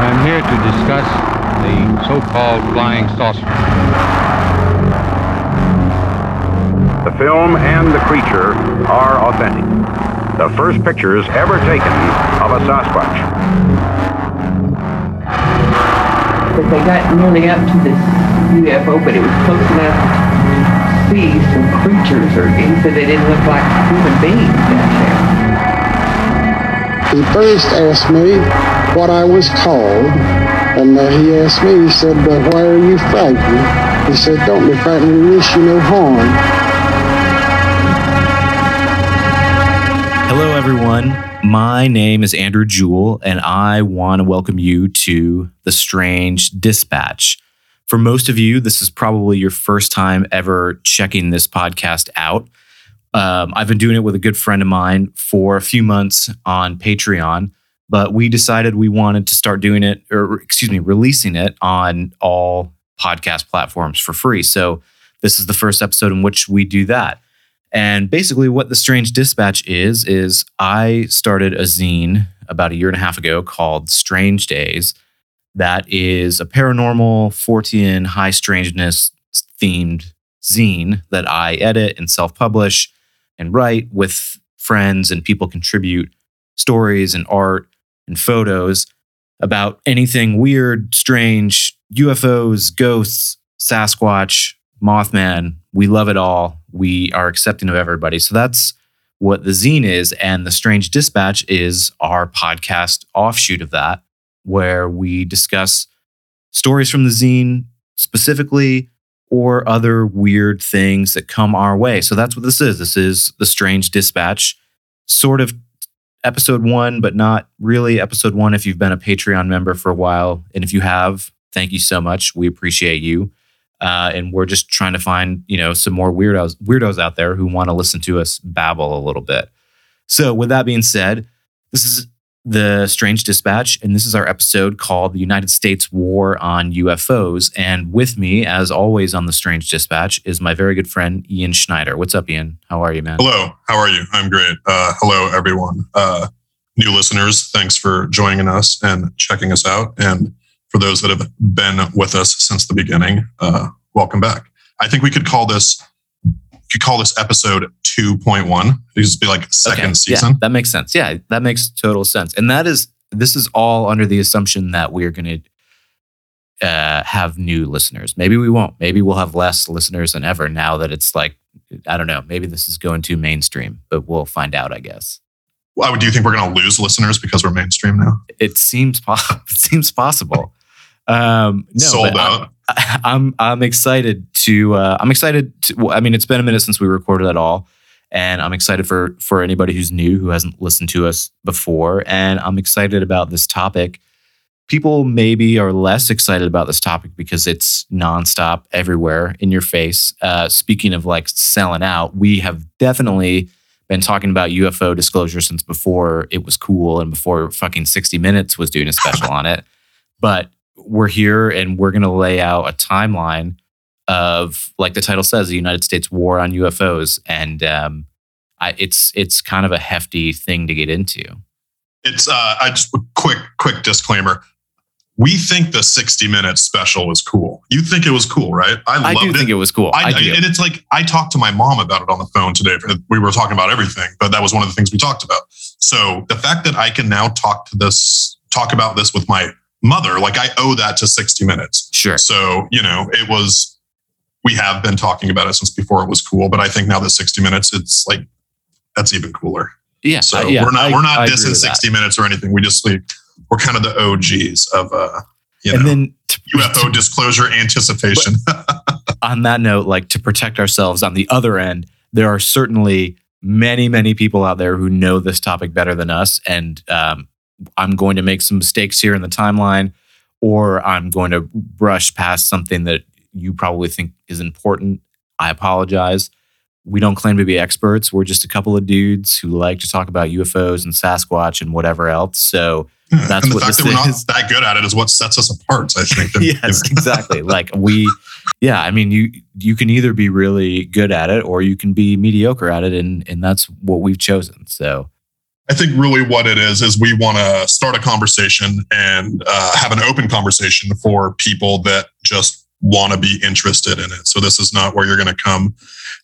I'm here to discuss the so-called flying saucer. The film and the creature are authentic. The first pictures ever taken of a Sasquatch. But they got nearly up to this UFO, but it was close enough to see some creatures, or he said they didn't look like human beings down there. He first asked me what I was called, and uh, he asked me, he said, uh, why are you frightened? He said, don't be frightened, we wish you no harm. Hello, everyone. My name is Andrew Jewell, and I want to welcome you to The Strange Dispatch. For most of you, this is probably your first time ever checking this podcast out. Um, I've been doing it with a good friend of mine for a few months on Patreon, but we decided we wanted to start doing it, or excuse me, releasing it on all podcast platforms for free. So this is the first episode in which we do that. And basically, what the Strange Dispatch is, is I started a zine about a year and a half ago called Strange Days. That is a paranormal, Fortean, high strangeness themed zine that I edit and self publish and write with friends, and people contribute stories and art and photos about anything weird, strange, UFOs, ghosts, Sasquatch, Mothman. We love it all. We are accepting of everybody. So that's what the zine is. And the Strange Dispatch is our podcast offshoot of that, where we discuss stories from the zine specifically or other weird things that come our way. So that's what this is. This is the Strange Dispatch, sort of episode one, but not really episode one if you've been a Patreon member for a while. And if you have, thank you so much. We appreciate you. Uh, and we're just trying to find, you know, some more weirdos weirdos out there who want to listen to us babble a little bit. So, with that being said, this is the Strange Dispatch, and this is our episode called "The United States War on UFOs." And with me, as always, on the Strange Dispatch is my very good friend Ian Schneider. What's up, Ian? How are you, man? Hello. How are you? I'm great. Uh, hello, everyone. Uh, new listeners, thanks for joining us and checking us out. And for those that have been with us since the beginning, uh, welcome back. I think we could call this could call this episode 2.1. It used to be like second okay, season. Yeah, that makes sense. Yeah, that makes total sense. And that is this is all under the assumption that we're going to uh, have new listeners. Maybe we won't. Maybe we'll have less listeners than ever now that it's like I don't know. Maybe this is going too mainstream, but we'll find out. I guess. Well, do you think we're going to lose listeners because we're mainstream now? It seems po- it seems possible. Um, no, Sold out. I, I'm I'm excited to uh, I'm excited to. I mean, it's been a minute since we recorded at all, and I'm excited for for anybody who's new who hasn't listened to us before, and I'm excited about this topic. People maybe are less excited about this topic because it's nonstop everywhere in your face. Uh, speaking of like selling out, we have definitely been talking about UFO disclosure since before it was cool and before fucking 60 Minutes was doing a special on it. But we're here and we're going to lay out a timeline of, like the title says, the United States war on UFOs, and um, I, it's it's kind of a hefty thing to get into. It's uh, I just quick quick disclaimer. We think the 60 minutes special was cool. You think it was cool, right? I, I do it. think it was cool. I, I and it's like I talked to my mom about it on the phone today. We were talking about everything, but that was one of the things we talked about. So the fact that I can now talk to this, talk about this with my mother. Like I owe that to 60 minutes. Sure. So, you know, it was, we have been talking about it since before it was cool, but I think now that 60 minutes, it's like, that's even cooler. Yeah. So uh, yeah, we're not, I, we're not dissing 60 that. minutes or anything. We just, like, we're kind of the OGs of, uh, you and know, then to, UFO to, disclosure anticipation. on that note, like to protect ourselves on the other end, there are certainly many, many people out there who know this topic better than us. And um, I'm going to make some mistakes here in the timeline, or I'm going to brush past something that you probably think is important. I apologize. We don't claim to be experts. We're just a couple of dudes who like to talk about UFOs and Sasquatch and whatever else. So that's and the what fact that we're is. not that good at it is what sets us apart. I think. yes, exactly. like we, yeah. I mean, you you can either be really good at it or you can be mediocre at it, and and that's what we've chosen. So I think really what it is is we want to start a conversation and uh, have an open conversation for people that just want to be interested in it. So this is not where you're going to come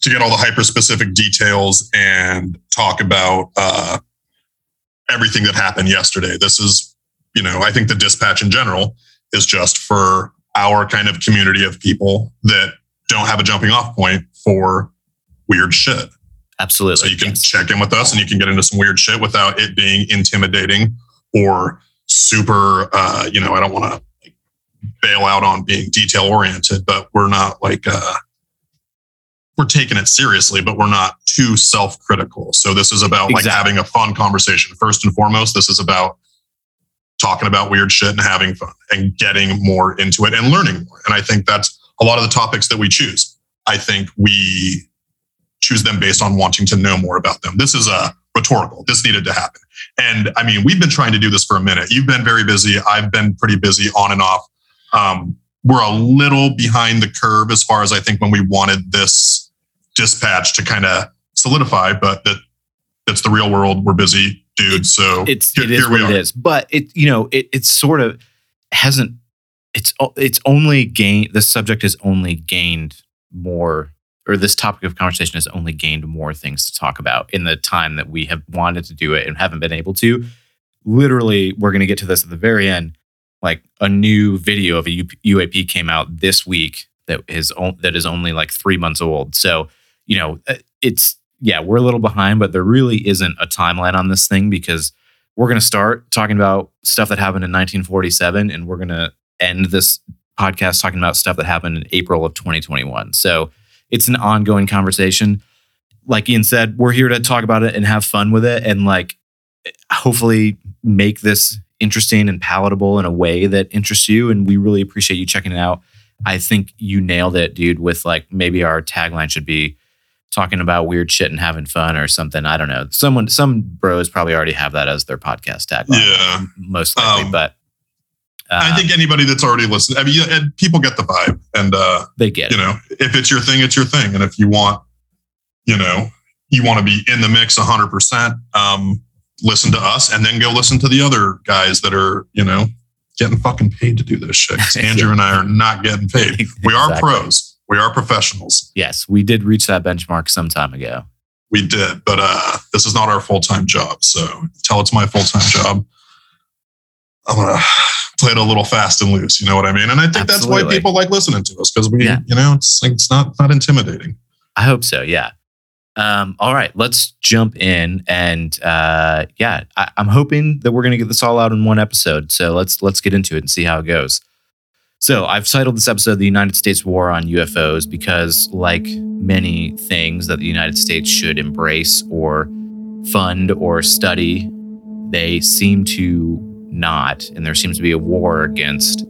to get all the hyper specific details and talk about uh, everything that happened yesterday. This is, you know, I think the dispatch in general is just for our kind of community of people that don't have a jumping off point for weird shit. Absolutely. So you can yes. check in with us and you can get into some weird shit without it being intimidating or super, uh, you know, I don't want to bail out on being detail oriented, but we're not like, uh, we're taking it seriously, but we're not too self critical. So this is about like having a fun conversation. First and foremost, this is about talking about weird shit and having fun and getting more into it and learning more. And I think that's a lot of the topics that we choose. I think we choose them based on wanting to know more about them. This is a rhetorical. This needed to happen. And I mean, we've been trying to do this for a minute. You've been very busy. I've been pretty busy on and off. Um, we're a little behind the curve as far as I think when we wanted this dispatch to kind of solidify, but that that's the real world. We're busy, dude. So it's here, it is here we what are. it is. But it you know it it's sort of hasn't it's it's only gained the subject has only gained more or this topic of conversation has only gained more things to talk about in the time that we have wanted to do it and haven't been able to. Literally, we're going to get to this at the very end. Like a new video of a UAP came out this week that is that is only like three months old. So you know uh, it's yeah we're a little behind, but there really isn't a timeline on this thing because we're going to start talking about stuff that happened in 1947 and we're going to end this podcast talking about stuff that happened in April of 2021. So it's an ongoing conversation. Like Ian said, we're here to talk about it and have fun with it and like hopefully make this interesting and palatable in a way that interests you. And we really appreciate you checking it out. I think you nailed it, dude, with like maybe our tagline should be talking about weird shit and having fun or something. I don't know. Someone, some bros probably already have that as their podcast tagline. Yeah. Most likely, Um, but uh, I think anybody that's already listened, I mean, and people get the vibe. And, uh, they get you it. know, if it's your thing, it's your thing. And if you want, you know, you want to be in the mix 100%, um, listen to us and then go listen to the other guys that are, you know, getting fucking paid to do this shit. Andrew and I are not getting paid. We are Exactly. pros. We are professionals. Yes, we did reach that benchmark some time ago. We did, but uh, this is not our full time job. So tell it's my full time job. I'm gonna play it a little fast and loose. You know what I mean? And I think that's why people like listening to us because we, Yeah. you know, it's like it's not not intimidating. I hope so. Yeah. Um, all right, let's jump in and uh, yeah, I, I'm hoping that we're gonna get this all out in one episode. So let's let's get into it and see how it goes. So I've titled this episode "The United States War on UFOs" because, like many things that the United States should embrace or fund or study, they seem to not, and there seems to be a war against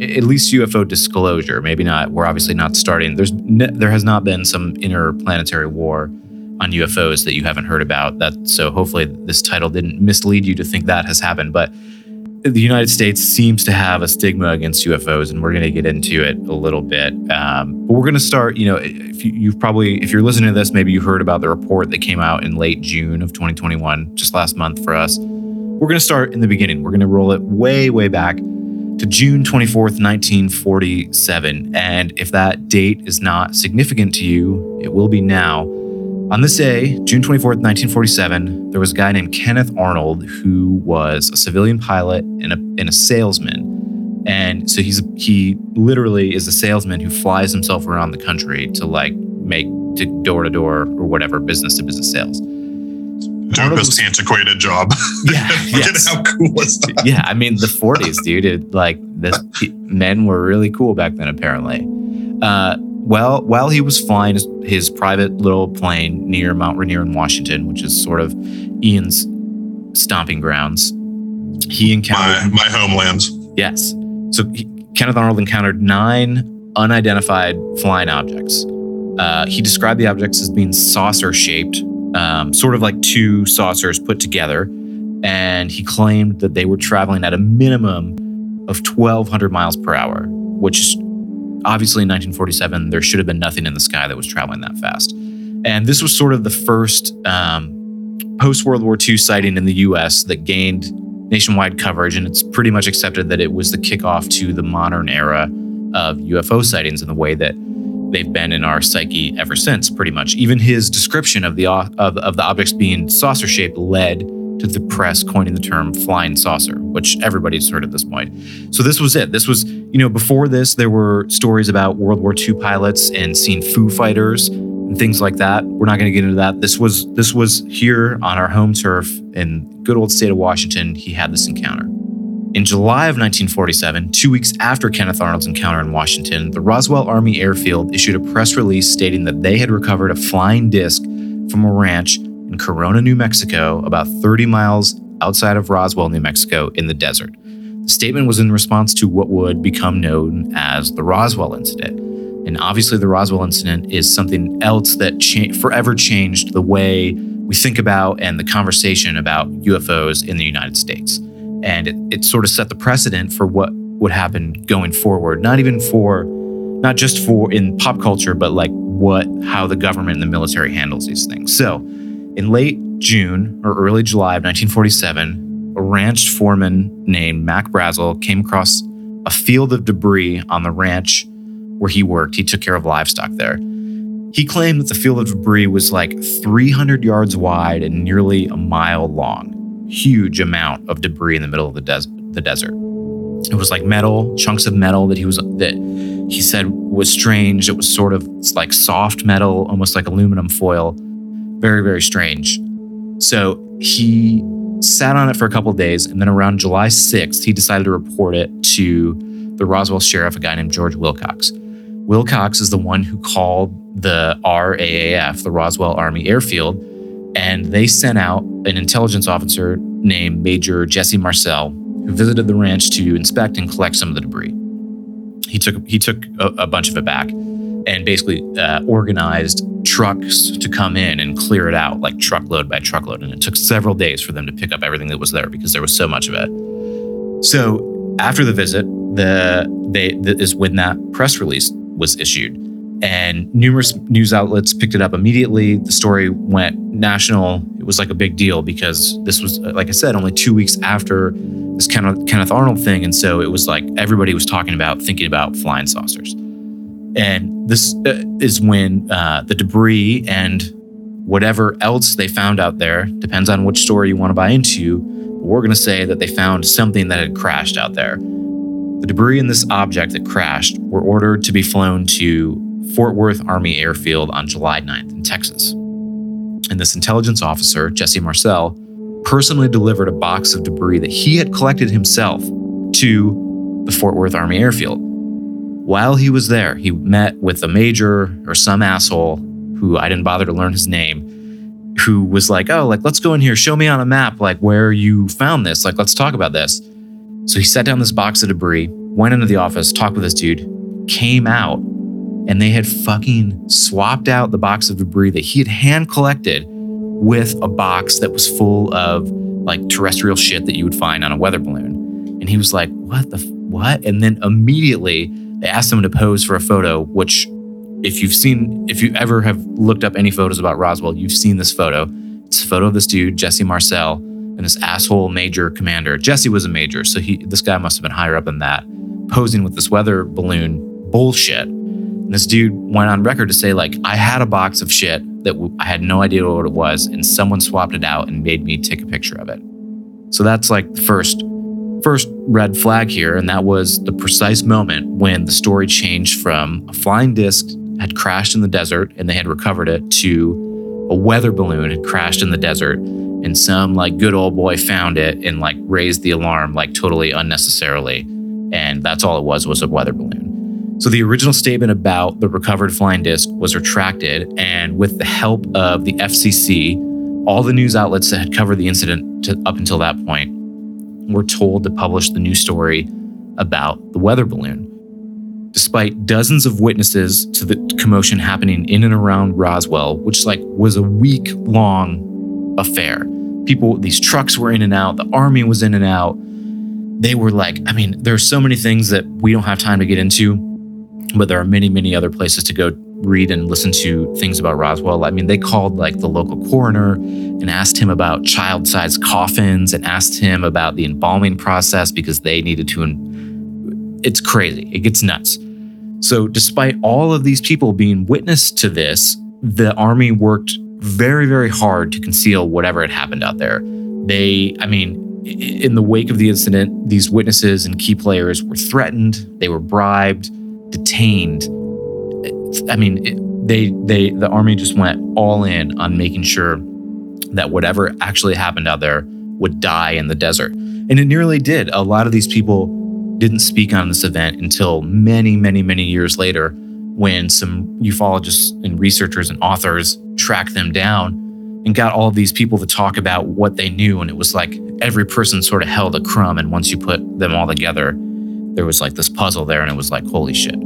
at least UFO disclosure. Maybe not. We're obviously not starting. There's ne- there has not been some interplanetary war on UFOs that you haven't heard about. That so hopefully this title didn't mislead you to think that has happened. But the United States seems to have a stigma against UFOs, and we're going to get into it a little bit. Um, but we're going to start. You know, if you, you've probably if you're listening to this, maybe you heard about the report that came out in late June of 2021, just last month for us. We're going to start in the beginning. We're going to roll it way, way back to June 24th, 1947. And if that date is not significant to you, it will be now. On this day, June 24th, 1947, there was a guy named Kenneth Arnold who was a civilian pilot and a, and a salesman. And so he's he literally is a salesman who flies himself around the country to like make to door to door or whatever business to business sales. Dopest antiquated job. Yeah, Look yes. at how cool is that? yeah, I mean the 40s, dude. It, like this, men were really cool back then, apparently. Uh, well, while he was flying his, his private little plane near Mount Rainier in Washington, which is sort of Ian's stomping grounds, he encountered My my homeland. yes. So he, Kenneth Arnold encountered nine unidentified flying objects. Uh, he described the objects as being saucer shaped, um, sort of like two saucers put together. And he claimed that they were traveling at a minimum of 1,200 miles per hour, which obviously in 1947, there should have been nothing in the sky that was traveling that fast. And this was sort of the first um, post World War II sighting in the US that gained nationwide coverage, and it's pretty much accepted that it was the kickoff to the modern era of UFO sightings in the way that they've been in our psyche ever since, pretty much. Even his description of the of, of the objects being saucer shaped led to the press coining the term flying saucer, which everybody's heard at this point. So this was it. This was, you know, before this, there were stories about World War II pilots and seeing Foo Fighters and things like that. We're not going to get into that. This was this was here on our home turf in good old state of Washington. He had this encounter. In July of 1947, two weeks after Kenneth Arnold's encounter in Washington, the Roswell Army Airfield issued a press release stating that they had recovered a flying disc from a ranch in Corona, New Mexico, about 30 miles outside of Roswell, New Mexico, in the desert. The statement was in response to what would become known as the Roswell incident. And obviously, the Roswell incident is something else that cha- forever changed the way we think about and the conversation about UFOs in the United States. And it, it sort of set the precedent for what would happen going forward, not even for, not just for in pop culture, but like what, how the government and the military handles these things. So, in late June or early July of 1947, a ranch foreman named Mac Brazel came across a field of debris on the ranch where he worked. He took care of livestock there. He claimed that the field of debris was like 300 yards wide and nearly a mile long. Huge amount of debris in the middle of the, des- the desert. It was like metal, chunks of metal that he was that he said was strange. It was sort of like soft metal, almost like aluminum foil. Very, very strange. So he sat on it for a couple days, and then around July 6th, he decided to report it to the Roswell sheriff, a guy named George Wilcox. Wilcox is the one who called the RAAF, the Roswell Army Airfield, and they sent out an intelligence officer named Major Jesse Marcel, who visited the ranch to inspect and collect some of the debris. He took he took a, a bunch of it back, and basically uh, organized trucks to come in and clear it out, like truckload by truckload. And it took several days for them to pick up everything that was there because there was so much of it. So after the visit, the they that is when that press release was issued. And numerous news outlets picked it up immediately. The story went national. It was like a big deal because this was, like I said, only two weeks after this Kenneth, Kenneth Arnold thing. And so it was like everybody was talking about, thinking about flying saucers. And this uh, is when uh, the debris and whatever else they found out there, depends on which story you want to buy into. We're going to say that they found something that had crashed out there. The debris in this object that crashed were ordered to be flown to Fort Worth Army Airfield on July 9th in Texas. And this intelligence officer, Jesse Marcel, personally delivered a box of debris that he had collected himself to the Fort Worth Army Airfield. While he was there, he met with a major or some asshole who I didn't bother to learn his name, who was like, Oh, like, let's go in here, show me on a map, like, where you found this. Like, let's talk about this. So he set down this box of debris, went into the office, talked with this dude, came out, and they had fucking swapped out the box of debris that he had hand collected with a box that was full of like terrestrial shit that you would find on a weather balloon. And he was like, What the f- what? And then immediately they asked him to pose for a photo, which if you've seen, if you ever have looked up any photos about Roswell, you've seen this photo. It's a photo of this dude, Jesse Marcel, and this asshole major commander. Jesse was a major, so he this guy must have been higher up than that, posing with this weather balloon bullshit. And this dude went on record to say, like, I had a box of shit that w- I had no idea what it was, and someone swapped it out and made me take a picture of it. So that's like the first first red flag here, and that was the precise moment when the story changed from a flying disc had crashed in the desert and they had recovered it to a weather balloon had crashed in the desert and some like good old boy found it and like raised the alarm like totally unnecessarily and that's all it was was a weather balloon so the original statement about the recovered flying disc was retracted and with the help of the fcc all the news outlets that had covered the incident to, up until that point were told to publish the new story about the weather balloon despite dozens of witnesses to the commotion happening in and around Roswell, which like was a week long affair. People, these trucks were in and out, the army was in and out. They were like, I mean, there are so many things that we don't have time to get into, but there are many, many other places to go read and listen to things about Roswell. I mean, they called like the local coroner and asked him about child sized coffins and asked him about the embalming process because they needed to. En- it's crazy. It gets nuts. So, despite all of these people being witness to this, the army worked very, very hard to conceal whatever had happened out there. They, I mean, in the wake of the incident, these witnesses and key players were threatened, they were bribed, detained. I mean, it, they, they, the army just went all in on making sure that whatever actually happened out there would die in the desert. And it nearly did. A lot of these people didn't speak on this event until many, many, many years later when some ufologists and researchers and authors tracked them down and got all of these people to talk about what they knew. And it was like every person sort of held a crumb. And once you put them all together, there was like this puzzle there. And it was like, holy shit.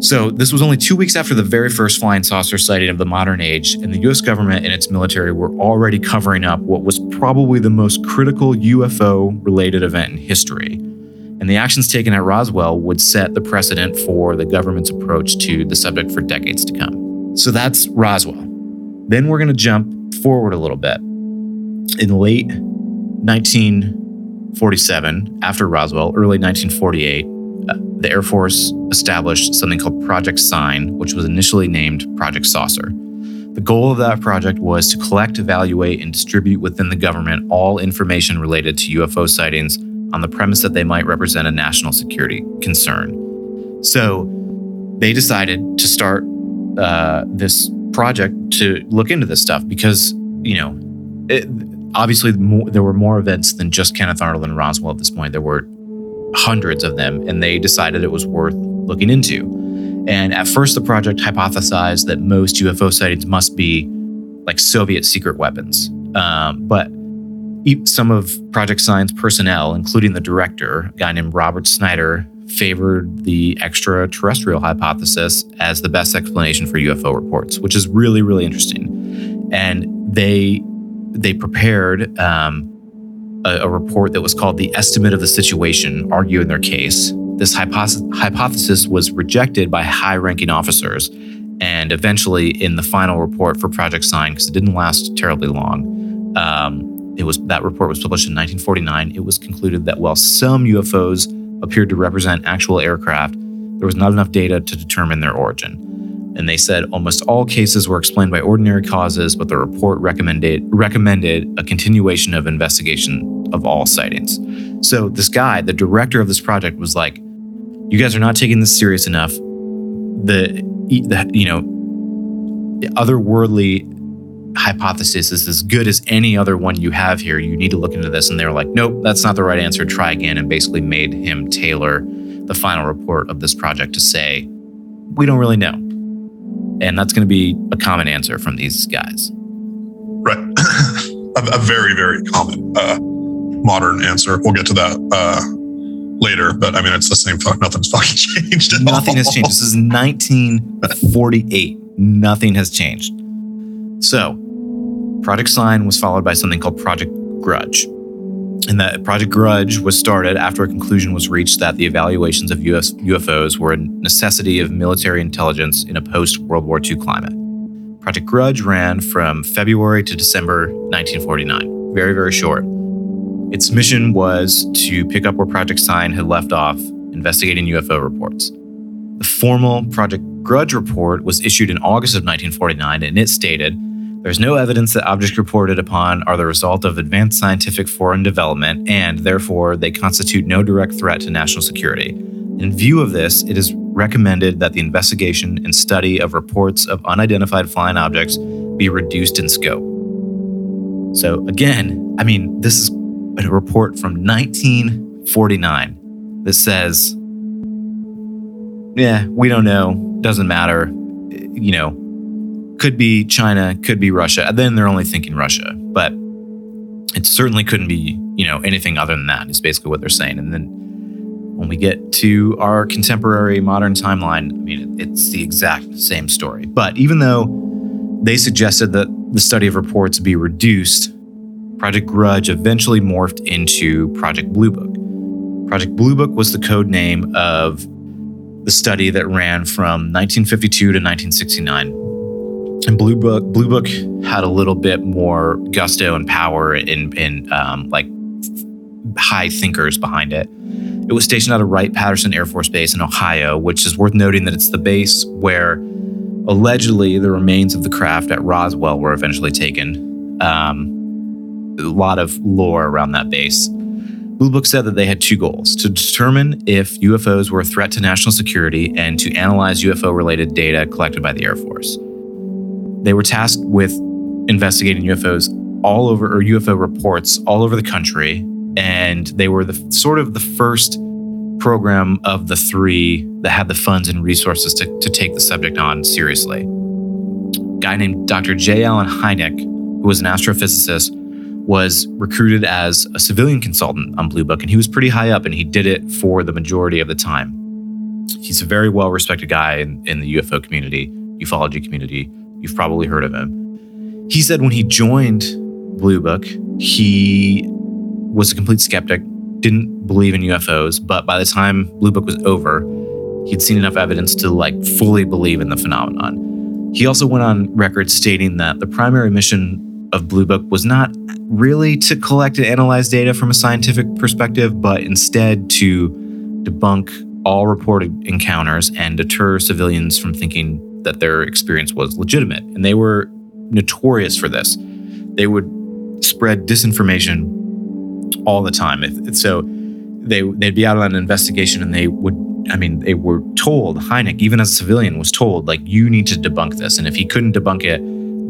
So, this was only two weeks after the very first flying saucer sighting of the modern age, and the US government and its military were already covering up what was probably the most critical UFO related event in history. And the actions taken at Roswell would set the precedent for the government's approach to the subject for decades to come. So, that's Roswell. Then we're going to jump forward a little bit. In late 1947, after Roswell, early 1948, uh, the Air Force established something called Project Sign, which was initially named Project Saucer. The goal of that project was to collect, evaluate, and distribute within the government all information related to UFO sightings on the premise that they might represent a national security concern. So they decided to start uh, this project to look into this stuff because, you know, it, obviously there were more events than just Kenneth Arnold and Roswell at this point. There were hundreds of them, and they decided it was worth looking into. And at first, the project hypothesized that most UFO sightings must be like Soviet secret weapons. Um, but some of Project Sign's personnel, including the director, a guy named Robert Sneider, favored the extraterrestrial hypothesis as the best explanation for UFO reports, which is really, really interesting. And they they prepared um, a, a report that was called the Estimate of the Situation, arguing their case. This hypothesis, hypothesis was rejected by high ranking officers. And eventually, in the final report for Project Sign, because it didn't last terribly long, um, it was that report was published in 1949. It was concluded that while some UFOs appeared to represent actual aircraft, there was not enough data to determine their origin. And they said almost all cases were explained by ordinary causes, but the report recommended recommended a continuation of investigation of all sightings. So this guy, the director of this project, was like, "You guys are not taking this serious enough. The, the you know, the otherworldly hypothesis is as good as any other one you have here. You need to look into this." And they were like, "Nope, that's not the right answer. Try again." And basically made him tailor the final report of this project to say, "We don't really know." And that's going to be a common answer from these guys. Right. a, a very, very common uh, modern answer. We'll get to that uh, later, but I mean, it's the same fuck. Nothing's fucking changed. At Nothing has changed. This is 1948. Nothing has changed. So, Project Sign was followed by something called Project Grudge. And that Project Grudge was started after a conclusion was reached that the evaluations of US, UFOs were a necessity of military intelligence in a post World War II climate. Project Grudge ran from February to December 1949. Very, very short. Its mission was to pick up where Project Sign had left off, investigating UFO reports. The formal Project Grudge report was issued in August of 1949, and it stated there's no evidence that objects reported upon are the result of advanced scientific foreign development, and therefore they constitute no direct threat to national security. In view of this, it is recommended that the investigation and study of reports of unidentified flying objects be reduced in scope. So, again, I mean, this is a report from 1949 that says, yeah, we don't know, doesn't matter, you know, could be China, could be Russia. Then they're only thinking Russia, but it certainly couldn't be, you know, anything other than that, is basically what they're saying. And then when we get to our contemporary modern timeline, I mean, it's the exact same story. But even though they suggested that the study of reports be reduced, Project Grudge eventually morphed into Project Blue Book. Project Blue Book was the code name of the study that ran from 1952 to 1969. And Blue Book, Blue Book had a little bit more gusto and power in, in um, like high thinkers behind it. It was stationed out of Wright Patterson Air Force Base in Ohio, which is worth noting that it's the base where allegedly the remains of the craft at Roswell were eventually taken. Um, a lot of lore around that base. Blue Book said that they had two goals to determine if UFOs were a threat to national security and to analyze UFO related data collected by the Air Force. They were tasked with investigating UFOs all over, or UFO reports all over the country, and they were the sort of the first program of the three that had the funds and resources to, to take the subject on seriously. A guy named Dr. J. Allen Hynek, who was an astrophysicist, was recruited as a civilian consultant on Blue Book, and he was pretty high up, and he did it for the majority of the time. He's a very well respected guy in, in the UFO community, ufology community. You've probably heard of him. He said when he joined Blue Book, he was a complete skeptic, didn't believe in UFOs, but by the time Blue Book was over, he'd seen enough evidence to like fully believe in the phenomenon. He also went on record stating that the primary mission of Blue Book was not really to collect and analyze data from a scientific perspective, but instead to debunk all reported encounters and deter civilians from thinking that their experience was legitimate. And they were notorious for this. They would spread disinformation all the time. So they they'd be out on an investigation and they would I mean, they were told, Hynek, even as a civilian, was told, like, you need to debunk this. And if he couldn't debunk it,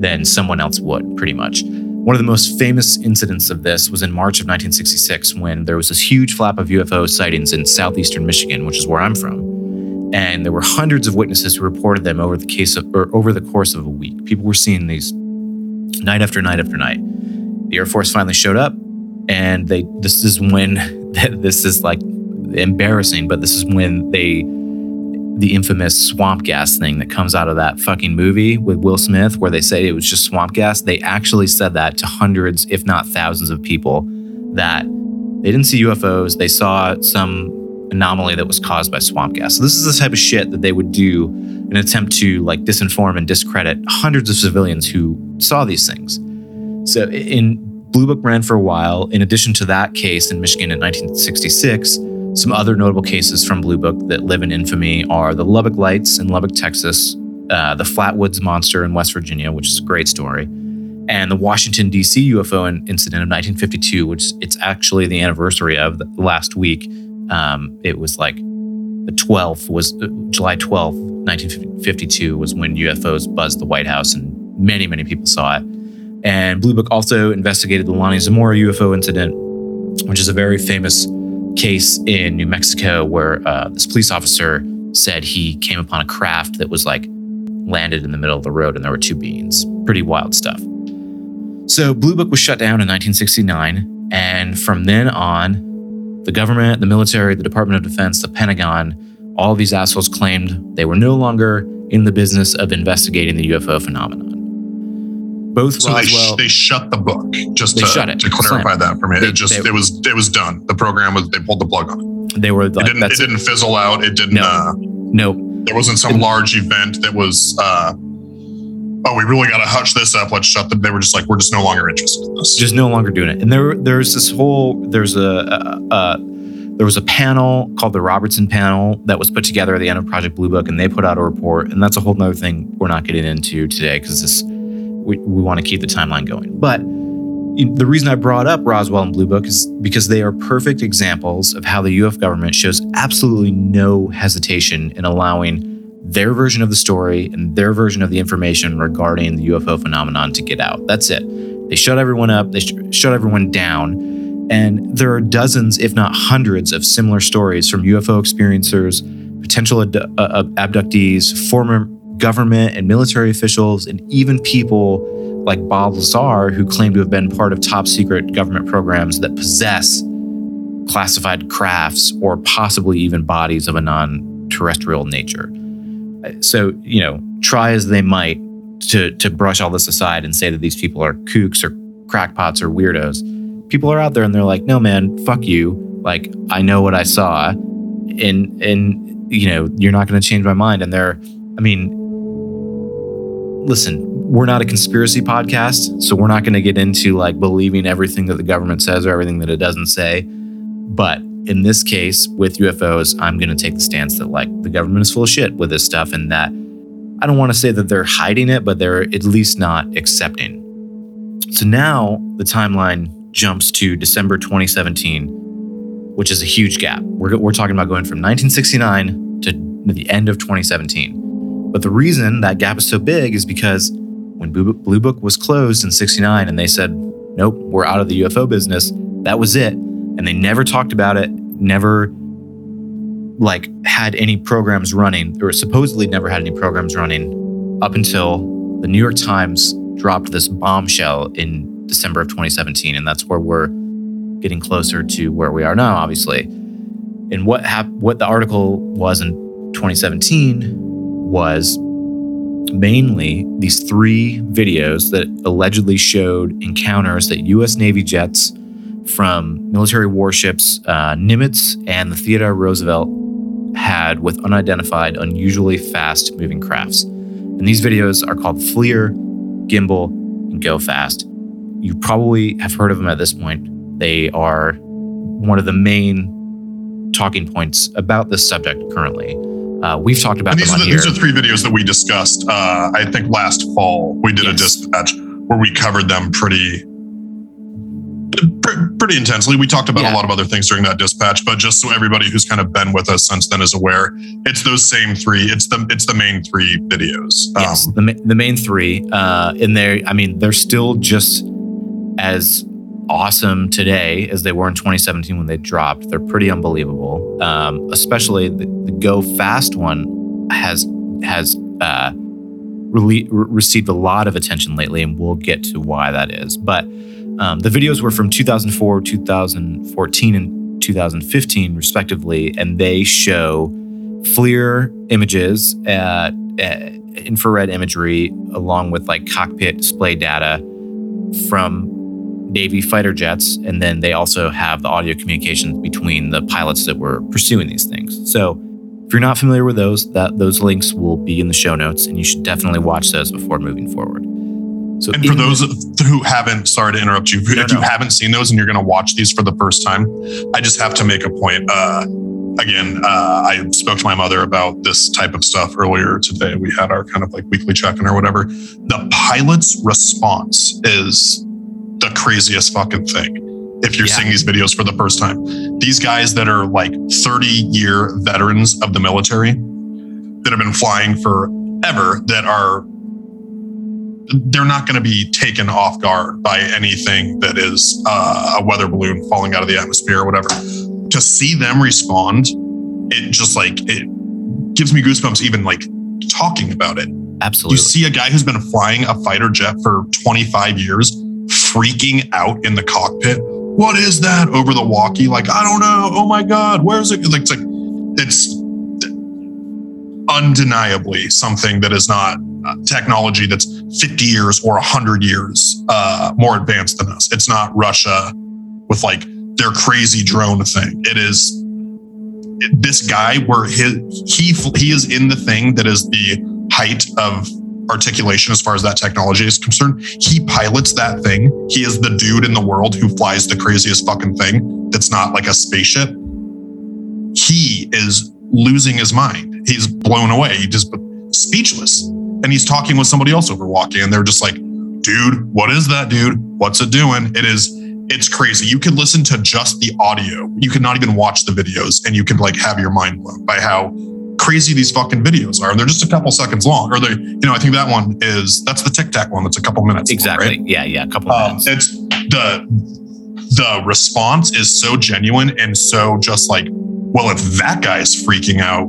then someone else would, pretty much. One of the most famous incidents of this was in March of 1966 when there was this huge flap of UFO sightings in southeastern Michigan, which is where I'm from. And there were hundreds of witnesses who reported them over the case of, or over the course of a week. People were seeing these night after night after night. The Air Force finally showed up, and they this is when this is like embarrassing, but this is when they the infamous swamp gas thing that comes out of that fucking movie with Will Smith, where they say it was just swamp gas. They actually said that to hundreds, if not thousands, of people that they didn't see UFOs. They saw some anomaly that was caused by swamp gas. So this is the type of shit that they would do in an attempt to like disinform and discredit hundreds of civilians who saw these things. So in Blue Book ran for a while. In addition to that case in Michigan in 1966, some other notable cases from Blue Book that live in infamy are the Lubbock Lights in Lubbock, Texas, uh, the Flatwoods Monster in West Virginia, which is a great story, and the Washington, D.C. UFO incident of 1952, which it's actually the anniversary of last week. Um, it was like the 12th was uh, July 12th, 1952 was when UFOs buzzed the White House and many, many people saw it. And Blue Book also investigated the Lonnie Zamora UFO incident, which is a very famous case in New Mexico where uh, this police officer said he came upon a craft that was like landed in the middle of the road and there were two beings. Pretty wild stuff. So Blue Book was shut down in 1969. And from then on, the government, the military, the Department of Defense, the Pentagon, all these assholes claimed they were no longer in the business of investigating the UFO phenomenon. Both so Roswell, they, sh- they shut the book just They to, shut it. to clarify that for me. They- it just they- it was it was done. The program was they pulled the plug on it. they were It didn't it that's didn't fizzle out. It didn't. No. Uh, Nope. there wasn't some large event that was. Uh, oh, we really got to hush this up. Let's shut them. They were just like, we're just no longer interested in this. just no longer doing it. And there, there's this whole, there's a, there was a panel called the Robertson Panel that was put together at the end of Project Blue Book, and they put out a report. And that's a whole nother thing we're not getting into today because this, we, we want to keep the timeline going. But the reason I brought up Roswell and Blue Book is because they are perfect examples of how the UF government shows absolutely no hesitation in allowing their version of the story and their version of the information regarding the UFO phenomenon to get out. That's it. They shut everyone up, they sh- shut everyone down. And there are dozens, if not hundreds, of similar stories from UFO experiencers, potential ad- uh, abductees, former government and military officials, and even people like Bob Lazar, who claim to have been part of top secret government programs that possess classified crafts or possibly even bodies of a non terrestrial nature. So, you know, try as they might to, to brush all this aside and say that these people are kooks or crackpots or weirdos. People are out there and they're like, no, man, fuck you. Like, I know what I saw. And, and you know, you're not going to change my mind. And they're, I mean, listen, we're not a conspiracy podcast, so we're not going to get into like believing everything that the government says or everything that it doesn't say. But in this case, with UFOs, I'm going to take the stance that like the government is full of shit with this stuff and that I don't want to say that they're hiding it, but they're at least not accepting. So now the timeline jumps to December 2017, which is a huge gap. We're, we're talking about going from 1969 to the end of 2017. But the reason that gap is so big is because when Blue Book- was closed in 69 and they said, nope, we're out of the UFO business, that was it. And they never talked about it, never like had any programs running, or supposedly never had any programs running up until the New York Times dropped this bombshell in December of 2017. And that's where we're getting closer to where we are now, obviously. And what hap- what the article was in 2017 was mainly these three videos that allegedly showed encounters that U.S. Navy jets from military warships uh, Nimitz and the Theodore Roosevelt had with unidentified, unusually fast moving crafts. And these videos are called FLIR, Gimbal, and Go Fast. You probably have heard of them at this point. They are one of the main talking points about this subject currently. Uh, we've talked about And these are, the, these are three videos that we discussed. Uh, I think last fall we did a dispatch where we covered them pretty, pr- pretty intensely. We talked about Yeah. a lot of other things during that dispatch, but just so everybody who's kind of been with us since then is aware, it's those same three. It's the it's the main three videos. Yes, Um, the, the main three. Uh, and they're, I mean, they're still just as awesome today as they were in 2017 when they dropped. They're pretty unbelievable. Um, especially the, the Go Fast one has has uh, re- received a lot of attention lately, and we'll get to why that is. But um, the videos were from 2004, 2014, and 2015, respectively, and they show FLIR images, uh, uh, infrared imagery, along with like cockpit display data from Navy fighter jets. And then they also have the audio communications between the pilots that were pursuing these things. So if you're not familiar with those, that those links will be in the show notes, and you should definitely watch those before moving forward. So and for in- those who haven't, sorry to interrupt you, No, if you haven't seen those and you're going to watch these for the first time, I just have to make a point. Uh, again, uh, I spoke to my mother about this type of stuff earlier today. We had our kind of like weekly check-in or whatever. The pilot's response is the craziest fucking thing. If you're Yeah. seeing these videos for the first time, these guys that are like 30 year veterans of the military that have been flying forever that are they're not going to be taken off guard by anything that is uh, a weather balloon falling out of the atmosphere or whatever. To see them respond, it just like it gives me goosebumps even like talking about it. absolutely. You see a guy who's been flying a fighter jet for 25 years freaking out in the cockpit. What is that over the walkie? Like, I don't know. Oh my God, where's it? Like, it's like, it's undeniably something that is not uh, technology that's 50 years or 100 years uh, more advanced than us. It's not Russia with like their crazy drone thing. It is it- this guy where his, he he is in the thing that is the height of articulation as far as that technology is concerned. He pilots that thing. He is the dude in the world who flies the craziest fucking thing that's not like a spaceship. He is losing his mind. He's blown away. He just speechless. And he's talking with somebody else over walking, and they're just like, dude, what is that, dude? What's it doing? It is, it's crazy. You can listen to just the audio. You can not even watch the videos, and you can like have your mind blown by how crazy these fucking videos are. And they're just a couple seconds long. Or they, you know, I think that one is that's the Tic Tac one. That's a couple minutes. long, exactly. right? Yeah, yeah. A couple of Um, minutes. it's the the response is so genuine and so just like, well, if that guy's freaking out,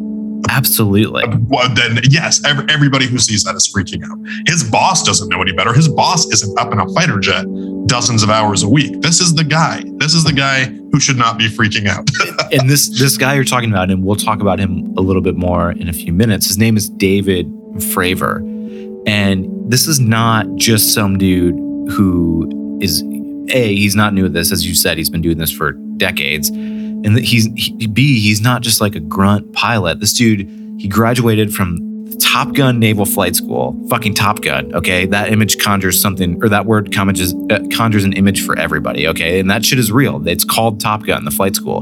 Absolutely. well, then yes, ev- everybody who sees that is freaking out. His boss doesn't know any better. His boss isn't up in a fighter jet dozens of hours a week. This is the guy. This is the guy who should not be freaking out. and this this guy you're talking about, and we'll talk about him a little bit more in a few minutes. His name is David Fravor, and this is not just some dude who is a. He's not new at this, as you said. He's been doing this for decades, and that he's he, b he's not just like a grunt pilot. This dude he graduated from top gun naval flight school fucking top gun okay? That image conjures something or that word conjures, uh, conjures an image for everybody okay? And that shit is real. It's called top gun the flight school.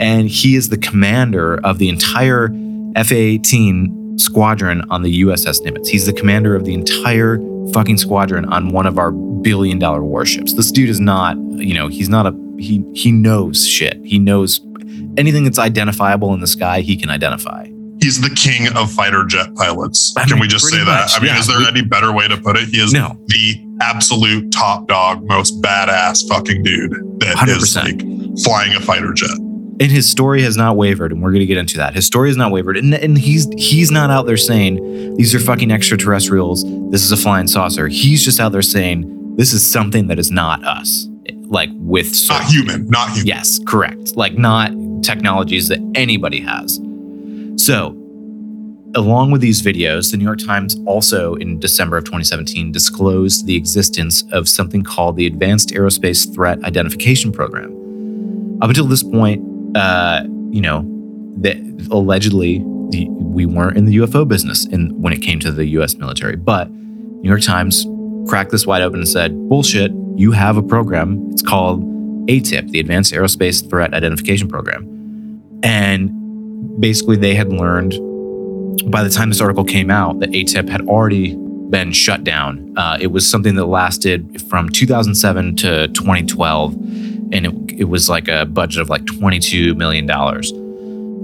And he is the commander of the entire fa-18 squadron on the uss nimitz. He's the commander of the entire fucking squadron on one of our billion dollar warships. This dude is not you know he's not a he he knows shit he knows anything that's identifiable in the sky he can identify He's the king of fighter jet pilots. I Can mean, we just say that? much, I mean, yeah. is there We- any better way to put it? He is No. the absolute top dog, most badass fucking dude that is 100%. like flying a fighter jet. and his story has not wavered and we're going to get into that his story has not wavered and, and he's he's not out there saying these are fucking extraterrestrials this is a flying saucer he's just out there saying this is something that is not us like with Not human, not human. yes correct like not technologies that anybody has so along with these videos the new york times also in december of 2017 disclosed the existence of something called the advanced aerospace threat identification program up until this point uh, you know, that allegedly the, we weren't in the UFO business in when it came to the U.S. military. But New York Times cracked this wide open and said, "Bullshit! You have a program. It's called ATIP, the Advanced Aerospace Threat Identification Program." And basically, they had learned by the time this article came out that ATIP had already been shut down. Uh, it was something that lasted from 2007 to 2012 and it, it was like a budget of like 22 million dollars.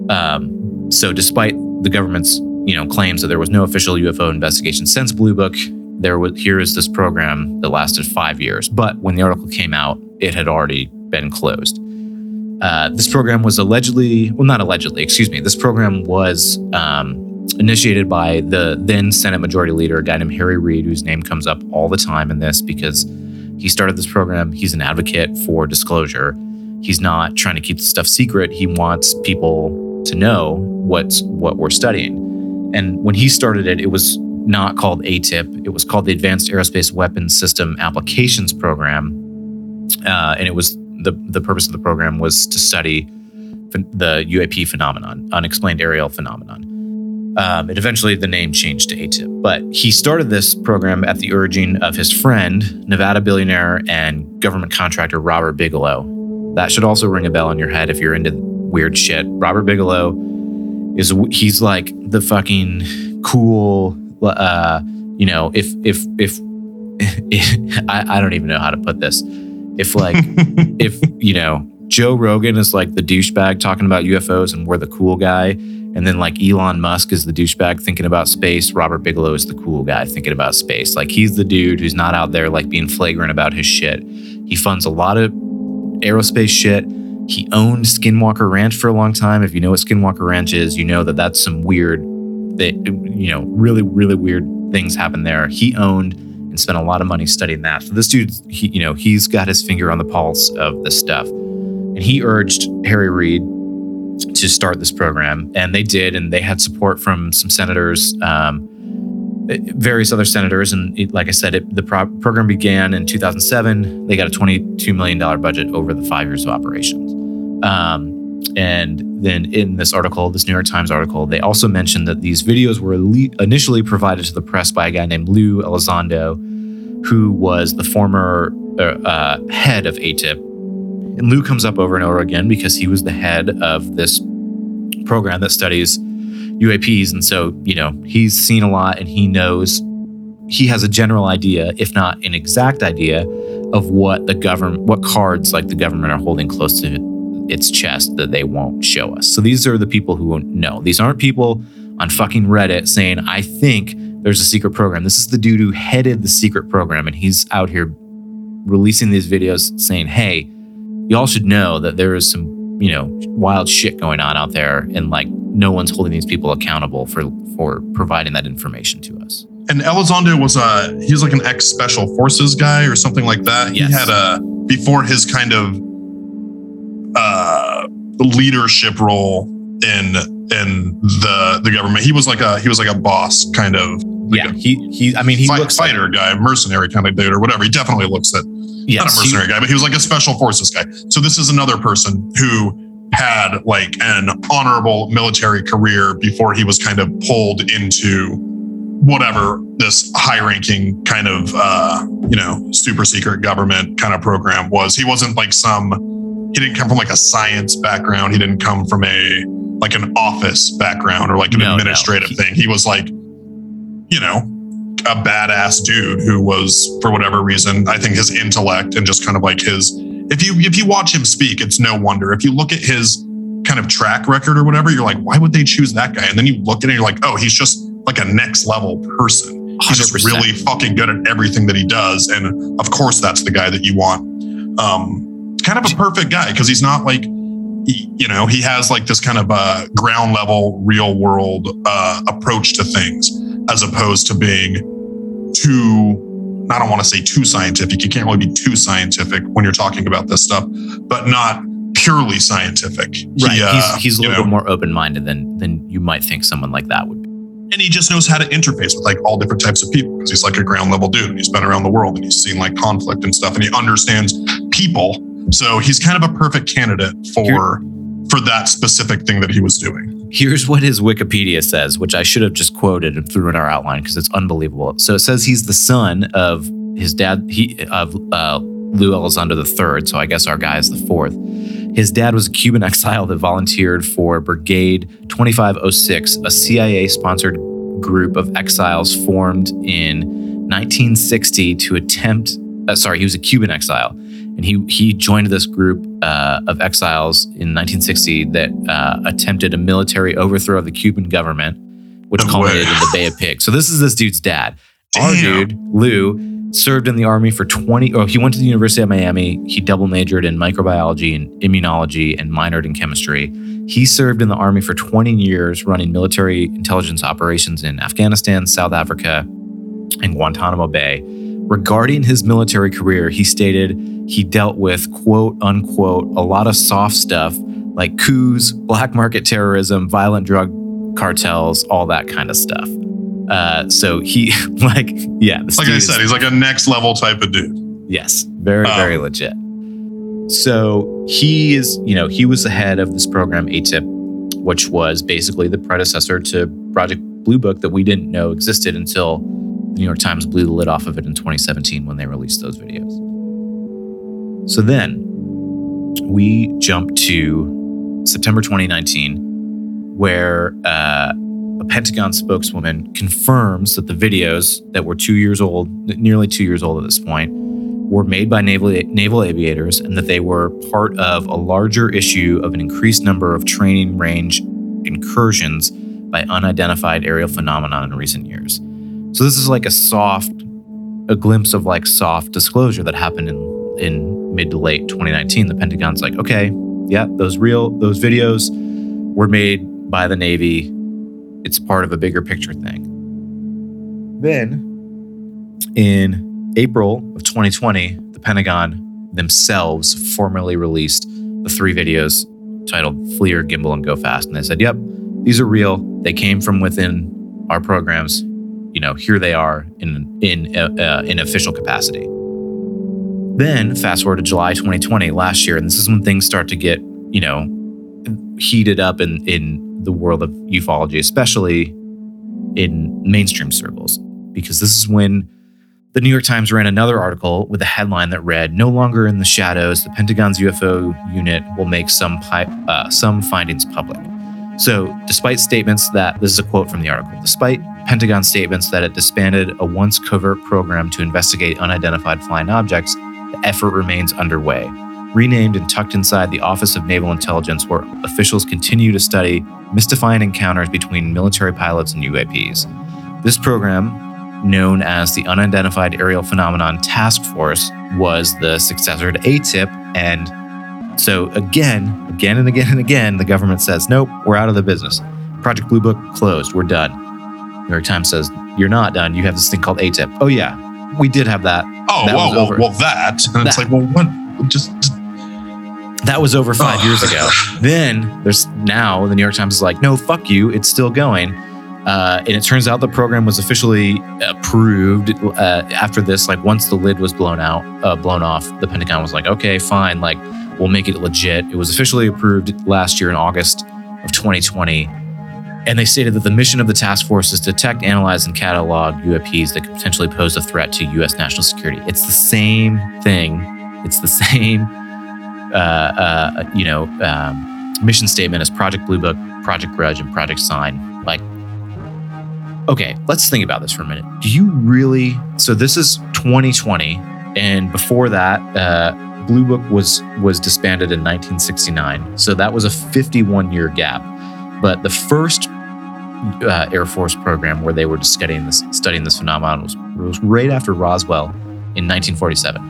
Um, so despite the government's you know claims that there was no official UFO investigation since Blue Book, there was here is this program that lasted five years. But when the article came out, it had already been closed. Uh, this program was allegedly, well, not allegedly, excuse me. This program was um, initiated by the then Senate Majority Leader, a guy named Harry Reid, whose name comes up all the time in this because he started this program. He's an advocate for disclosure. He's not trying to keep the stuff secret. He wants people to know what's what we're studying. And when he started it, it was not called ATIP. It was called the Advanced Aerospace Weapons System Applications Program, uh, and it was the the purpose of the program was to study the UAP phenomenon, unexplained aerial phenomenon. Um, and eventually, the name changed to ATIP. But he started this program at the urging of his friend, Nevada billionaire and government contractor Robert Bigelow. That should also ring a bell in your head if you're into weird shit. Robert Bigelow is he's like the fucking cool. Uh, you know, if if if, I, I don't even know how to put this. If like if you know Joe Rogan is like the douchebag talking about UFOs and we're the cool guy, and then like Elon Musk is the douchebag thinking about space. Robert Bigelow is the cool guy thinking about space. Like he's the dude who's not out there like being flagrant about his shit. He funds a lot of aerospace shit. He owned Skinwalker Ranch for a long time. If you know what Skinwalker Ranch is, you know that that's some weird, that you know, really, really weird things happen there. He owned and spent a lot of money studying that. So this dude, he, you know, he's got his finger on the pulse of this stuff, and he urged Harry Reid to start this program, and they did, and they had support from some senators, um, various other senators, and it, like I said, it, the pro- program began in 2007. They got a 22 million dollar budget over the five years of operations. Um, and then in this article, this New York Times article, they also mentioned that these videos were initially provided to the press by a guy named Lou Elizondo, who was the former uh, uh, head of ATIP. And Lou comes up over and over again because he was the head of this program that studies UAPs. And so, you know, he's seen a lot and he knows, he has a general idea, if not an exact idea, of what the government, what cards like the government are holding close to its chest that they won't show us. So these are the people who know. These aren't people on fucking Reddit saying, I think there's a secret program. This is the dude who headed the secret program and he's out here releasing these videos saying, hey, y'all should know that there is some, you know, wild shit going on out there and like no one's holding these people accountable for for providing that information to us. And Elizondo was a he was like an ex special forces guy or something like that. Yes. He had a before his kind of uh leadership role in in the the government. He was like a he was like a boss kind of like Yeah, he he I mean he fight- looks like- fighter guy, mercenary kind of dude or whatever. He definitely looks not yes, a he- mercenary guy, but he was like a special forces guy. So this is another person who had like an honorable military career before he was kind of pulled into whatever this high ranking kind of uh you know super secret government kind of program was he wasn't like some he didn't come from like a science background. He didn't come from a like an office background or like an No, no. administrative He- thing. He was like you know a badass dude who was for whatever reason i think his intellect and just kind of like his if you if you watch him speak it's no wonder. If you look at his kind of track record or whatever you're like why would they choose that guy? And then you look at it you're like oh he's just like a next level person. He's just 100%. really fucking good at everything that he does. And of course that's the guy that you want. Um kind of a perfect guy because he's not like he, you know he has like this kind of uh ground level real world uh approach to things as opposed to being too I don't want to say too scientific. You can't really be too scientific when you're talking about this stuff, but not purely scientific. He, Right. uh, he's he's a little know, bit more open minded than than you might think someone like that would be. and he just knows how to interface with like all different types of people because he's like a ground level dude and he's been around the world and he's seen like conflict and stuff and he understands people. So he's kind of a perfect candidate for for that specific thing that he was doing. Here's what his Wikipedia says, which I should have just quoted and threw in our outline because it's unbelievable. So it says he's the son of his dad, he of uh, Lou Elizondo III. So I guess our guy is the fourth. His dad was a Cuban exile that volunteered for Brigade 2506, a CIA-sponsored group of exiles formed in 1960 to attempt. Uh, sorry, he was a Cuban exile, and he he joined this group uh, of exiles in 1960 that uh, attempted a military overthrow of the Cuban government, which No culminated way. in the Bay of Pigs. So this is this dude's dad. Our dude Lou served in the army for 20. Oh, he went to the University of Miami. He double majored in microbiology and immunology and minored in chemistry. He served in the army for 20 years, running military intelligence operations in Afghanistan, South Africa, and Guantanamo Bay. Regarding his military career, he stated he dealt with quote unquote a lot of soft stuff like coups, black market terrorism, violent drug cartels, all that kind of stuff. Uh, so he like yeah, this Like I is- said, he's like a next level type of dude. Yes, very, Um, very legit. So he is, you know, he was the head of this program, ATIP, which was basically the predecessor to Project Blue Book that we didn't know existed until the New York Times blew the lid off of it in 2017 when they released those videos. So then we jump to September 2019, where uh, a Pentagon spokeswoman confirms that the videos that were two years old, nearly two years old at this point, were made by naval, naval aviators and that they were part of a larger issue of an increased number of training range incursions by unidentified aerial phenomenon in recent years. So this is like a soft, a glimpse of like soft disclosure that happened in in mid to late 2019. The Pentagon's like, okay, yeah, those real those videos were made by the Navy. It's part of a bigger picture thing. Then in April of 2020, the Pentagon themselves formally released the three videos titled FLIR, Gimbal, and Go Fast. And they said, yep, these are real. They came from within our programs. You know, here they are in in uh, uh, in official capacity. Then fast forward to July 2020, last year, and this is when things start to get, you know, heated up in in the world of ufology, especially in mainstream circles, because this is when the New York Times ran another article with a headline that read, "No longer in the shadows, the Pentagon's UFO unit will make some pi- uh, some findings public." So, despite statements that this is a quote from the article, despite Pentagon statements that it disbanded a once covert program to investigate unidentified flying objects, the effort remains underway. Renamed and tucked inside the Office of Naval Intelligence, where officials continue to study mystifying encounters between military pilots and UAPs. This program, known as the Unidentified Aerial Phenomenon Task Force, was the successor to ATIP. And so, again, again and again and again, the government says, nope, we're out of the business. Project Blue Book closed, we're done. New York Times says, you're not done. You have this thing called ATIP. Oh, yeah, we did have that. Oh, That well, well, well, that. And it's like, well, what? Just, just That was over five Oh. years ago. Then there's now the New York Times is like, no, fuck you. It's still going. Uh, and it turns out the program was officially approved uh, after this. Like once the lid was blown out, uh, blown off, the Pentagon was like, okay, fine. Like will make it legit. It was officially approved last year in August of 2020. And they stated that the mission of the task force is to detect, analyze, and catalog UAPs that could potentially pose a threat to U.S. national security. It's the same thing. It's the same, uh, uh, you know, um, mission statement as Project Blue Book, Project Grudge, and Project Sign. Like, okay, let's think about this for a minute. Do you really? So this is 2020, and before that, uh, Blue Book was was disbanded in 1969. So that was a 51 year gap. But the first uh, Air Force program where they were studying this studying this phenomenon was, was right after Roswell in 1947.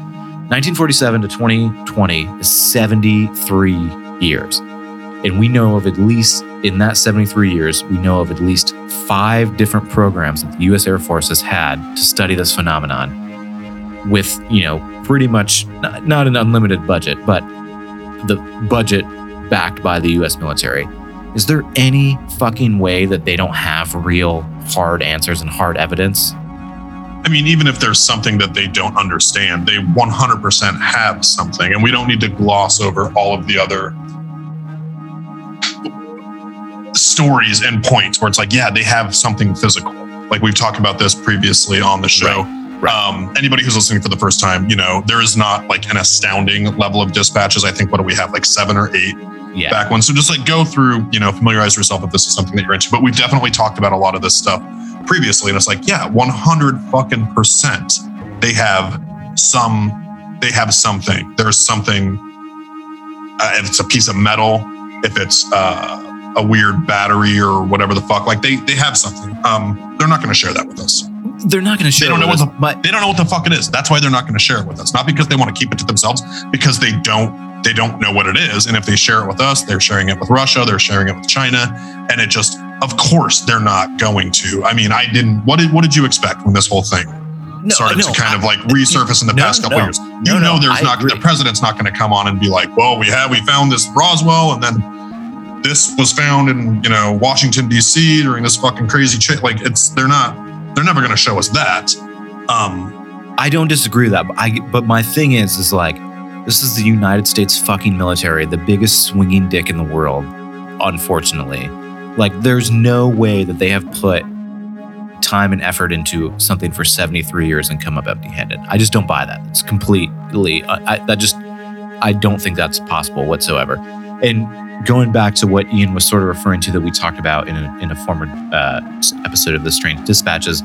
1947 to 2020 is 73 years. And we know of at least, in that 73 years, we know of at least five different programs that the US Air Force has had to study this phenomenon with, you know, pretty much not, not an unlimited budget, but the budget backed by the US military. Is there any fucking way that they don't have real hard answers and hard evidence? I mean, even if there's something that they don't understand, they 100% have something, and we don't need to gloss over all of the other stories and points where it's like, yeah, they have something physical. Like we've talked about this previously on the show. Right. Um, anybody who's listening for the first time, you know, there is not like an astounding level of dispatches. I think what do we have, like seven or eight Yeah. back ones. So just like go through, you know, familiarize yourself if this is something that you're into. But we've definitely talked about a lot of this stuff previously, and it's like, yeah, 100 fucking percent. They have some. They have something. There's something. Uh, if it's a piece of metal, if it's uh, a weird battery or whatever the fuck, like they they have something. Um, they're not going to share that with us. They're not going to share. They don't know with what us, but They don't know what the fuck it is. That's why they're not going to share it with us. Not because they want to keep it to themselves, because they don't they don't know what it is. And if they share it with us, they're sharing it with Russia, they're sharing it with China, and it just of course they're not going to. I mean, I didn't what did what did you expect when this whole thing no, started no, to kind I- of like resurface in the no, past couple years? You no, know there's I not agree. the president's not going to come on and be like, "Well, we have we found this Roswell and then this was found in, you know, Washington D.C. during this fucking crazy shit." Like it's they're not they're never going to show us that. Um I don't disagree with that, but I but my thing is is like this is the United States fucking military, the biggest swinging dick in the world, unfortunately. Like there's no way that they have put time and effort into something for 73 years and come up empty-handed. I just don't buy that. It's completely I, I, that just I don't think that's possible whatsoever. And going back to what Ian was sort of referring to that we talked about in a, in a former uh, episode of the Strange Dispatches,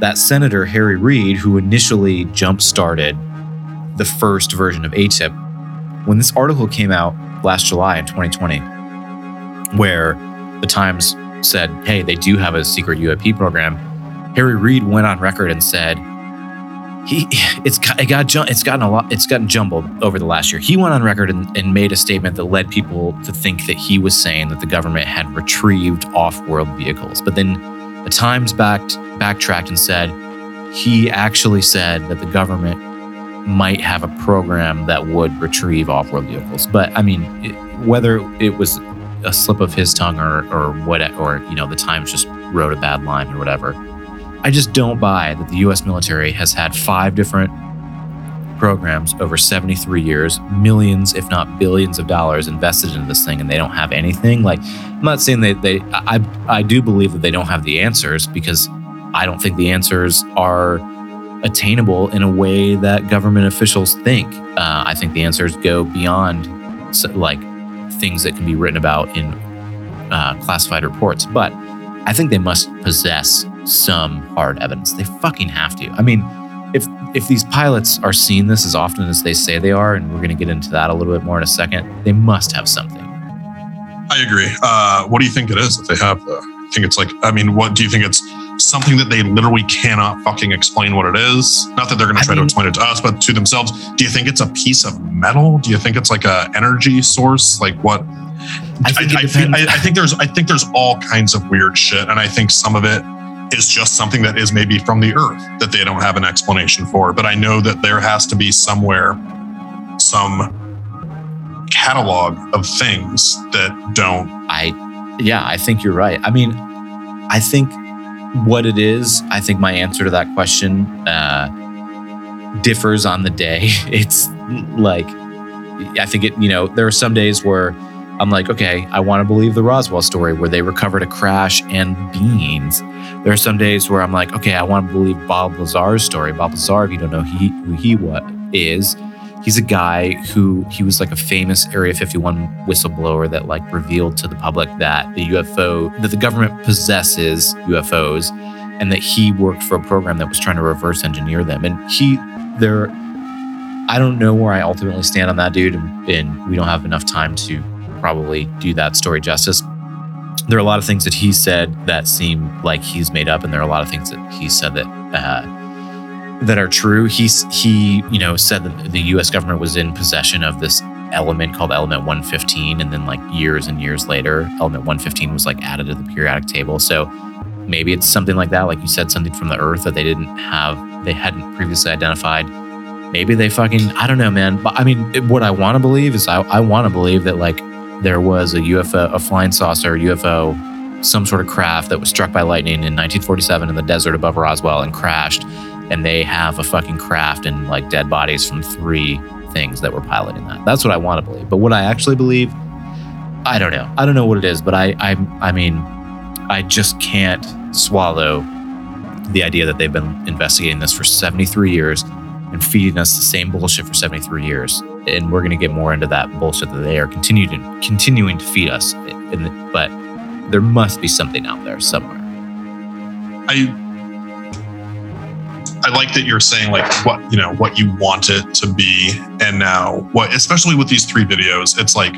that Senator Harry Reid, who initially jump started the first version of ATIP, when this article came out last July in 2020, where the Times said, hey, they do have a secret UAP program, Harry Reid went on record and said, he it's got, it got it's gotten a lot it's gotten jumbled over the last year. He went on record and, and made a statement that led people to think that he was saying that the government had retrieved off-world vehicles. But then the Times backed backtracked and said he actually said that the government might have a program that would retrieve off-world vehicles. But I mean, it, whether it was a slip of his tongue or or what or you know the Times just wrote a bad line or whatever. I just don't buy that the US military has had five different programs over 73 years, millions, if not billions of dollars invested into this thing, and they don't have anything. Like, I'm not saying they, they I, I do believe that they don't have the answers because I don't think the answers are attainable in a way that government officials think. Uh, I think the answers go beyond like things that can be written about in uh, classified reports, but I think they must possess some hard evidence. They fucking have to. I mean, if if these pilots are seeing this as often as they say they are, and we're going to get into that a little bit more in a second, they must have something. I agree. Uh, what do you think it is that they have? Though? I think it's like, I mean, what do you think it's something that they literally cannot fucking explain what it is? Not that they're going to I try mean- to explain it to us, but to themselves. Do you think it's a piece of metal? Do you think it's like a energy source? Like what? I think I. I, I think there's I think there's all kinds of weird shit, and I think some of it is just something that is maybe from the earth that they don't have an explanation for. But I know that there has to be somewhere some catalog of things that don't. I, yeah, I think you're right. I mean, I think what it is, I think my answer to that question uh, differs on the day. It's like I think it, you know, there are some days where I'm like, okay, I want to believe the Roswell story where they recovered a crash and beans. There are some days where I'm like, okay, I want to believe Bob Lazar's story. Bob Lazar, if you don't know he, who he what is, he's a guy who he was like a famous Area 51 whistleblower that like revealed to the public that the UFO that the government possesses UFOs and that he worked for a program that was trying to reverse engineer them. And he there I don't know where I ultimately stand on that dude and, and we don't have enough time to probably do that story justice. There are a lot of things that he said that seem like he's made up, and there are a lot of things that he said that uh, that are true. He's he you know said that the U.S. government was in possession of this element called element 115 and then like years and years later element 115 was like added to the periodic table so maybe it's something like that like you said something from the earth that they didn't have they hadn't previously identified maybe they fucking i don't know man but i mean what i want to believe is i, I want to believe that like there was a UFO, a flying saucer, UFO, some sort of craft that was struck by lightning in 1947 in the desert above Roswell and crashed. And they have a fucking craft and like dead bodies from three things that were piloting that. That's what I want to believe. But what I actually believe, I don't know. I don't know what it is, but I, I, I mean, I just can't swallow the idea that they've been investigating this for 73 years and feeding us the same bullshit for 73 years and we're going to get more into that bullshit that they are continuing continuing to feed us. The, but there must be something out there somewhere. I I like that you're saying like what you know what you want it to be, and now what, especially with these three videos, it's like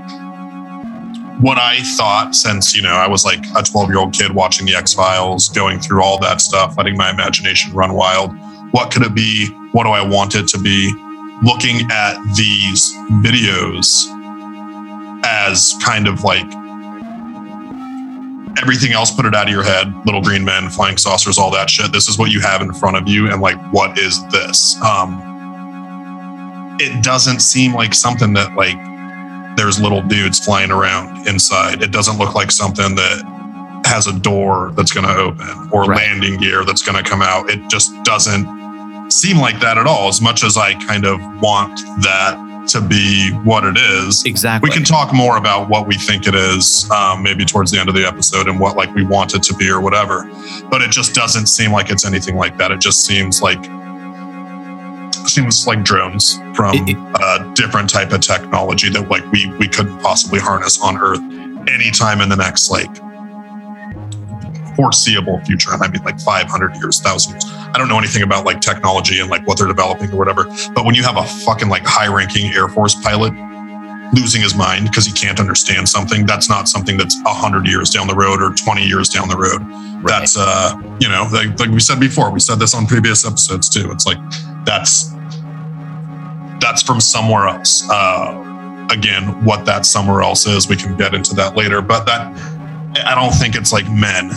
what I thought since you know I was like a 12 year old kid watching the X Files, going through all that stuff, letting my imagination run wild. What could it be? What do I want it to be? looking at these videos as kind of like everything else put it out of your head little green men flying saucers all that shit this is what you have in front of you and like what is this um it doesn't seem like something that like there's little dudes flying around inside it doesn't look like something that has a door that's going to open or right. landing gear that's going to come out it just doesn't seem like that at all, as much as I kind of want that to be what it is. Exactly. We can talk more about what we think it is, um, maybe towards the end of the episode, and what like we want it to be or whatever. But it just doesn't seem like it's anything like that. It just seems like seems like drones from it, it, a different type of technology that like we we couldn't possibly harness on Earth anytime in the next like foreseeable future. And I mean like 500 years, thousand years. I don't know anything about like technology and like what they're developing or whatever. But when you have a fucking like high ranking Air Force pilot losing his mind because he can't understand something, that's not something that's 100 years down the road or 20 years down the road. Right. That's, uh, you know, like, like we said before, we said this on previous episodes too. It's like that's, that's from somewhere else. Uh, again, what that somewhere else is, we can get into that later. But that, I don't think it's like men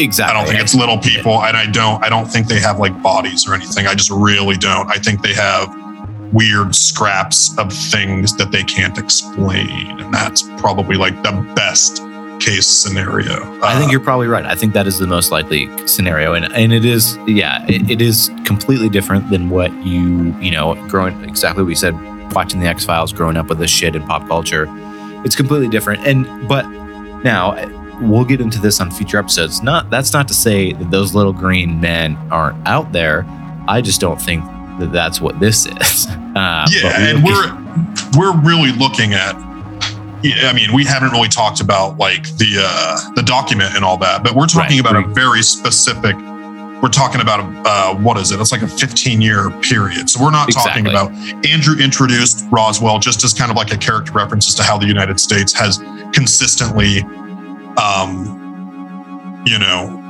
Exactly. I don't think it's little people, and I don't. I don't think they have like bodies or anything. I just really don't. I think they have weird scraps of things that they can't explain, and that's probably like the best case scenario. I think uh, you're probably right. I think that is the most likely scenario, and and it is, yeah, it, it is completely different than what you you know growing exactly what we said watching the X Files, growing up with this shit in pop culture. It's completely different, and but now we'll get into this on future episodes. Not that's not to say that those little green men aren't out there. I just don't think that that's what this is. Uh, yeah, we and we're we're really looking at. I mean, we haven't really talked about like the uh, the document and all that, but we're talking right, about right. a very specific. We're talking about a uh, what is it? It's like a 15 year period. So we're not exactly. talking about Andrew introduced Roswell just as kind of like a character reference as to how the United States has consistently um, you know,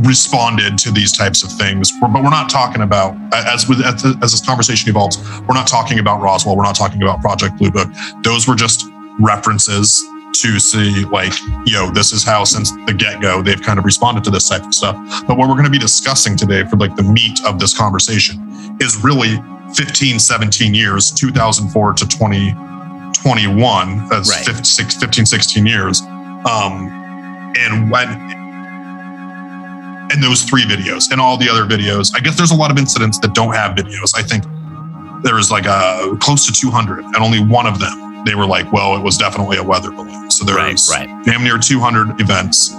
responded to these types of things. But we're not talking about as with as this conversation evolves. We're not talking about Roswell. We're not talking about Project Blue Book. Those were just references to see like you know this is how since the get-go they've kind of responded to this type of stuff but what we're going to be discussing today for like the meat of this conversation is really 15 17 years 2004 to 2021 that's right. 15, 15 16 years um, and when and those three videos and all the other videos i guess there's a lot of incidents that don't have videos i think there was like a close to 200, and only one of them they were like, well, it was definitely a weather balloon. So there's Right, right. damn near 200 events.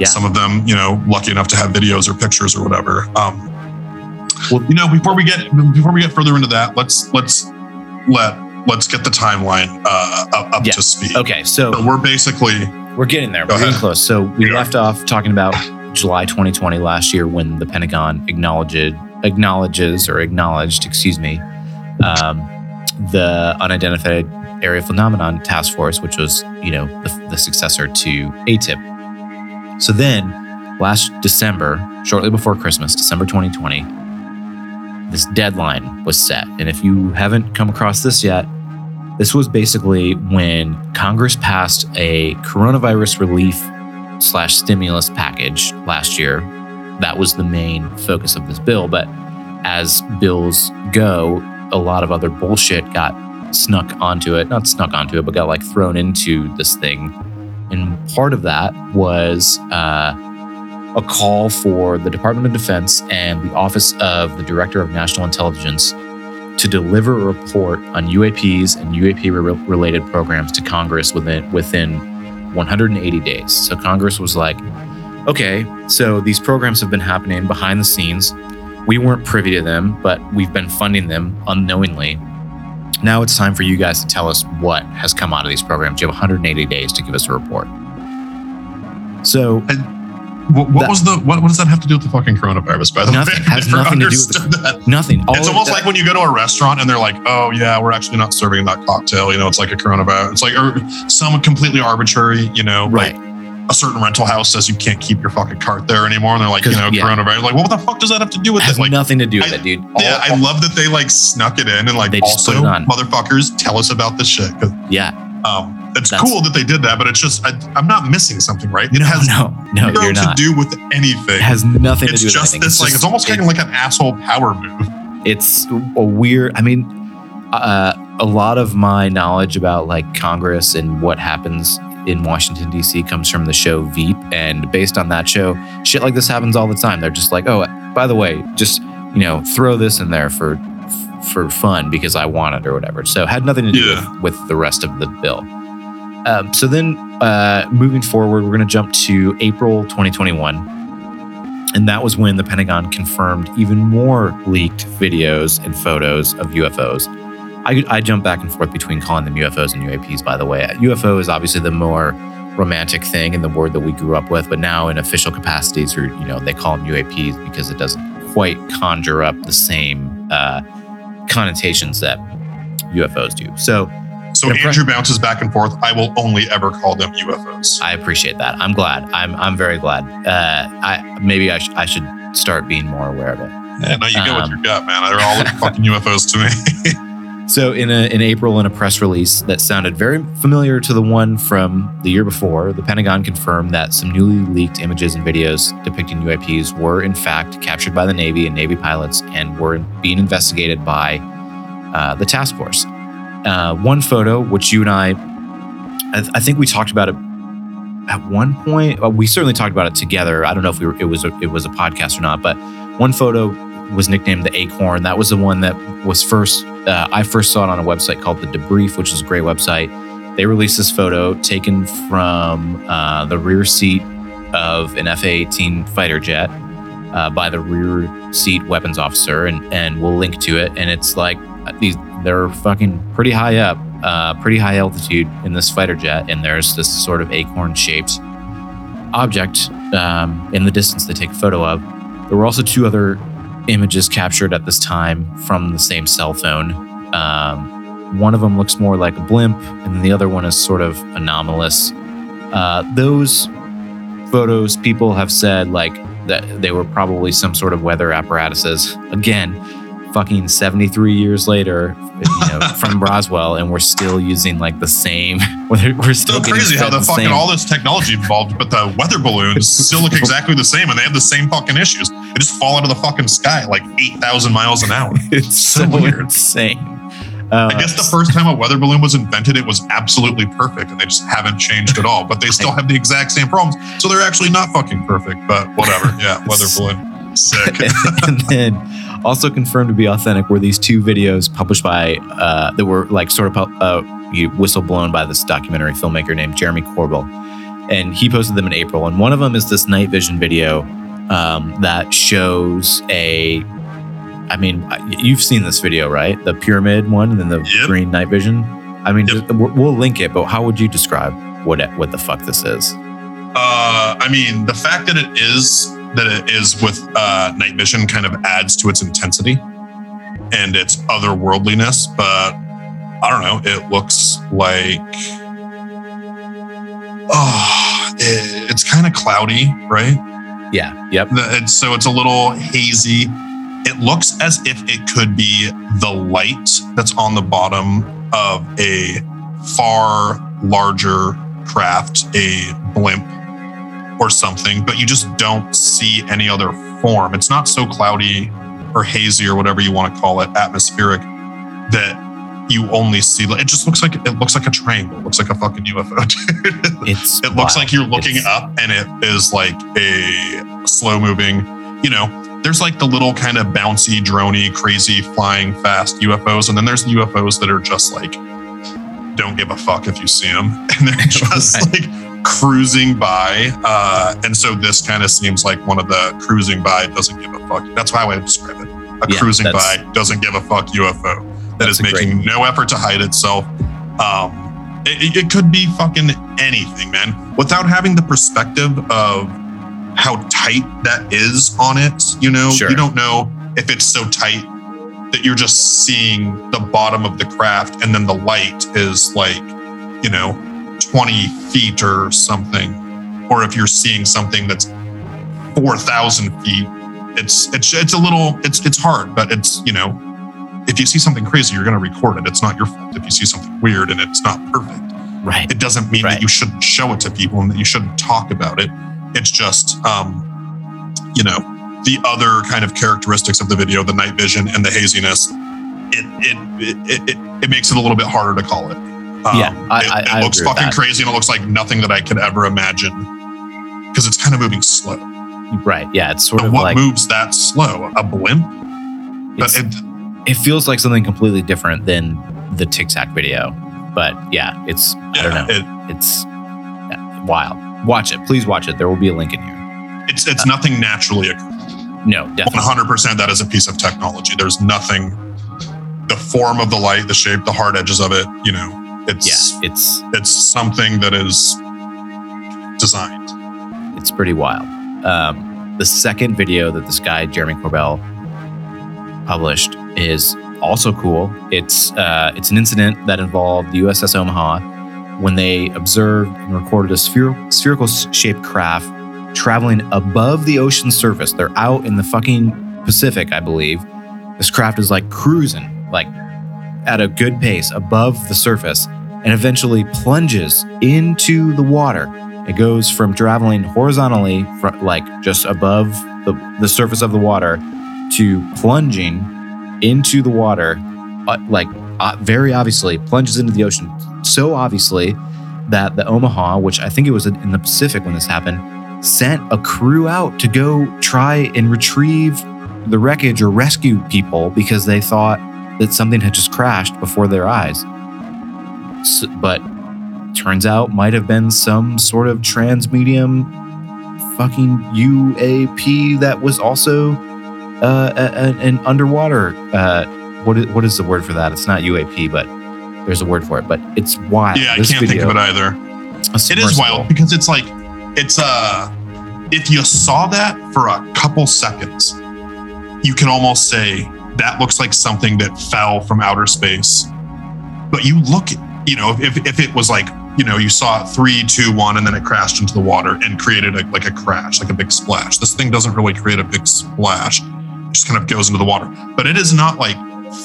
Yeah. Some of them, you know, lucky enough to have videos or pictures or whatever. Um, Well- you know, before we get before we get further into that, let's let's let let's get the timeline uh, up, up Yeah. to speed. Okay, so So we're basically We're getting there. Go We're getting close. So we are. left off talking about July 2020 last year when the Pentagon acknowledged acknowledges or acknowledged, excuse me, um, the unidentified area phenomenon task force, which was you know the, the successor to ATIP. So then, last December, shortly before Christmas, December 2020, this deadline was set. And if you haven't come across this yet, this was basically when Congress passed a coronavirus relief slash stimulus package last year. That was the main focus of this bill. But as bills go, a lot of other bullshit got snuck onto it. Not snuck onto it, but got like thrown into this thing. And part of that was uh, a call for the Department of Defense and the Office of the Director of National Intelligence to deliver a report on UAPs and UAP re- related programs to Congress within within 180 days. So Congress was like, okay, so these programs have been happening behind the scenes. We weren't privy to them, but we've been funding them unknowingly. Now it's time for you guys to tell us what has come out of these programs. You have 180 days to give us a report. So what, what That- was the what, what does that have to do with the fucking coronavirus? By the Nothing. way, Has nothing to do with the- that. nothing. All it's almost that- like when you go to a restaurant and they're like, "Oh yeah, we're actually not serving that cocktail." You know, it's like a coronavirus. It's like or some completely arbitrary. You know, right. like a certain rental house says you can't keep your fucking cart there anymore, and they're like, you know, yeah. coronavirus. Like, what the fuck does that have to do with it? Like, nothing to do with I- it, dude. yeah, All- I love that they like snuck it in and like They also motherfuckers tell us about this shit. yeah. Um, it's That's- cool that they did that, but it's just I, I'm not missing something, right? It No, has no, no, zero you're to not. do with anything. It has nothing it's to do with just anything. this like it's almost kind of like an asshole power move. it's a weird i mean uh, a lot of my knowledge about like congress and what happens in washington d.c comes from the show veep and based on that show shit like this happens all the time they're just like oh by the way just you know throw this in there for for fun because i want it or whatever so it had nothing to do Yeah. with, with the rest of the bill um, so then uh, moving forward we're going to jump to april 2021 and that was when the Pentagon confirmed even more leaked videos and photos of UFOs. I, I jump back and forth between calling them UFOs and UAPs, by the way. UFO is obviously the more romantic thing and the word that we grew up with, but now in official capacities, or you know, they call them UAPs because it doesn't quite conjure up the same uh, connotations that UFOs do. So So Andrew bounces back and forth. I will only ever call them UFOs. I appreciate that. I'm glad. I'm I'm very glad. Uh, I maybe I, sh- I should start being more aware of it. Yeah, no, you go with Um, your gut, man. They're all fucking UFOs to me. So in a, in April, in a press release that sounded very familiar to the one from the year before, the Pentagon confirmed that some newly leaked images and videos depicting UAPs were in fact captured by the Navy and Navy pilots and were being investigated by uh, the task force. Uh, one photo, which you and I, I, th- I think we talked about it at one point. uh, We certainly talked about it together. I don't know if we were, it was a, it was a podcast or not, but one photo was nicknamed the Acorn. That was the one that was first. Uh, I first saw it on a website called the Debrief, which is a great website. They released this photo taken from uh, the rear seat of an FA 18 fighter jet uh, by the rear seat weapons officer, and and we'll link to it. And it's like uh, these they're fucking pretty high up, uh, pretty high altitude in this fighter jet, and there's this sort of acorn shaped object um, in the distance they take a photo of. There were also two other images captured at this time from the same cell phone. Um, one of them looks more like a blimp, and the other one is sort of anomalous. Uh, those photos, people have said like that they were probably some sort of weather apparatuses. Again, fucking 73 years later, you know, from Roswell, and we're still using like the same. We're, still so crazy how the the fucking same- all this technology involved, but the weather balloons still look exactly the same, and they have the same fucking issues. They just fall out of the fucking sky like eight thousand miles an hour. It's So so, weird. insane. Uh, I guess the first time a weather balloon was invented, it was absolutely perfect, and they just haven't changed at all. But they still have the exact same problems, so they're actually not fucking perfect. But whatever, yeah, weather balloon, sick. and then also confirmed to be authentic were these two videos published by uh, that were like sort of uh, you whistleblown by this documentary filmmaker named Jeremy Corbell, and he posted them in April. And one of them is this night vision video um, that shows a. I mean, you've seen this video, right? The pyramid one and then the Yep. green night vision. I mean, Yep. just- we'll we'll link it, but how would you describe what what the fuck this is? Uh, I mean, the fact that it is that it is with uh, night vision kind of adds to its intensity and its otherworldliness. But I don't know. It looks like oh, it, it's kind of cloudy, right? Yeah. Yep. It's, so it's a little hazy. It looks as if it could be the light that's on the bottom of a far larger craft, a blimp or something, but you just don't see any other form. It's not so cloudy or hazy or whatever you want to call it, atmospheric, that you only see. It just looks like it looks like a triangle. It looks like a fucking UFO. dude. It's It looks wild. like you're looking It's- up and it is like a slow moving, you know, there's like the little kind of bouncy, drony, crazy, flying fast UFOs. And then there's the UFOs that are just like, don't give a fuck if you see them. And they're just Right. like cruising by. Uh, and so this kind of seems like one of the cruising by doesn't give a fuck. That's how I would describe it. A Yeah, cruising by doesn't give a fuck UFO That's is a great- making no effort to hide itself. Um, it, it could be fucking anything, man. Without having the perspective of how tight that is on it, you know, Sure. you don't know if it's so tight that you're just seeing the bottom of the craft and then the light is like, you know, 20 feet or something. Or if you're seeing something that's 4,000 feet, it's, it's, it's a little, it's, it's hard, but it's, you know, if you see something crazy, you're going to record it. It's not your fault if you see something weird and it's not perfect. right. It doesn't mean Right. that you shouldn't show it to people and that you shouldn't talk about it. It's just, um, you know, the other kind of characteristics of the video, the night vision and the haziness. It it it, it, it makes it a little bit harder to call it. Um, Yeah, I- it, I- it I looks fucking crazy and it looks like nothing that I could ever imagine because it's kind of moving slow. Right. Yeah. It's sort But of what like moves that slow? A blimp? But it, it feels like something completely different than the Tic Tac video. But yeah, it's I don't know. It, It's yeah, wild. Watch it. Please watch it. There will be a link in here. it's it's nothing naturally occurring. No, definitely. 100% that is a piece of technology. There's nothing, the form of the light, the shape, the hard edges of it, you know, it's, Yeah, it's it's something that is designed. it's pretty wild. Um, the second video that this guy Jeremy Corbell published is also cool. It's uh, it's an incident that involved the USS Omaha when they observed and recorded a spher- spherical shaped craft traveling above the ocean surface. They're out in the fucking Pacific, I believe. This craft is like cruising, like at a good pace above the surface, and eventually plunges into the water. It goes from traveling horizontally, like just above the, the surface of the water, to plunging into the water, uh, like uh, very obviously plunges into the ocean. So obviously that the Omaha, which I think it was in the Pacific when this happened, sent a crew out to go try and retrieve the wreckage or rescue people because they thought that something had just crashed before their eyes. But turns out might have been some sort of transmedium fucking UAP that was also uh, a- a- an underwater. Uh, what is, what is the word for that? It's not UAP, but there's a word for it. But it's wild. Yeah, I This can't think of it either. It is wild because it's like, it's uh, if you saw that for a couple seconds, you can almost say that looks like something that fell from outer space. But you look, you know, if, if it was like, you know, you saw it three, two, one, and then it crashed into the water and created a, like a crash, like a big splash. This thing doesn't really create a big splash, it just kind of goes into the water. But it is not like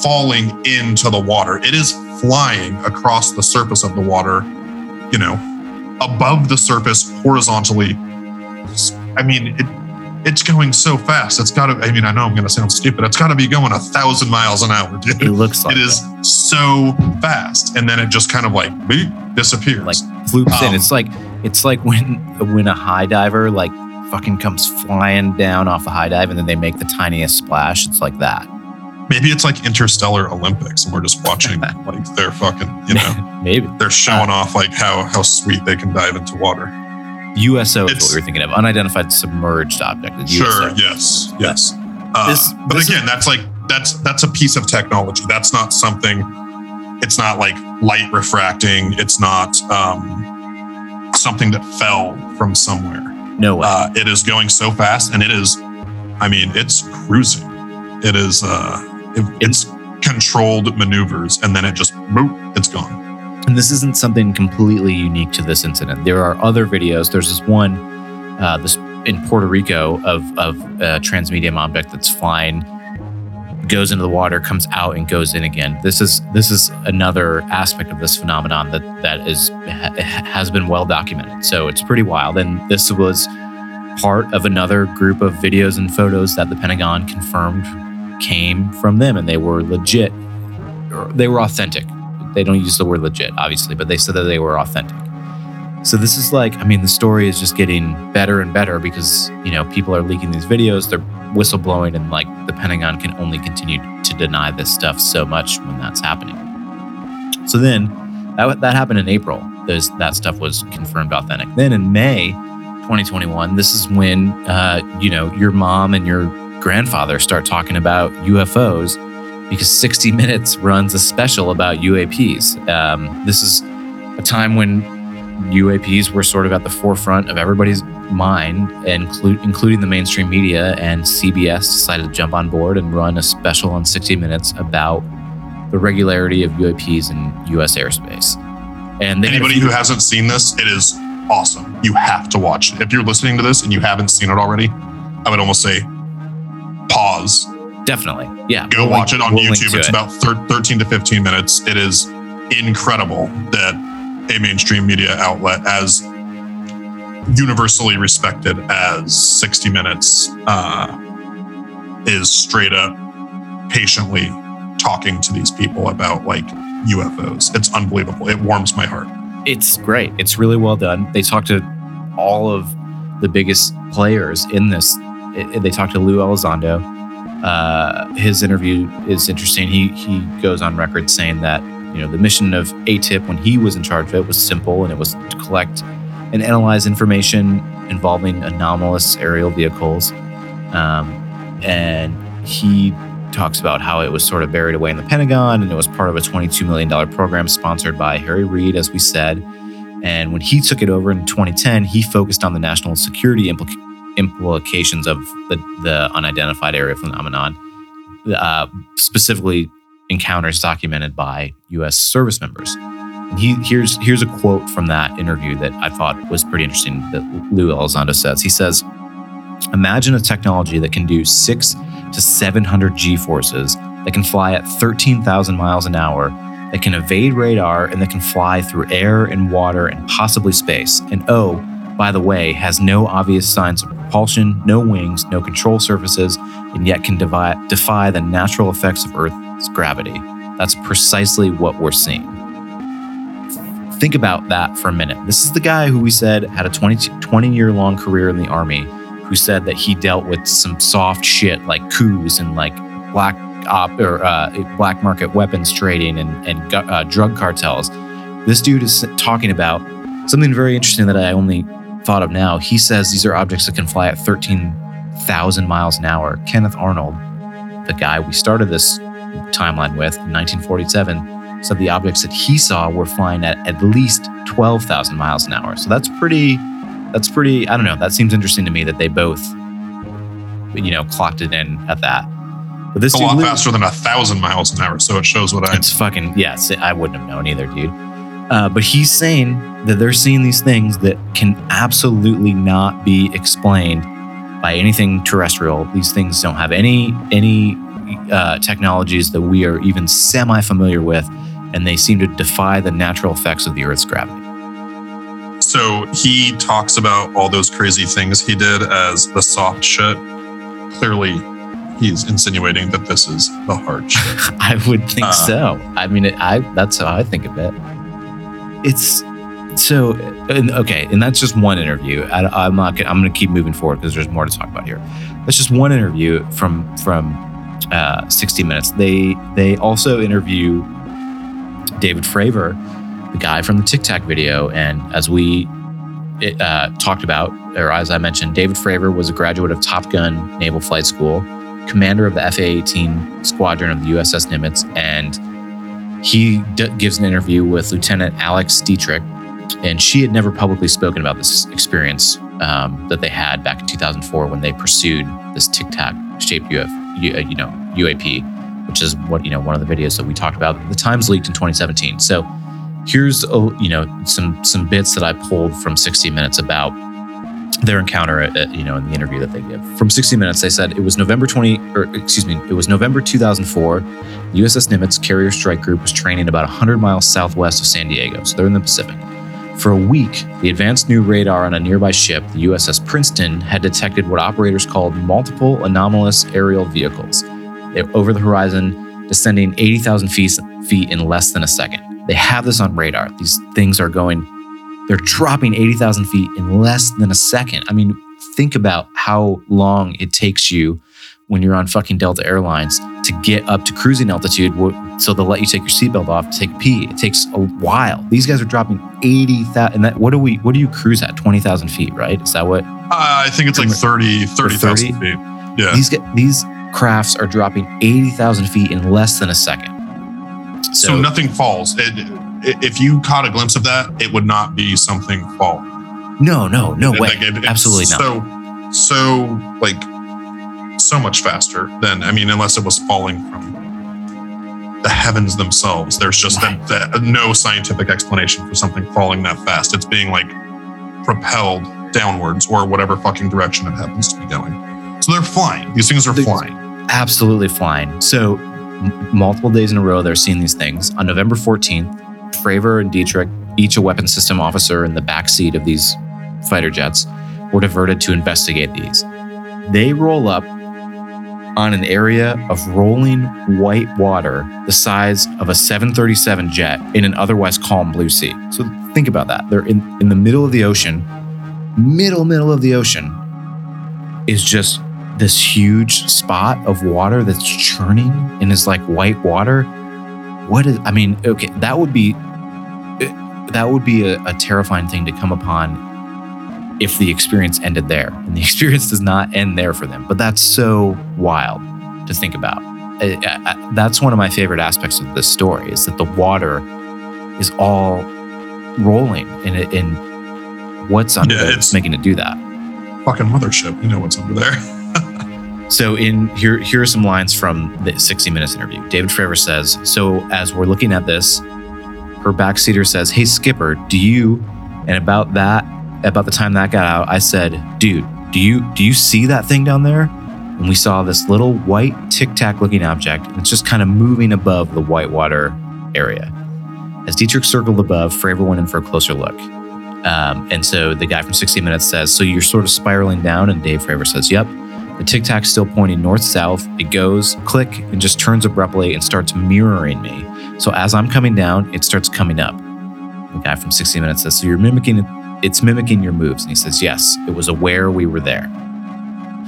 falling into the water, it is flying across the surface of the water, you know, above the surface horizontally. I mean, it, it's going so fast. It's got to, I mean, I know I'm going to sound stupid. It's got to be going a thousand miles an hour, dude. It looks like It is so fast. And then it just kind of like beep, disappears. like floops in. Um, It's like it's like when when a high diver like fucking comes flying down off a high dive and then they make the tiniest splash. It's like that. Maybe it's like Interstellar Olympics, and we're just watching like they're fucking, you know, Maybe. they're showing off like how how sweet they can dive into water. USO is what we were thinking of. Unidentified submerged object. is Sure. USO. Yes. Yes. Uh, This- but this is- again, that's like that's that's a piece of technology. That's not something. It's not like light refracting. It's not um, something that fell from somewhere. No way. Uh, it is going so fast, and it is. I mean, it's cruising. It is. Uh, it, it's controlled maneuvers, and then it just boop, it's gone. And this isn't something completely unique to this incident. There are other videos. There's this one, uh, this in Puerto Rico of of a transmedium object that's flying, goes into the water, comes out, and goes in again. This is this is another aspect of this phenomenon that that is ha, has been well documented. So it's pretty wild. And this was part of another group of videos and photos that the Pentagon confirmed came from them, and they were legit. They were authentic they don't use the word legit, obviously, but they said that they were authentic. So this is like, I mean, the story is just getting better and better because, you know, people are leaking these videos, they're whistleblowing, and like the Pentagon can only continue to deny this stuff so much when that's happening. So then that, that happened in April. That stuff was confirmed authentic. Then in May 2021, this is when, uh, you know, your mom and your grandfather start talking about UFOs because 60 Minutes runs a special about UAPs. Um, this is a time when UAPs were sort of at the forefront of everybody's mind, inclu- including the mainstream media. And CBS decided to jump on board and run a special on 60 Minutes about the regularity of UAPs in U.S. airspace. And they Anybody who hasn't seen this, it is awesome. You have to watch it. If you're listening to this and you haven't seen it already, I would almost say pause, definitely, yeah, go we'll watch link- it on we'll YouTube. It's it. about thir- 13 to 15 minutes. It is incredible that a mainstream media outlet as universally respected as 60 Minutes uh, is straight up patiently talking to these people about like UFOs. It's unbelievable. It warms my heart. it's great. It's really well done. They talk to all of the biggest players in this. It- they talk to Lou Elizondo. Uh, his interview is interesting. He he goes on record saying that you know the mission of AATIP when he was in charge of it was simple and it was to collect and analyze information involving anomalous aerial vehicles. Um, and he talks about how it was sort of buried away in the Pentagon and it was part of a $22 million program sponsored by Harry Reid, as we said. And when he took it over in 2010, he focused on the national security implica- implications of the, the unidentified aerial phenomenon, uh, specifically encounters documented by U.S. service members. He here's here's a quote from that interview that I thought was pretty interesting. That Lou Elizondo says. He says, "Imagine a technology that can do six to 700 G forces, that can fly at 13,000 miles an hour, that can evade radar, and that can fly through air and water and possibly space. And oh, by the way, has no obvious signs of propulsion, no wings, no control surfaces, and yet can devi- defy the natural effects of Earth's gravity. That's precisely what we're seeing. Think about that for a minute. This is the guy who we said had a 20, 20 year long career in the Army, who said that he dealt with some soft shit like coups and like black op or uh, black market weapons trading and, and uh, drug cartels. This dude is talking about something very interesting that I only thought of now. He says these are objects that can fly at 13,000 miles an hour. Kenneth Arnold, the guy we started this timeline with in 1947, said the objects that he saw were flying at at least 12,000 miles an hour. So that's pretty, that's pretty, I don't know, that seems interesting to me that they both, you know, clocked it in at that. But this It's a lot faster than a thousand miles an hour, so it shows what I. it's fucking yes. I wouldn't have known either, dude. Uh, but he's saying that they're seeing these things that can absolutely not be explained by anything terrestrial. These things don't have any any uh, technologies that we are even semi familiar with, and they seem to defy the natural effects of the Earth's gravity. So he talks about all those crazy things he did as the soft shit. Clearly, he's insinuating that this is the hard shit. I would think Uh. so. I mean, it, I that's how I think of it. It's so and, okay, and that's just one interview. I, am not. gonna- I'm to keep moving forward because there's more to talk about here. That's just one interview from from uh, 60 Minutes. They they also interview David Fravor, the guy from the Tic Tac video, and as we it, uh, talked about, or as I mentioned, David Fravor was a graduate of Top Gun Naval Flight School, commander of the FA-18 squadron of the USS Nimitz, and he d- gives an interview with Lieutenant Alex Dietrich, and she had never publicly spoken about this experience um, that they had back in 2004 when they pursued this Tic Tac shaped UF, U- uh, you know, UAP, which is what you know one of the videos that we talked about. The Times leaked in 2017. So here's a, you know some some bits that I pulled from 60 Minutes about their encounter at, at, you know in the interview that they give. From 60 minutes they said it was november 20 or excuse me it was november 2004 uss nimitz carrier strike group was training about 100 miles southwest of san diego so they're in the pacific. For a week the advanced new radar on a nearby ship the uss princeton had detected what operators called multiple anomalous aerial vehicles. They over the horizon descending 80000 feet, feet in less than a second. They have this on radar. These things are going they're dropping 80,000 feet in less than a second. I mean, think about how long it takes you when you're on fucking Delta Airlines to get up to cruising altitude. So they'll let you take your seatbelt off to take a pee. It takes a while. These guys are dropping 80,000. And that, what do we, what do you cruise at? 20,000 feet, right? Is that what? Uh, I think it's like 30, 30,000 feet. Yeah. These, these crafts are dropping 80,000 feet in less than a second. So, nothing falls. It, if you caught a glimpse of that, it would not be something falling. no, no, no way. Like, it- Absolutely not. So, so like, so much faster than I mean, unless it was falling from the heavens themselves. There's just Right. that, that no scientific explanation for something falling that fast. It's being like propelled downwards or whatever fucking direction it happens to be going. So they're flying. These things are These- flying. absolutely flying. So, m- multiple days in a row, they're seeing these things. On November 14th, Fravor and Dietrich, each a weapons system officer in the backseat of these fighter jets, were diverted to investigate these. They roll up on an area of rolling white water the size of a 737 jet in an otherwise calm blue sea. So think about that. They're in, in the middle of the ocean, middle, middle of the ocean is just this huge spot of water that's churning and is like white water. What is, I mean, okay, that would be, eh, that would be a, a terrifying thing to come upon if the experience ended there. And the experience does not end there for them. But that's so wild to think about. I- I- I- that's one of my favorite aspects of this story is that the water is all rolling and, it, and what's under Yeah, there it's- making it do that. Fucking mothership. You know what's under there. So in here here are some lines from the 60 Minutes interview. David Fravor says, "So as we're looking at this, her backseater says, "Hey Skipper, do you?" And about that, about the time that got out, I said, "Dude, do you do you see that thing down there?" And we saw this little white tic tac looking object. It's just kind of moving above the whitewater area. As Dietrich circled above, Fravor went in for a closer look. Um, and so the guy from 60 Minutes says, "So you're sort of spiraling down?" And Dave Fravor says, "Yep." The tic tac's still pointing north south. It goes click and just turns abruptly and starts mirroring me. So as I'm coming down, it starts coming up. The guy from 60 Minutes says, So you're mimicking it's mimicking your moves. And he says, Yes, it was aware we were there.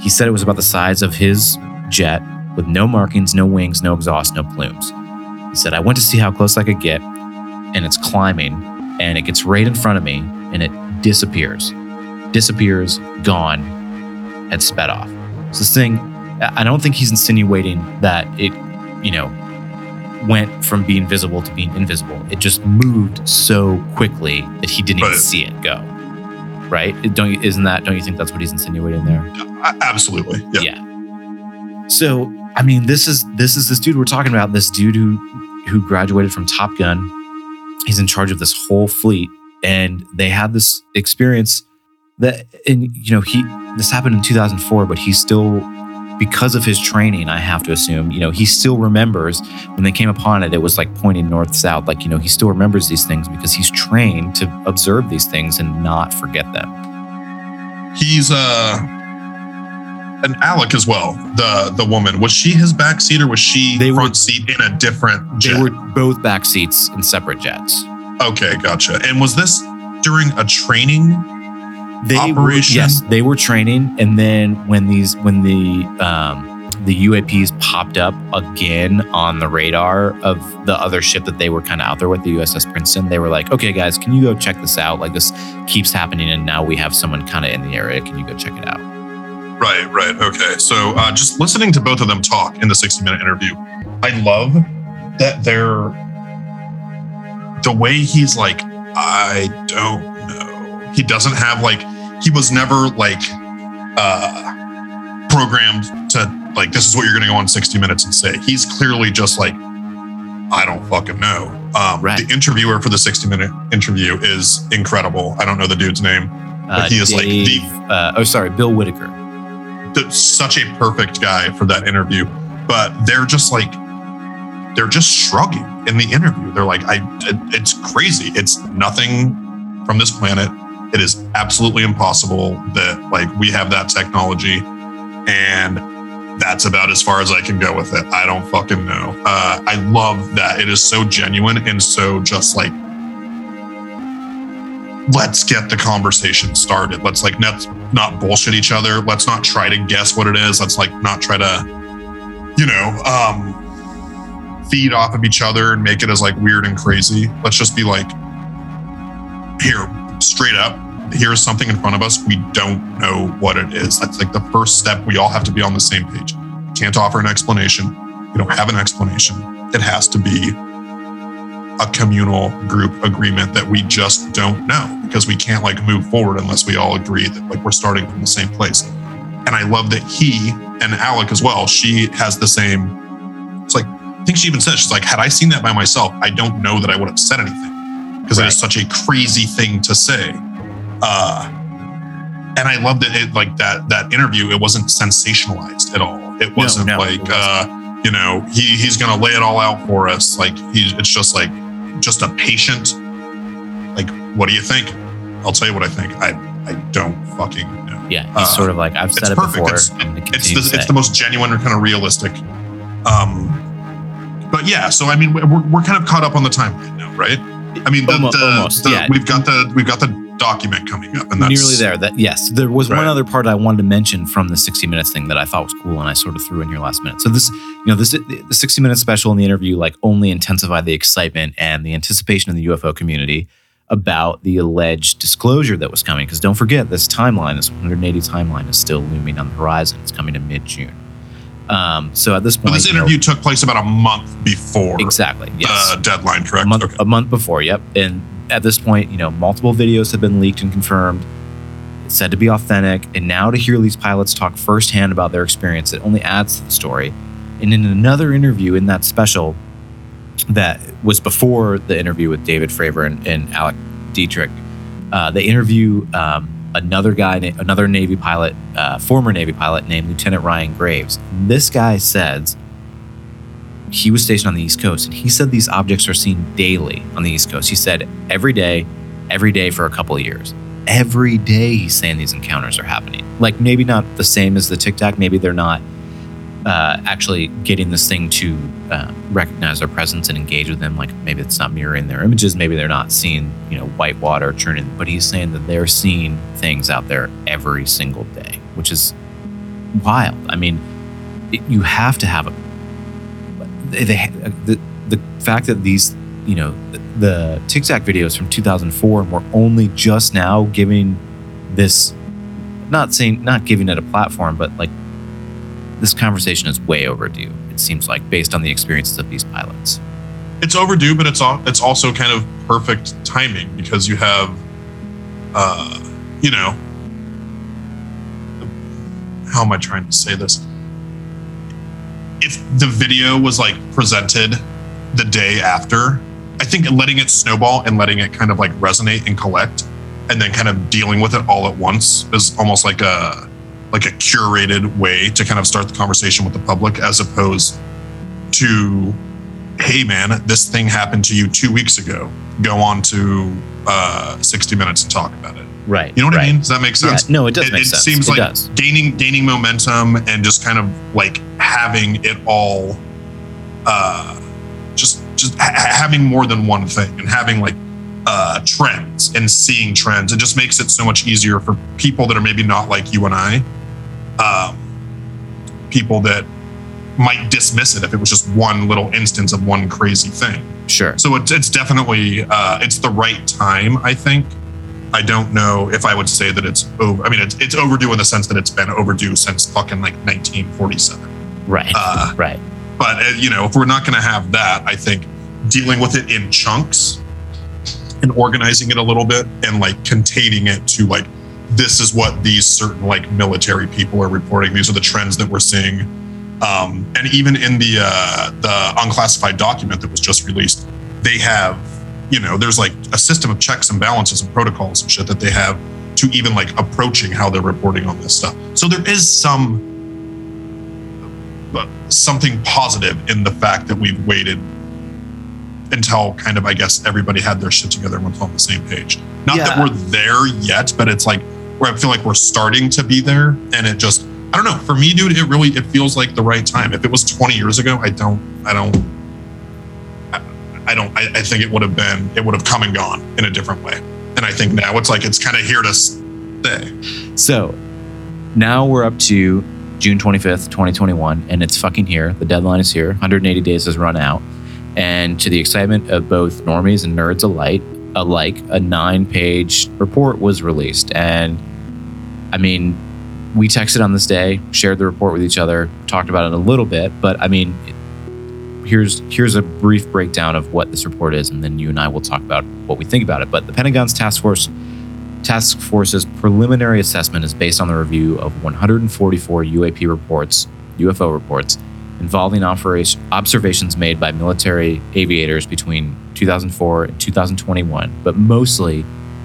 He said it was about the size of his jet with no markings, no wings, no exhaust, no plumes. He said, I went to see how close I could get, and it's climbing, and it gets right in front of me, and it disappears. Disappears, gone, had sped off. So this thing, I don't think he's insinuating that it, you know, went from being visible to being invisible. It just moved so quickly that he didn't even see it go. Right? It- Don't you, isn't that? Don't you think that's what he's insinuating there? Absolutely. Yeah. Yeah. So I mean, this is this is this dude we're talking about. This dude who who graduated from Top Gun. He's in charge of this whole fleet, and they have this experience that, and you know, he this happened in 2004, but he still, because of his training, I have to assume, you know, he still remembers when they came upon it. It was like pointing north south. Like you know, he still remembers these things because he's trained to observe these things and not forget them. He's uh an Alex as well. The the woman was she his back seat or was she They were- front seat in a different jet? They were both back seats in separate jets. okay, gotcha. And was this during a training they were, yes, they were training, and then when these when the um, the UAPs popped up again on the radar of the other ship that they were kind of out there with, the USS Princeton, they were like, "Okay, guys, can you go check this out? Like this keeps happening, and now we have someone kind of in the area. Can you go check it out?" Right, right. Okay. So uh, just listening to both of them talk in the 60 minute interview, I love that they're the way he's like, I don't. He doesn't have like, he was never like uh, programmed to like, this is what you're going to go on 60 minutes and say. He's clearly just like, I don't fucking know. Um, Right. The interviewer for the 60 minute interview is incredible. I don't know the dude's name. Uh, he is like the- uh, oh, sorry, Bill Whitaker. the, such a perfect guy for that interview, but they're just like they're just shrugging in the interview. They're like, I, it, it's crazy. It's nothing from this planet. It is absolutely impossible that like we have that technology, and that's about as far as I can go with it. I don't fucking know. Uh, I love that it is so genuine and so just like let's get the conversation started. Let's like let's not bullshit each other. Let's not try to guess what it is. Let's like not try to, you know, um, feed off of each other and make it as like weird and crazy. Let's just be like, here, straight up. Here's something in front of us. We don't know what it is. That's like the first step. We all have to be on the same page. Can't offer an explanation. We don't have an explanation. It has to be a communal group agreement that we just don't know because we can't like move forward unless we all agree that like we're starting from the same place. And I love that he and Alex as well, she has the same. It's like, I think she even said, she's like, had I seen that by myself, I don't know that I would have said anything because it is such a crazy thing to say. Uh, and I loved that it like that that interview. It wasn't sensationalized at all. It wasn't no, like it wasn't. uh, you know he he's gonna lay it all out for us. Like he's it's just like just a patient. Like what do you think? I'll tell you what I think. I I don't fucking know. Yeah, he's Uh, sort of like I've said it's it perfect. before. It's- It's the it's the most genuine and kind of realistic. Um, but yeah, so I mean we're we're kind of caught up on the timeline now, right? I mean the, Almo- the, almost, the- yeah. we've got the we've got the document coming up, and that's nearly there. That yes, there was Right. one other part I wanted to mention from the 60 minutes thing that I thought was cool, and I sort of threw in here last minute. So this, you know, this the 60 minute special in the interview like only intensified the excitement and the anticipation in the UFO community about the alleged disclosure that was coming. Because don't forget, this timeline, this 180 timeline, is still looming on the horizon. It's coming in mid June. Um, so at this But point, this you know- interview took place about a month before exactly, yes, the deadline, correct? a month, Okay. a month before. Yep. And at this point, you know, multiple videos have been leaked and confirmed. It's said to be authentic. And now to hear these pilots talk firsthand about their experience, it only adds to the story. And in another interview in that special that was before the interview with David Fravor and, and Alex Dietrich, uh, they interview um, another guy, another Navy pilot, uh, former Navy pilot named Lieutenant Ryan Graves. This guy says he was stationed on the East Coast, and he said these objects are seen daily on the East Coast. He said every day, every day for a couple of years. Every day he's saying these encounters are happening. Like maybe not the same as the Tic Tac. Maybe they're not uh, actually getting this thing to uh, recognize their presence and engage with them. Like maybe it's not mirroring their images. Maybe they're not seeing you know white water churning. But he's saying that they're seeing things out there every single day, which is wild. I mean, it, you have to have a they, they the the fact that these you know the, the Tic Tac videos from 2004 and we're only just now giving this not saying not giving it a platform but like this conversation is way overdue it seems like based on the experiences of these pilots it's overdue, but it's all it's also kind of perfect timing because you have, uh, you know, how am I trying to say this? If the video was like presented the day after, I think letting it snowball and letting it kind of like resonate and collect, and then kind of dealing with it all at once is almost like a like a curated way to kind of start the conversation with the public, as opposed to hey man this thing happened to you two weeks ago. Go on to uh 60 minutes and talk about it. Right you know what i mean? does that make yeah, sense? no it does it, make it sense. seems it like does. gaining gaining momentum and just kind of like having it all uh just just ha- having more than one thing and having like uh, trends and seeing trends. It just makes it so much easier for people that are maybe not like you and I, um, people that might dismiss it if it was just one little instance of one crazy thing. Sure. So it's, it's definitely uh, it's the right time, I think. I don't know if I would say that it's over. I mean, it's, it's overdue in the sense that it's been overdue since fucking like 1947. Right. Uh, right. But uh, you know, if we're not going to have that, I think dealing with it in chunks and organizing it a little bit and like containing it to like this is what these certain like military people are reporting. These are the trends that we're seeing. Um, and even in the uh, the unclassified document that was just released, they have you know there's like a system of checks and balances and protocols and shit that they have to even like approaching how they're reporting on this stuff. So there is some uh, something positive in the fact that we've waited until kind of I guess everybody had their shit together and went on the same page. Not that we're there yet, but it's like where I feel like we're starting to be there, and it just I don't know. For me, dude, it really it feels like the right time. If it was 20 years ago, I don't I don't I, I don't I, I think it would have been it would have come and gone in a different way. And I think now it's like it's kind of here to stay. So now we're up to June 25th, 2021, and it's fucking here. The deadline is here. 180 days has run out. And to the excitement of both normies and nerds alike, alike a nine page report was released. And I mean, we texted on this day, shared the report with each other, talked about it a little bit, but I mean, here's here's a brief breakdown of what this report is, and then you and I will talk about what we think about it. But the Pentagon's task force task force's preliminary assessment is based on the review of 144 UAP reports, UFO reports, involving operation, observations made by military aviators between 2004 and 2021, but mostly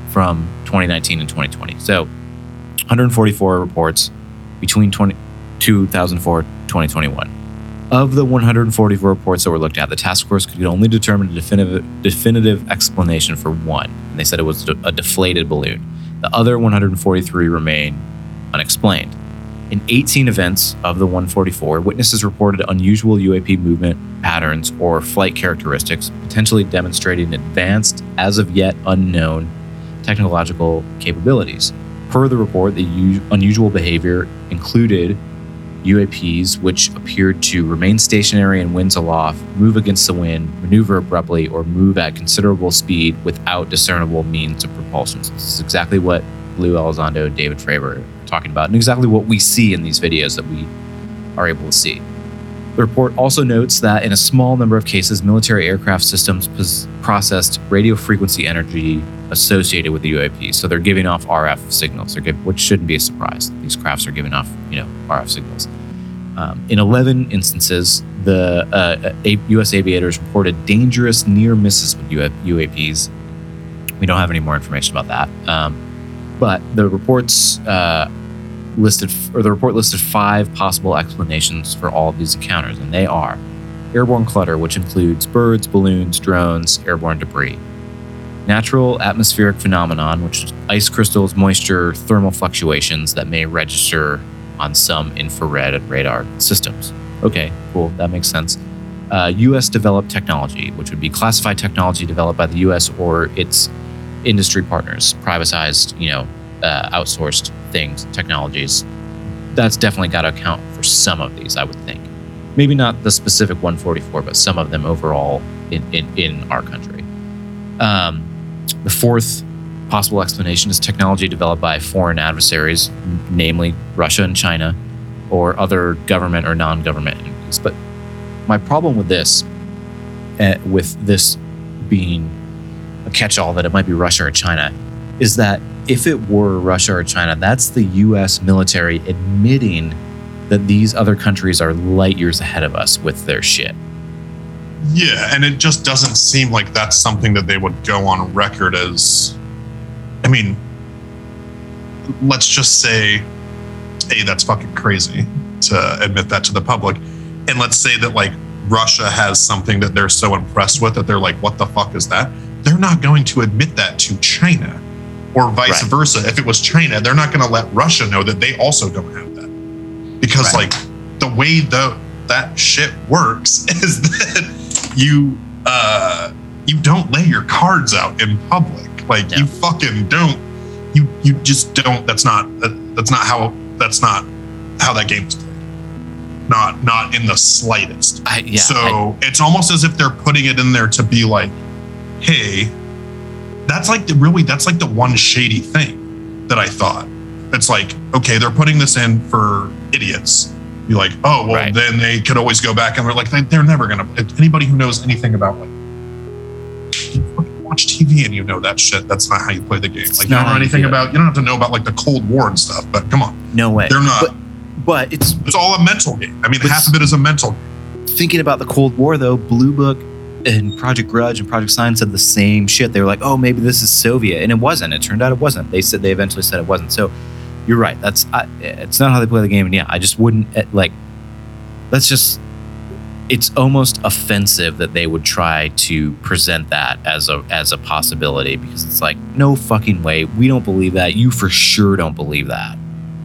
from 2019 and 2020. So 144 reports between 20, 2004 2021. Of the 144 reports that were looked at, the task force could only determine a definitive, definitive explanation for one, and they said it was a deflated balloon. The other 143 remain unexplained. In 18 events of the 144, witnesses reported unusual UAP movement patterns or flight characteristics, potentially demonstrating advanced, as of yet unknown, technological capabilities. Per the report, the u- unusual behavior included UAPs which appeared to remain stationary in winds aloft, move against the wind, maneuver abruptly, or move at considerable speed without discernible means of propulsion. So this is exactly what Lou Elizondo and David Fravor talking about, and exactly what we see in these videos that we are able to see. The report also notes that in a small number of cases, military aircraft systems pos- processed radio frequency energy associated with the UAP. So they're giving off RF signals, they're which shouldn't be a surprise. These crafts are giving off, you know, RF signals. Um, in 11 instances, the uh, a- U.S. aviators reported dangerous near misses with UA- UAPs. We don't have any more information about that. Um, but the reports uh, listed, or the report listed five possible explanations for all of these encounters, and they are airborne clutter, which includes birds, balloons, drones, airborne debris. Natural atmospheric phenomenon, which is ice crystals, moisture, thermal fluctuations that may register on some infrared and radar systems. Okay, cool, that makes sense. Uh, U.S. developed technology, which would be classified technology developed by the U.S. or its industry partners, privatized, you know, uh, outsourced things, technologies. That's definitely got to account for some of these, I would think. Maybe not the specific 144, but some of them overall in, in, in our country. Um, the fourth possible explanation is technology developed by foreign adversaries, namely Russia and China, or other government or non government entities. But my problem with this, uh, with this being a catch all that it might be Russia or China, is that if it were Russia or China, that's the US military admitting that these other countries are light years ahead of us with their shit. Yeah, and it just doesn't seem like that's something that they would go on record as. I mean, let's just say, hey, that's fucking crazy to admit that to the public. And let's say that like Russia has something that they're so impressed with that they're like, what the fuck is that? They're not going to admit that to China or vice Right. versa. If it was China, they're not going to let Russia know that they also don't have that. Because Right. like the way the that shit works is that you uh you don't lay your cards out in public. Like No. you fucking don't. You you just don't. That's not that, that's not how that's not how that game's played. Not not in the slightest. I, yeah. so I- it's almost as if they're putting it in there to be like, hey, that's like the really that's like the one shady thing that I thought. It's like, okay, they're putting this in for idiots. Be like, oh well, Right. then they could always go back and they're like, they, they're never gonna. Anybody who knows anything about like, watch TV and you know that shit. That's not how you play the game. Like you don't know anything about. You don't have to know about like the Cold War and stuff. But come on, no way. they're not. But, but it's it's all a mental game. I mean, half of it is a mental. game. thinking about the Cold War though, Blue Book and Project Grudge and Project Sign said the same shit. They were like, "Oh, maybe this is Soviet," and it wasn't. It turned out it wasn't. They said they eventually said it wasn't. So you're right. That's I, it's not how they play the game. And yeah, I just wouldn't eh, like. That's just. It's almost offensive that they would try to present that as a as a possibility because it's like no fucking way. We don't believe that. You for sure don't believe that.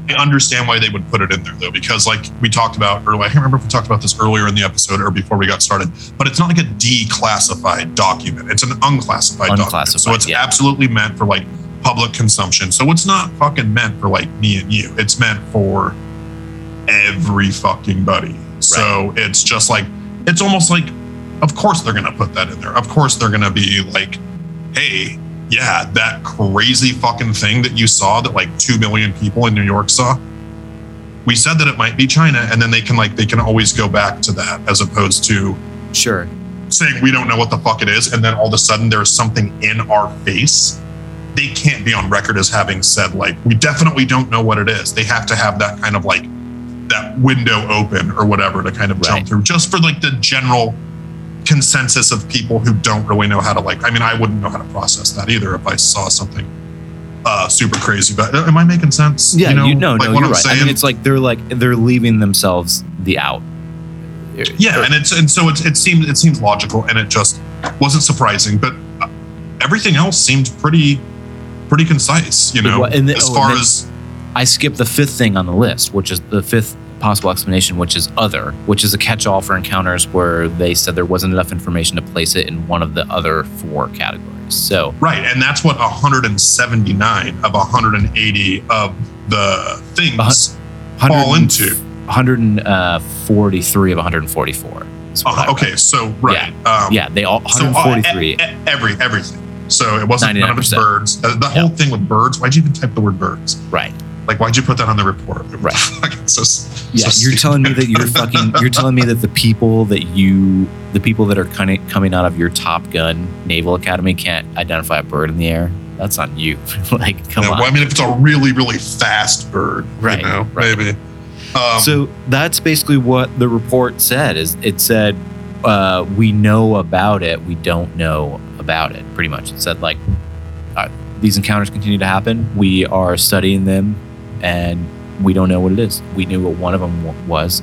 I understand why they would put it in there though, because like we talked about earlier, I can't remember if we talked about this earlier in the episode or before we got started, but it's not like a declassified document. It's an unclassified, document. So it's yeah. absolutely meant for like public consumption. So it's not fucking meant for like me and you. It's meant for every fucking buddy. So it's just like it's almost like of course they're gonna put that in there. Of course they're gonna be like, hey, yeah, that crazy fucking thing that you saw that like two million people in New York saw. We said that it might be China, and then they can like they can always go back to that as opposed to Sure. saying we don't know what the fuck it is, and then all of a sudden there's something in our face. They can't be on record as having said like we definitely don't know what it is. They have to have that kind of like that window open or whatever to kind of Right. jump through, just for like the general consensus of people who don't really know how to like. I mean, I wouldn't know how to process that either if I saw something uh, super crazy. But uh, am I making sense? Yeah, you, know, no, like no, you're I'm right. I mean, it's like they're like they're leaving themselves the out. Yeah, and it's and so it, it seems it seems logical, and it just wasn't surprising. But uh, everything else seemed pretty pretty concise. You know, then- as oh, far and as I skipped the fifth thing on the list, which is the fifth possible explanation, which is other, which is a catch-all for encounters where they said there wasn't enough information to place it in one of the other four categories. So right, and that's what 179 of 180 of the things fall into. 143 of 144. is what Uh, read. okay, so right, um, Yeah, they all so, uh, 143. e- e- every everything. So it wasn't none of it's birds. Uh, the whole thing with birds. Why'd you even type the word birds? right. Like, why'd you put that on the report? Right. So, Yeah, so you're telling me that you're fucking. You're telling me that the people that you, the people that are kind of coming out of your Top Gun Naval Academy can't identify a bird in the air. That's on you. like, come on. well, I mean, if it's a really, really fast bird, Right, You know, right. maybe. Um, so that's basically what the report said. Is it said uh, we know about it, we don't know about it. Pretty much, it said like uh, these encounters continue to happen. We are studying them, and we don't know what it is. We knew what one of them was.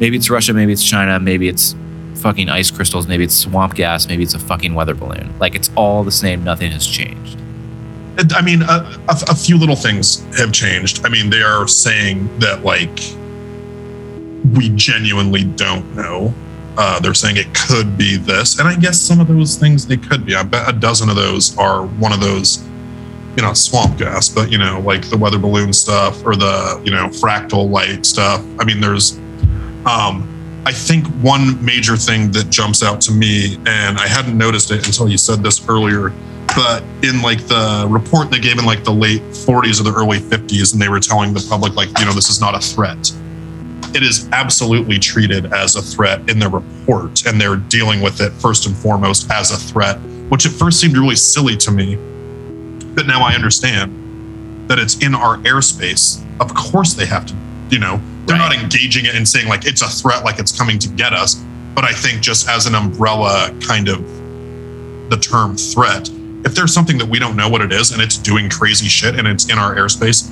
Maybe it's Russia. Maybe it's China. Maybe it's fucking ice crystals. Maybe it's swamp gas. Maybe it's a fucking weather balloon. Like it's all the same. Nothing has changed. I mean, a, a, a few little things have changed. I mean, they are saying that like we genuinely don't know. Uh, they're saying it could be this, and I guess some of those things they could be. I bet a dozen of those are one of those, you know, swamp gas, but you know, like the weather balloon stuff or the you know fractal light stuff. I mean, there's. Um, I think one major thing that jumps out to me, and I hadn't noticed it until you said this earlier, but in like the report they gave in like the late 40s or the early 50s and they were telling the public like you know this is not a threat it is absolutely treated as a threat in their report and they're dealing with it first and foremost as a threat which at first seemed really silly to me but now i understand that it's in our airspace. Of course they have to you know they're Right. not engaging it and saying like it's a threat like it's coming to get us. But i think just as an umbrella kind of the term threat if there's something that we don't know what it is and it's doing crazy shit and it's in our airspace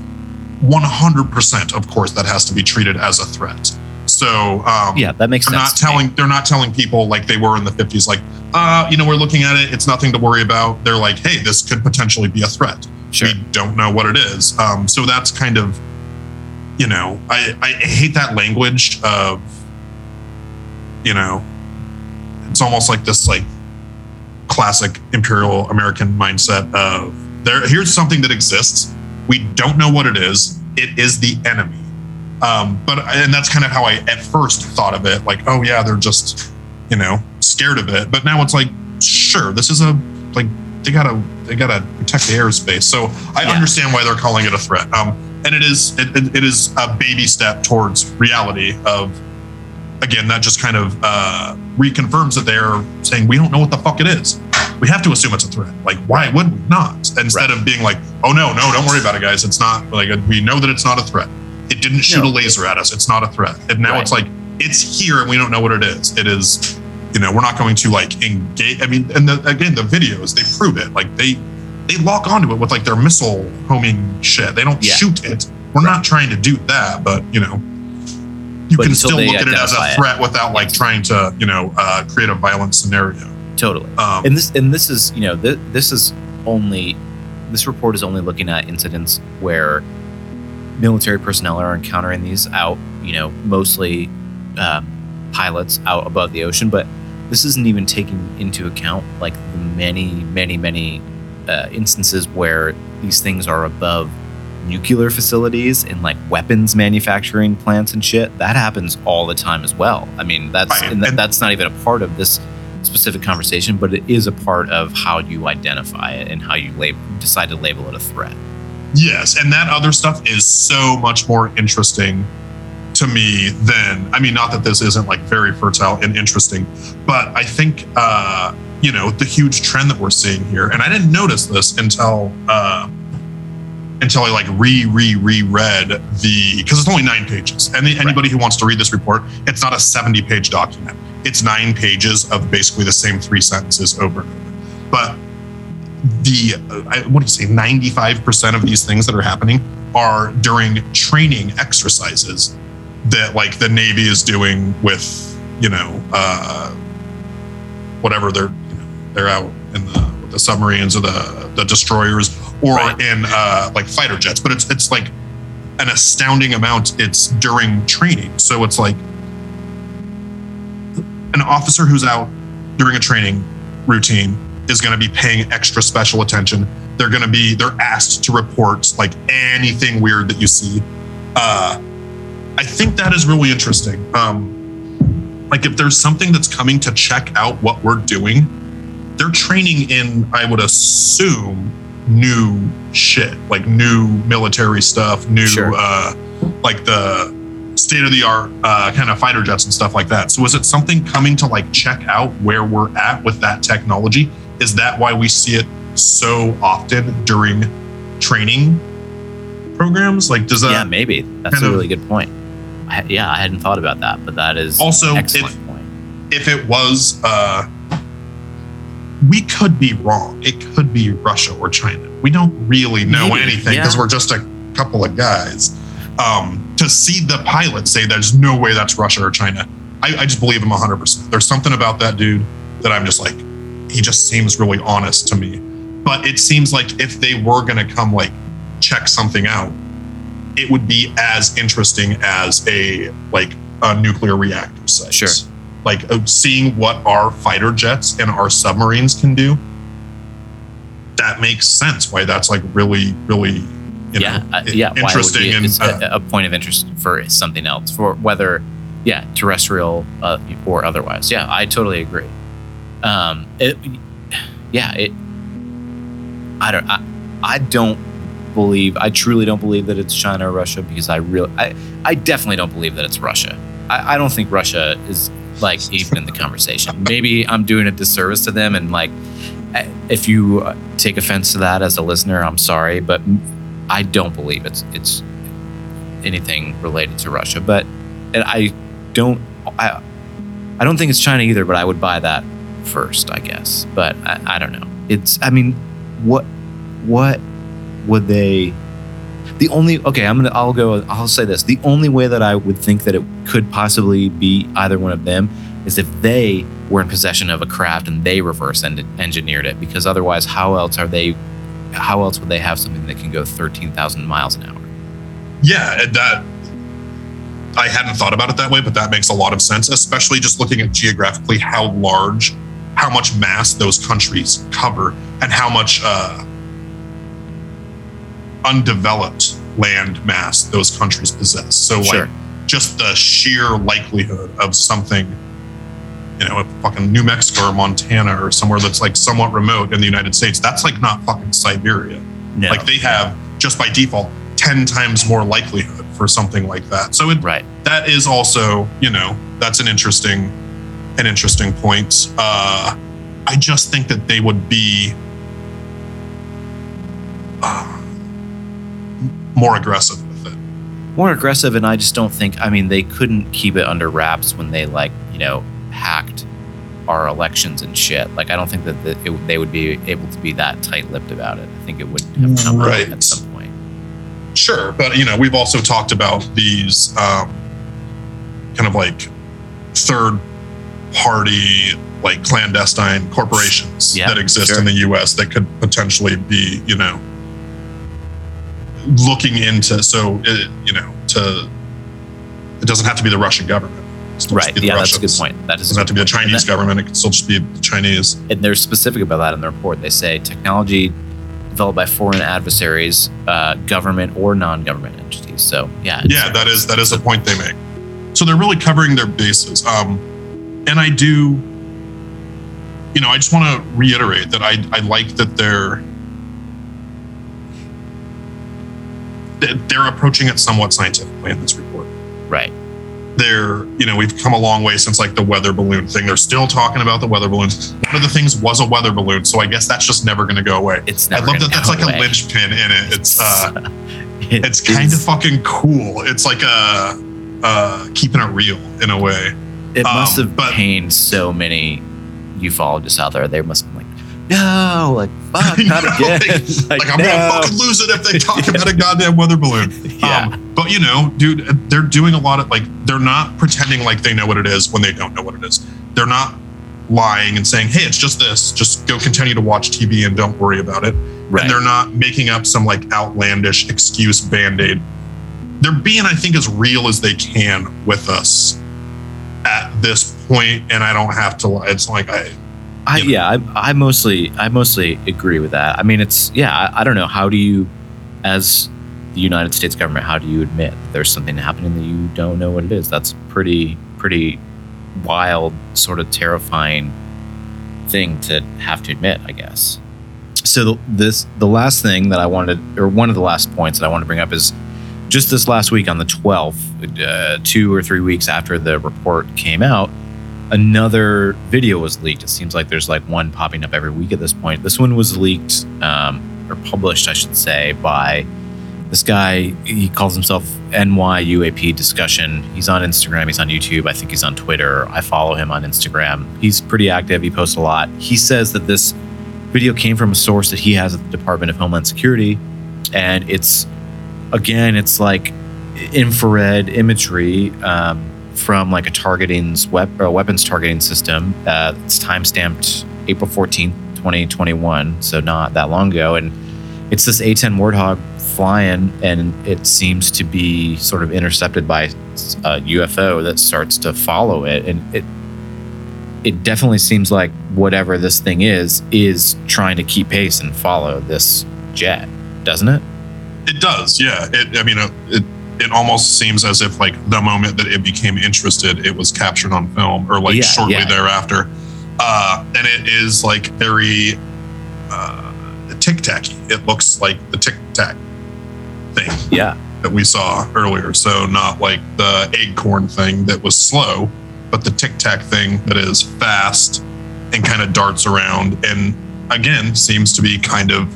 100% of course that has to be treated as a threat so um, Yeah, that makes they're sense. not telling they're not telling people like they were in the 50s like uh you know we're looking at it it's nothing to worry about they're like hey this could potentially be a threat Sure. we don't know what it is um so that's kind of you know i i hate that language of you know it's almost like this like classic imperial American mindset of there. Here's something that exists. We don't know what it is. It is the enemy. Um, but and that's kind of how I at first thought of it. Like, oh yeah, they're just you know scared of it. But now it's like, sure, this is a like they gotta they gotta protect the airspace. So I Yeah. understand why they're calling it a threat. Um, and it is it, it- it is a baby step towards reality of again that just kind of uh, reconfirms that they're saying we don't know what the fuck it is. We have to assume it's a threat. Like why would we not? Instead of being like, oh no, no, don't worry about it, guys. It's not like we know that it's not a threat. It didn't shoot No. a laser at us. It's not a threat. And now Right. it's like it's here and we don't know what it is. It is you know we're not going to like engage i mean and the, again the videos they prove it like they they lock onto it with like their missile homing shit they don't Yeah. shoot it we're not trying to do that but you know you But can still look at it as a it. threat without like trying to you know uh, create a violent scenario Totally. um, and this and this is you know th- this is only this report is only looking at incidents where military personnel are encountering these out you know mostly um, pilots out above the ocean but this isn't even taking into account like the many many many uh, instances where these things are above nuclear facilities and like weapons manufacturing plants and shit that happens all the time as well i mean that's Right, and th- and- that's not even a part of this specific conversation, but it is a part of how you identify it and how you lab- decide to label it a threat. Yes, and that other stuff is so much more interesting to me than I mean, not that this isn't like very fertile and interesting, but I think uh, you know the huge trend that we're seeing here, and I didn't notice this until uh, until I like re re reread the because it's only nine pages, and the, anybody who wants to read this report, it's not a seventy page document. It's nine pages of basically the same three sentences over and over, but the uh, what do you say 95% of these things that are happening are during training exercises that like the navy is doing with you know uh whatever they're you know, they're out in the the submarines or the the destroyers or Right. in uh like fighter jets. But it's it's like an astounding amount. It's during training. So it's like an officer who's out during a training routine is going to be paying extra special attention. They're going to be they're asked to report like anything weird that you see. Uh, I think that is really interesting. Um, like if there's something that's coming to check out what we're doing, they're training in I would assume new shit, like new military stuff, new Sure. uh, like the state of the art uh, kind of fighter jets and stuff like that. So is it something coming to like check out where we're at with that technology? Is that why we see it so often during training programs? Like, does that yeah, maybe that's a really good point. I, yeah, I hadn't thought about that, but that is Also, excellent if- point. if it was, uh, we could be wrong. It could be Russia or China. We don't really know Maybe, anything because yeah. we're just a couple of guys. Um, to see the pilot say there's no way that's Russia or China, I, I just believe him 100%. There's something about that dude that I'm just like, he just seems really honest to me. But it seems like if they were going to come like check something out, it would be as interesting as a like a nuclear reactor site. Sure. Like uh, seeing what our fighter jets and our submarines can do. That makes sense. Why that's like really, really, you yeah, know, uh, yeah. Interesting and it's uh, a, a point of interest for something else, for whether, yeah, terrestrial uh, or otherwise. Yeah, I totally agree. Um, it, yeah, it. I don't. I, I don't believe. I truly don't believe that it's China or Russia because I really. I. I definitely don't believe that it's Russia. I, I don't think Russia is like even in the conversation. Maybe I'm doing a disservice to them, and like, if you uh, take offense to that as a listener, I'm sorry, but I don't believe it's it's anything related to Russia. But and I don't I I don't think it's China either. But I would buy that first, I guess. But I, I don't know. It's I mean, what what would they? The only okay, I'm gonna I'll go I'll say this. The only way that I would think that it could possibly be either one of them is if they were in possession of a craft and they reverse en- engineered it. Because otherwise, how else are they? How else would they have something that can go thirteen thousand miles an hour? yeah, that I hadn't thought about it that way, but that makes a lot of sense, especially just looking at geographically how large how much mass those countries cover and how much uh, undeveloped land mass those countries possess. So, Sure. like, just the sheer likelihood of something, you know, fucking New Mexico or Montana or somewhere that's like somewhat remote in the United States, that's like not fucking Siberia. No. Like, they have just by default 10 times more likelihood for something like that. So, it, right. that is also, you know, that's an interesting, an interesting point. Uh, I just think that they would be uh, more aggressive with it. more aggressive and i just don't think i mean they couldn't keep it under wraps when they like you know hacked our elections and shit like i don't think that the, it, they would be able to be that tight-lipped about it i think it would have come out Right. at some point Sure, but you know, we've also talked about these um, kind of like third party, like clandestine corporations Yeah, that exist sure. in the U.S. that could potentially be, you know, looking into. So, it, you know, to it doesn't have to be the Russian government. Right yeah that's a good point that doesn't have to be the Chinese that- government. It can still just be the Chinese. and they're specific about that in the report. They say technology developed by foreign adversaries, uh, government or non-government entities. So yeah, yeah that is that is a point they make so they're really covering their bases um and i do you know i just want to reiterate that i i like that they're that they're approaching it somewhat scientifically in this report right. they're you know we've come a long way since like the weather balloon thing they're still talking about the weather balloons one of the things was a weather balloon so i guess that's just never going to go away It's never i love that that's like away. a linchpin in it it's uh It it's kind of fucking cool. It's like a uh, keeping it real in a way. It must um, have but- pained so many ufologists out there. They must have been like, no, like fuck, not know, again. like, like, like, I'm no. gonna fucking lose it if they talk about a goddamn weather balloon. Yeah. Um, but you know, dude, they're doing a lot of like they're not pretending like they know what it is when they don't know what it is. They're not lying and saying, "Hey, it's just this. Just go continue to watch TV and don't worry about it." right. And they're not making up some like outlandish excuse band-aid. They're being, I think, as real as they can with us at this point, and I don't have to lie. It's like I I, know. yeah, I, I mostly, I mostly agree with that. I mean, it's yeah, I, I don't know. How do you, as the United States government, how do you admit that there's something happening that you don't know what it is? That's pretty, pretty wild, sort of terrifying thing to have to admit, I guess. So the, this, the last thing that I wanted, or one of the last points that I want to bring up is just this last week on the 12th, uh, two or three weeks after the report came out, another video was leaked. It seems like there's like one popping up every week at this point. This one was leaked um, or published, I should say, by this guy. He calls himself NYUAP Discussion. He's on Instagram. He's on YouTube. I think he's on Twitter. I follow him on Instagram. He's pretty active. He posts a lot. He says that this video came from a source that he has at the Department of Homeland Security, and it's again, it's like infrared imagery. Um, from like a targeting web or weapons targeting system. Uh, it's time stamped April 14th, 2021, so not that long ago. And it's this A10 Warthog flying, and it seems to be sort of intercepted by a UFO that starts to follow it. And it it definitely seems like whatever this thing is is trying to keep pace and follow this jet, doesn't it? It does, yeah. It, I mean, uh, it it almost seems as if like the moment that it became interested, it was captured on film, or like Yeah, shortly yeah. thereafter. Uh, and it is like very uh, tic tacky. It looks like the tic tac thing Yeah. that we saw earlier. So not like the acorn thing that was slow, but the tic tac thing that is fast and kind of darts around. And again, seems to be kind of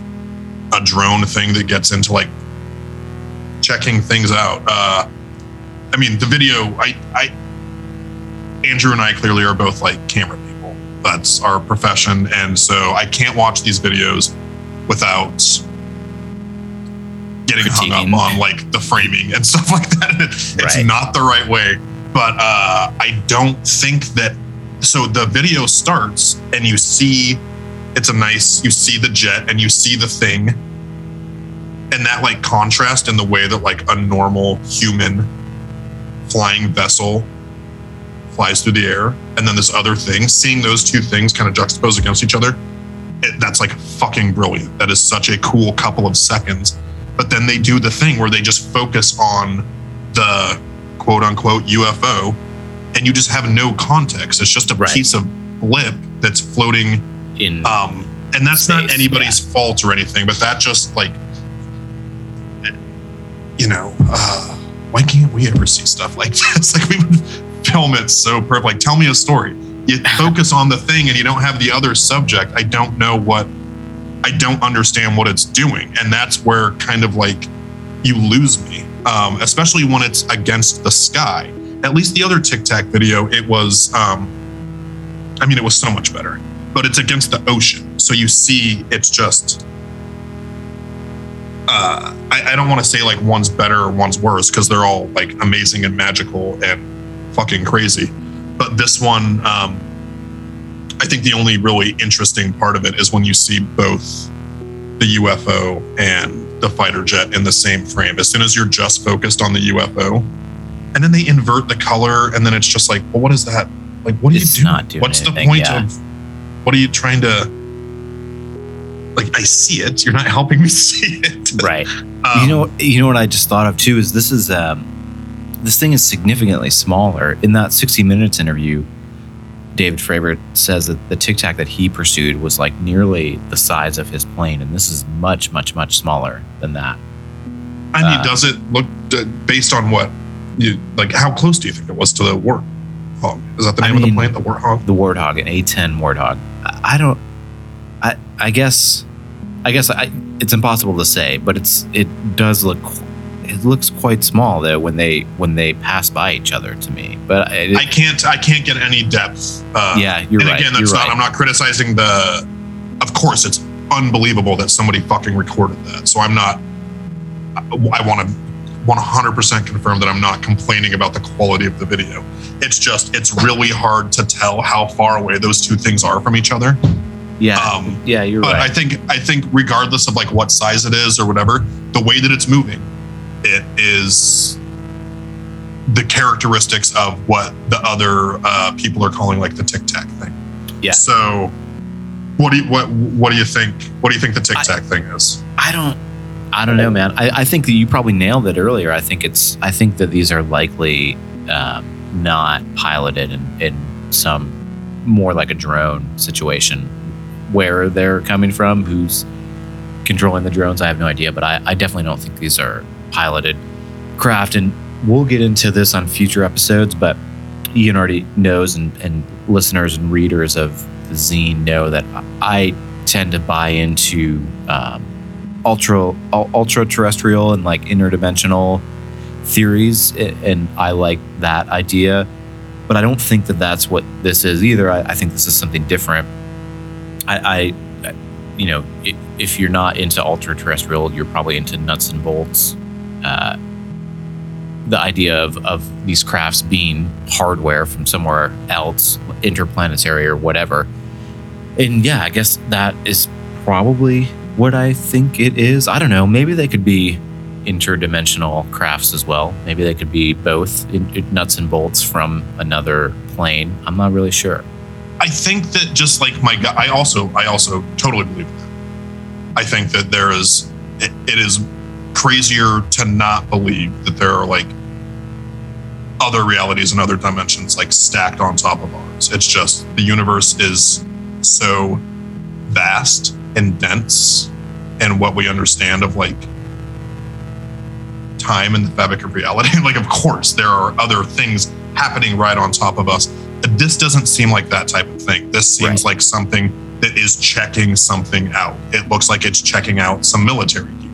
a drone thing that gets into like checking things out. Uh, I mean, the video, I, I, Andrew and I clearly are both like camera people. That's our profession. And so I can't watch these videos without getting hung up on like the framing and stuff like that. It's Right. not the right way. But uh, I don't think that. So the video starts and you see it's a nice, you see the jet and you see the thing. And that like contrast in the way that like a normal human flying vessel flies through the air, and then this other thing, seeing those two things kind of juxtaposed against each other, it, that's like fucking brilliant. That is such a cool couple of seconds. But then they do the thing where they just focus on the quote unquote UFO, and you just have no context. It's just a Right. piece of blip that's floating In um, and that's not Space, anybody's fault or anything, but that just like, you know, uh, why can't we ever see stuff like this? Like we would film it so perfect. Like, tell me a story. You focus on the thing and you don't have the other subject. I don't know what, I don't understand what it's doing, and that's where kind of like you lose me, um, especially when it's against the sky. At least the other Tic Tac video, it was. Um, I mean, it was so much better but it's against the ocean. So you see, it's just. Uh, I, I don't want to say like one's better or one's worse because they're all like amazing and magical and fucking crazy. But this one, um, I think the only really interesting part of it is when you see both the UFO and the fighter jet in the same frame. As soon as you're just focused on the UFO, and then they invert the color, and then it's just like, well, what is that? Like, what do you do? What's the point yeah. of? What are you trying to? Like, I see it. You're not helping me see it. right. Um, you know, you know what I just thought of too is this is um, this thing is significantly smaller. In that 60 Minutes interview, David Fravor says that the Tic Tac that he pursued was like nearly the size of his plane, and this is much, much, much smaller than that. I mean, uh, does it look uh, based on what? You like? How close do you think it was to the Warthog? Is that the I name of the mean- plane? The Warthog. The Warthog, an A10 Warthog. I don't. I guess, I guess I, it's impossible to say, but it's it does look. It looks quite small though when they when they pass by each other to me. But it, I can't. I can't get any depth. Uh, yeah, you're and right. again, that's not. right. I'm not criticizing the. Of course, it's unbelievable that somebody fucking recorded that. So I'm not. I want to 100% confirm that I'm not complaining about the quality of the video. It's just it's really hard to tell how far away those two things are from each other. Yeah, Um, yeah, you're right. but right. I think I think regardless of like what size it is or whatever, the way that it's moving, it is the characteristics of what the other uh, people are calling like the tic tac thing. Yeah. So, what do you what what do you think? What do you think the tic tac thing is? I don't. I don't know, man. I, I think that you probably nailed it earlier. I think it's. I think that these are likely um, not piloted in, in some more like a drone situation. Where they're coming from, who's controlling the drones, I have no idea. But I, I definitely don't think these are piloted craft. And we'll get into this on future episodes. But Ian already knows, and, and listeners and readers of the zine know that I tend to buy into. Um, ultra ultra terrestrial and like interdimensional theories and i like that idea but i don't think that that's what this is either i, I think this is something different I, I you know if you're not into ultra terrestrial you're probably into nuts and bolts uh, the idea of, of these crafts being hardware from somewhere else interplanetary or whatever and yeah i guess that is probably what I think it is. I don't know. Maybe they could be interdimensional crafts as well. Maybe they could be both nuts and bolts from another plane. I'm not really sure. I think that just like my guy, I also I also totally believe that. I think that there is it, it is crazier to not believe that there are like other realities and other dimensions like stacked on top of ours. It's just the universe is so vast and dense and what we understand of like time and the fabric of reality. like of course there are other things happening right on top of us. This doesn't seem like that type of thing. This seems like something that is checking something out. It looks like it's checking out some military gear.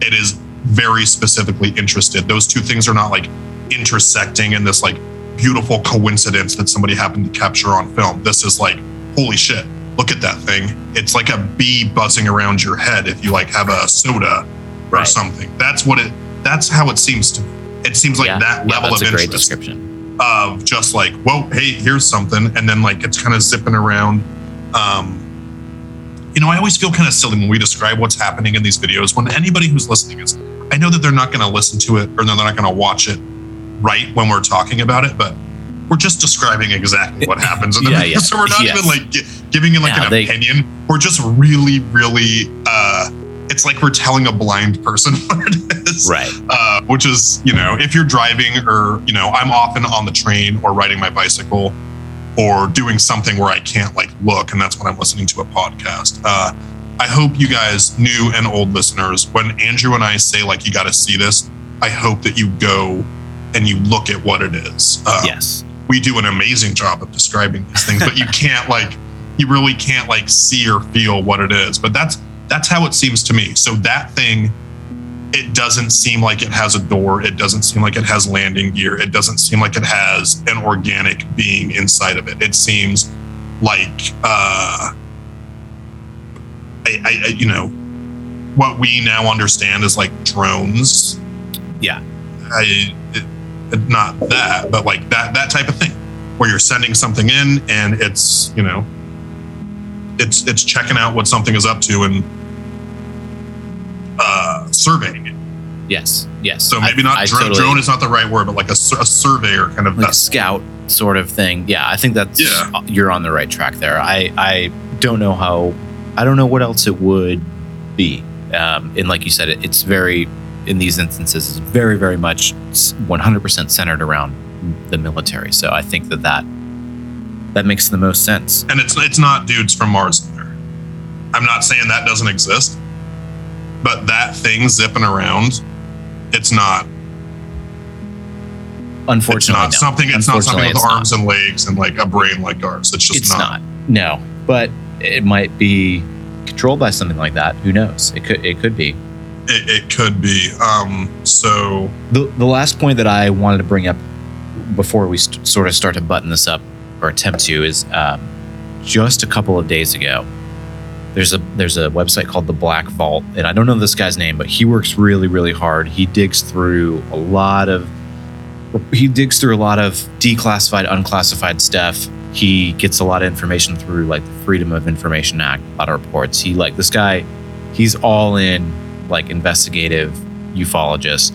It is very specifically interested. Those two things are not like intersecting in this like beautiful coincidence that somebody happened to capture on film. This is like, holy shit, look at that thing. It's like a bee buzzing around your head if you like have a soda or Right. something. That's what it that's how it seems to me. it seems like Yeah, that yeah, level that's of a great interest description. Of just like, whoa, hey, here's something, and then like it's kind of zipping around. Um, you know, I always feel kind of silly when we describe what's happening in these videos. When anybody who's listening is, I know that they're not going to listen to it or they're not going to watch it right when we're talking about it, but we're just describing exactly what happens in the Yeah, yeah. So we're not Yes. even like gi- giving it like an they- opinion. We're just really, really. uh It's like we're telling a blind person what it is, Right. uh, which is you know if you're driving or you know i'm often on the train or riding my bicycle or doing something where i can't like look and that's when i'm listening to a podcast uh, i hope you guys new and old listeners when andrew and i say like you got to see this i hope that you go and you look at what it is uh, Yes. we do an amazing job of describing these things but you can't like you really can't like see or feel what it is but that's that's how it seems to me. So that thing it doesn't seem like it has a door. It doesn't seem like it has landing gear. It doesn't seem like it has an organic being inside of it. It seems like uh I, I, I you know what we now understand is like drones. Yeah. I, it, not that, but like that that type of thing, where you're sending something in and it's you know, it's it's checking out what something is up to and uh, surveying it. Yes. Yes. So maybe I- not I drone, totally- drone is not the right word, but like a, a surveyor kind of. like a scout sort of thing. Yeah, I think that's Yeah. you're on the right track there. I I don't know how I don't know what else it would be. Um, and like you said, it, it's very in these instances it's very very much 100% centered around the military. So I think that that that makes the most sense. and it's it's not dudes from Mars in there. I'm not saying that doesn't exist, but that thing zipping around, it's not. Unfortunately, It's not no. something. It's not something with it's not. arms and legs and like a brain like ours. It's just it's not. No, but it might be controlled by something like that. Who knows? It could. It could be. It, it could be. Um. So The the last point that I wanted to bring up before we st- sort of start to button this up or attempt to is um, just a couple of days ago. There's a there's a website called the Black Vault, and I don't know this guy's name, but he works really really hard. He digs through a lot of he digs through a lot of declassified, unclassified stuff. He gets a lot of information through like the Freedom of Information Act, a lot of reports. He like this guy, he's all in like investigative ufologist.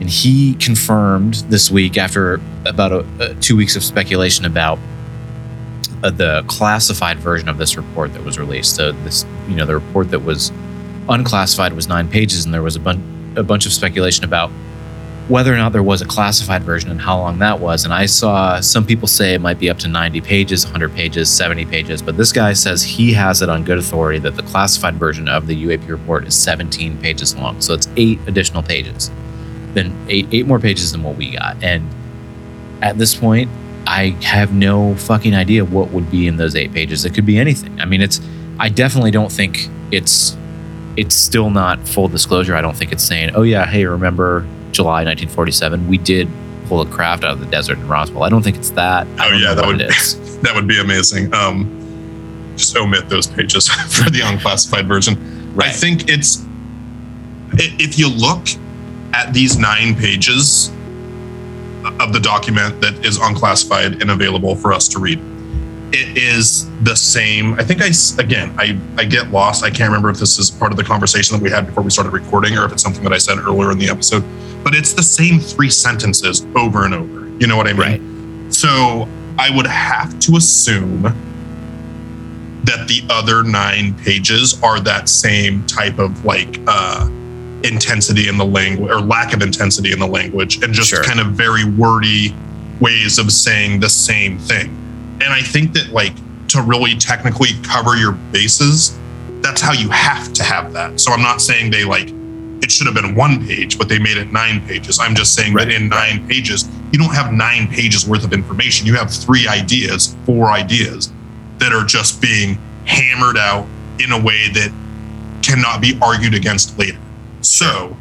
And he confirmed this week after about a, uh, two weeks of speculation about uh, the classified version of this report that was released. So this, you know, the report that was unclassified was nine pages, and there was a, bun- a bunch of speculation about whether or not there was a classified version and how long that was. And I saw some people say it might be up to 90 pages, 100 pages, 70 pages, but this guy says he has it on good authority that the classified version of the UAP report is 17 pages long. So it's eight additional pages, then eight, eight more pages than what we got. And at this point, I have no fucking idea what would be in those eight pages. It could be anything. I mean, it's, I definitely don't think it's, it's still not full disclosure. I don't think it's saying, oh yeah, hey, remember July 1947, we did pull a craft out of the desert in Roswell. I don't think it's that. Oh, yeah, that would- that would be amazing. Um, just omit those pages for the unclassified version. I think it's if you look at these nine pages of the document that is unclassified and available for us to read. It is the same. I think I again I I get lost. I can't remember if this is part of the conversation that we had before we started recording or if it's something that I said earlier in the episode. But it's the same three sentences over and over. You know what I mean? Right. So I would have to assume that the other nine pages are that same type of like uh, intensity in the language or lack of intensity in the language and just Sure. kind of very wordy ways of saying the same thing. And I think that like to really technically cover your bases, that's how you have to have that. So I'm not saying they like it should have been one page, but they made it nine pages. I'm just saying Right. that in nine pages, you don't have nine pages worth of information. You have three ideas, four ideas that are just being hammered out in a way that cannot be argued against later. So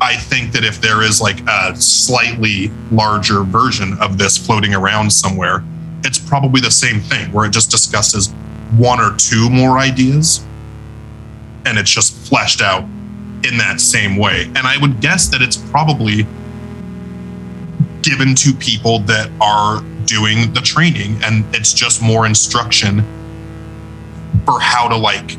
I think that if there is like a slightly larger version of this floating around somewhere, it's probably the same thing where it just discusses one or two more ideas and it's just fleshed out in that same way. And I would guess that it's probably given to people that are doing the training and it's just more instruction for how to like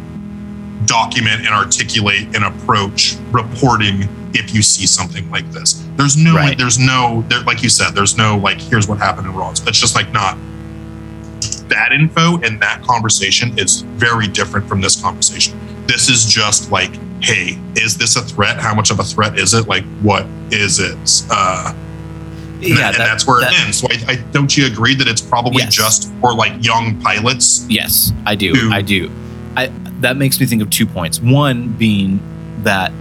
document and articulate and approach reporting if you see something like this. There's no, Right. there's no, there, like you said, there's no like, here's what happened in Raws. It's just like not that info and that conversation is very different from this conversation. This is just like, hey, is this a threat? How much of a threat is it? Like, what is it? Uh, and, yeah, that- and that's where that- it ends. So I, I don't you agree that it's probably Yes. just for like young pilots? Yes, I do. I do. I that makes me think of two points. One being that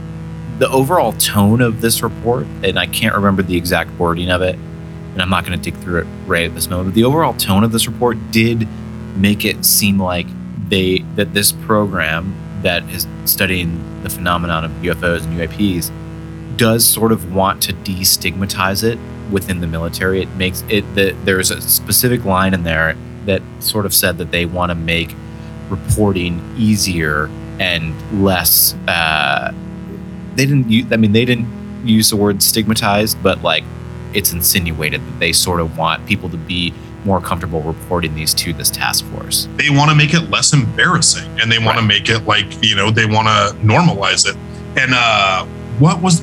the overall tone of this report, and I can't remember the exact wording of it, and I'm not going to dig through it right at this moment. But the overall tone of this report did make it seem like they that this program that is studying the phenomenon of UFOs and UAPs does sort of want to destigmatize it within the military. It makes it that there's a specific line in there that sort of said that they want to make reporting easier and less. Uh, they didn't. Use, I mean, they didn't use the word stigmatized, but like it's insinuated that they sort of want people to be more comfortable reporting these to this task force. They want to make it less embarrassing and they want to make it like, you know, they want to normalize it. And uh what was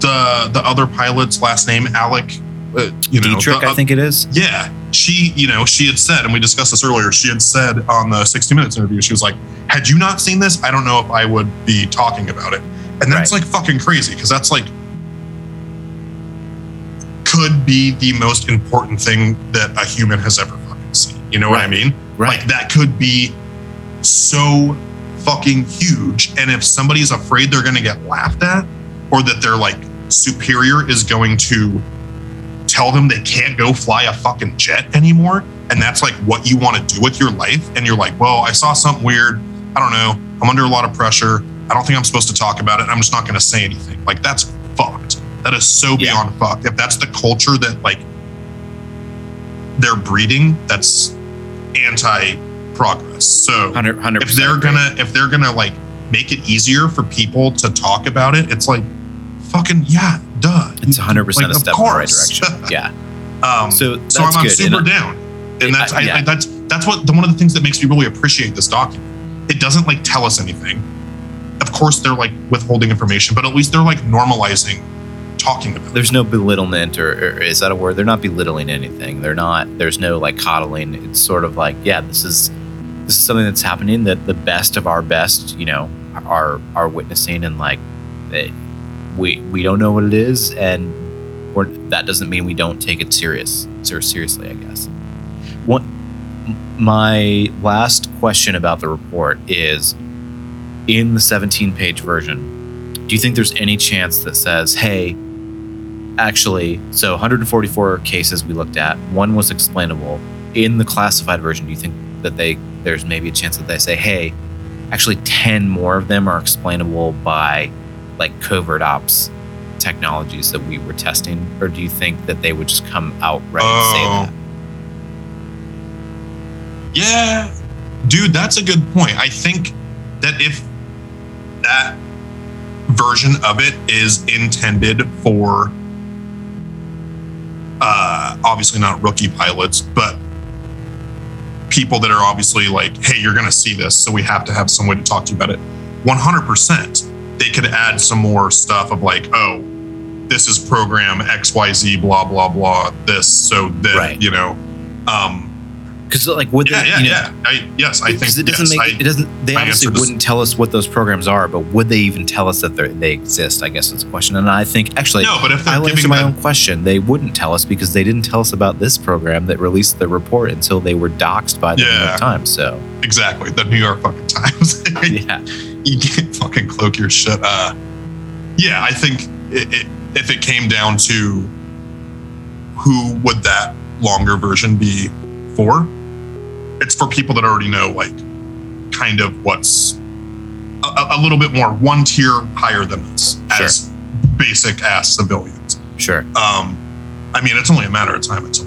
the the other pilot's last name? Alex, uh, you know, Dietrich, the- I think it is. Yeah, she, you know, she had said, and we discussed this earlier. She had said on the 60 Minutes interview, she was like, "Had you not seen this, I don't know if I would be talking about it." And that's Right. like fucking crazy because that's like could be the most important thing that a human has ever fucking seen. You know what I mean? Right. Like that could be so fucking huge. And if somebody's afraid they're going to get laughed at or that their like superior is going to tell them they can't go fly a fucking jet anymore, and that's like what you want to do with your life, and you're like, well, I saw something weird. I don't know. I'm under a lot of pressure. I don't think I'm supposed to talk about it. I'm just not going to say anything. Like that's fucked. That is so Yeah. beyond fucked. If that's the culture that like they're breeding, that's anti-progress. So 100 if they're gonna if they're gonna like make it easier for people to talk about it, it's like fucking yeah, duh. it's 100 percent Like, a step in the right direction. Yeah. Um, So so I'm, I'm super And down, and that's I- yeah. I, that's that's what the, one of the things that makes me really appreciate this document. It doesn't like tell us anything. Of course, they're like withholding information, but at least they're like normalizing talking about. it. there's no belittlement or, or is that a word they're not belittling anything they're not there's no like coddling it's sort of like yeah this is this is something that's happening that the best of our best you know are are witnessing and like eh, we we don't know what it is and that doesn't mean we don't take it serious ser- seriously i guess. One my last question about the report is in the 17 page version do you think there's any chance that says hey actually so 144 cases we looked at one was explainable. In the classified version do you think that they there's maybe a chance that they say hey actually 10 more of them are explainable by like covert ops technologies that we were testing or do you think that they would just come out right and say Oh. that Yeah, dude, that's a good point. I think that if that version of it is intended for uh obviously not rookie pilots, but people that are obviously like, hey, you're gonna see this, so we have to have some way to talk to you about it. 100%. They could add some more stuff of like, oh, this is program XYZ, blah, blah, blah, this, so that, Right. you know, um, because like would yeah, they, yeah, you know, yeah. I, yes, I think it doesn't yes, make I- it doesn't they obviously wouldn't tell us what those programs are but would they even tell us that they're- exist i guess is the question and i think actually no, but if I'll answer my own question. They wouldn't tell us because they didn't tell us about this program that released the report until they were doxxed by the New York Times. So exactly the New York fucking Times, yeah, you can't fucking cloak your shit. Uh, yeah, I think it, it, if it came down to who would that longer version be for, it's for people that already know like kind of what's a, a- little bit more one tier higher than us as basic ass civilians. sure. Um, I mean, it's only a matter of time until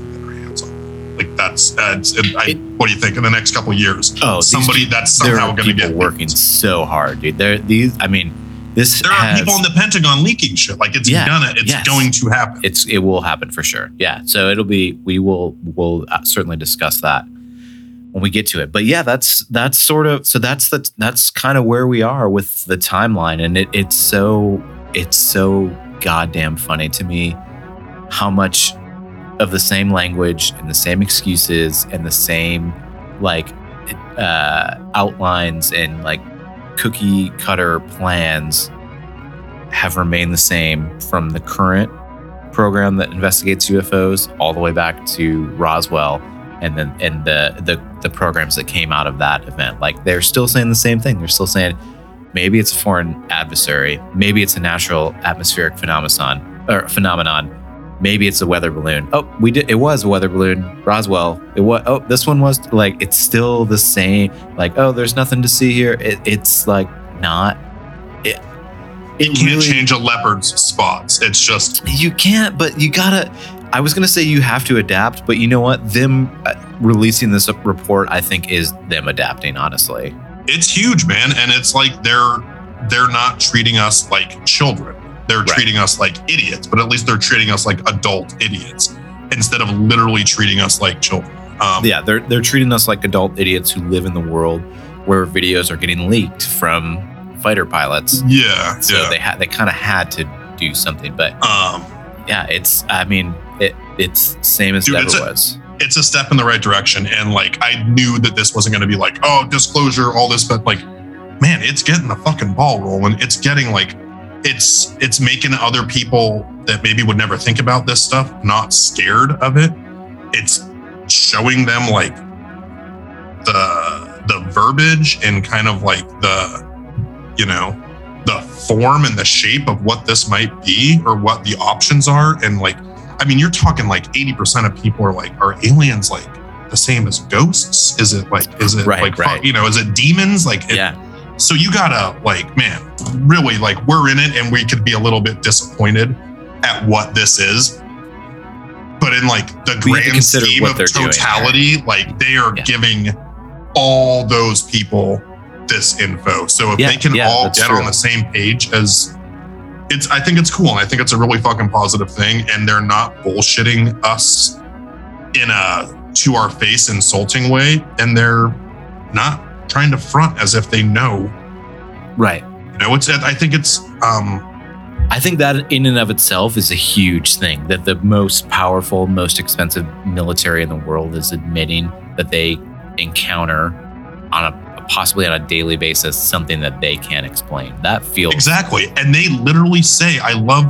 Like that's, it, I, It- what do you think in the next couple of years? Oh, somebody people- that's somehow going to people get working so hard, dude. There, these. I mean, this There are people in the Pentagon leaking shit. Like it's Yeah, gonna, it's yes. going to happen. it's it will happen for sure. Yeah. So it'll be we will will uh, certainly discuss that. when we get to it. But yeah, that's that's sort of so that's the that's kind of where we are with the timeline, and it, it's so it's so goddamn funny to me how much of the same language and the same excuses and the same like uh, outlines and like cookie cutter plans have remained the same from the current program that investigates UFOs all the way back to Roswell and then and the the the programs that came out of that event. Like they're still saying the same thing. They're still saying maybe it's a foreign adversary, maybe it's a natural atmospheric phenomenon or phenomenon. Maybe it's a weather balloon. Oh, we did. It was a weather balloon. Roswell. It was. Oh, this one was like. It's still the same. Like, oh, there's nothing to see here. It, it's like not. It. You can't change a leopard's spots. It's just You can't, but you gotta. I was gonna say you have to adapt, but you know what? Them uh, releasing this report, I think, is them adapting. Honestly, it's huge, man. And it's like they're they're not treating us like children. They're Right. treating us like idiots, but at least they're treating us like adult idiots instead of literally treating us like children. Um, yeah, they're they're treating us like adult idiots who live in the world where videos are getting leaked from fighter pilots. yeah, So yeah. they had they kind of had to do something, but um, yeah, it's I mean it it's same as Dude, it ever a- was. it's a step in the right direction. And like, I knew that this wasn't going to be like, oh, disclosure, all this, but like, man, it's getting the fucking ball rolling. It's getting like, it's it's making other people that maybe would never think about this stuff not scared of it. It's showing them like the the verbiage and kind of like the you know the form and the shape of what this might be or what the options are and like I mean, you're talking like 80% of people are like, are aliens like the same as ghosts? Is it like, is it Right, like, right. you know, is it demons? Like, it- yeah, so you gotta like, man, really like we're in it and we could be a little bit disappointed at what this is. But in like the We grand scheme of totality, like they are Yeah. giving all those people this info. So if Yeah, they can yeah, all get true. on the same page as it's I think it's cool and I think it's a really fucking positive thing and they're not bullshitting us in a to our face insulting way and they're not trying to front as if they know right. you know it's I think it's um I think that in and of itself is a huge thing that the most powerful, most expensive military in the world is admitting that they encounter on a possibly on a daily basis something that they can't explain. That feels exactly and they literally say I love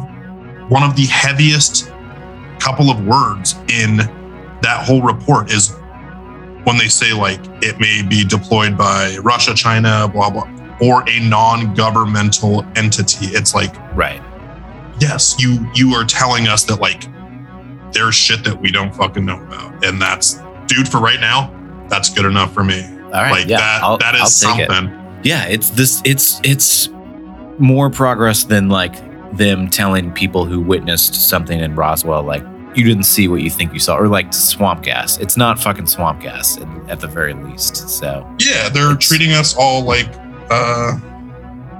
one of the heaviest couple of words in that whole report is when they say like it may be deployed by Russia, China, blah blah or a non-governmental entity. It's like right. yes, you you are telling us that like there's shit that we don't fucking know about, and that's dude for right now. That's good enough for me. All right. like yeah, that. I'll- that is I'll it. something. yeah it's this it's it's more progress than like them telling people who witnessed something in roswell like you didn't see what you think you saw or like swamp gas it's not fucking swamp gas at, at the very least so Yeah, they're treating us all like, uh,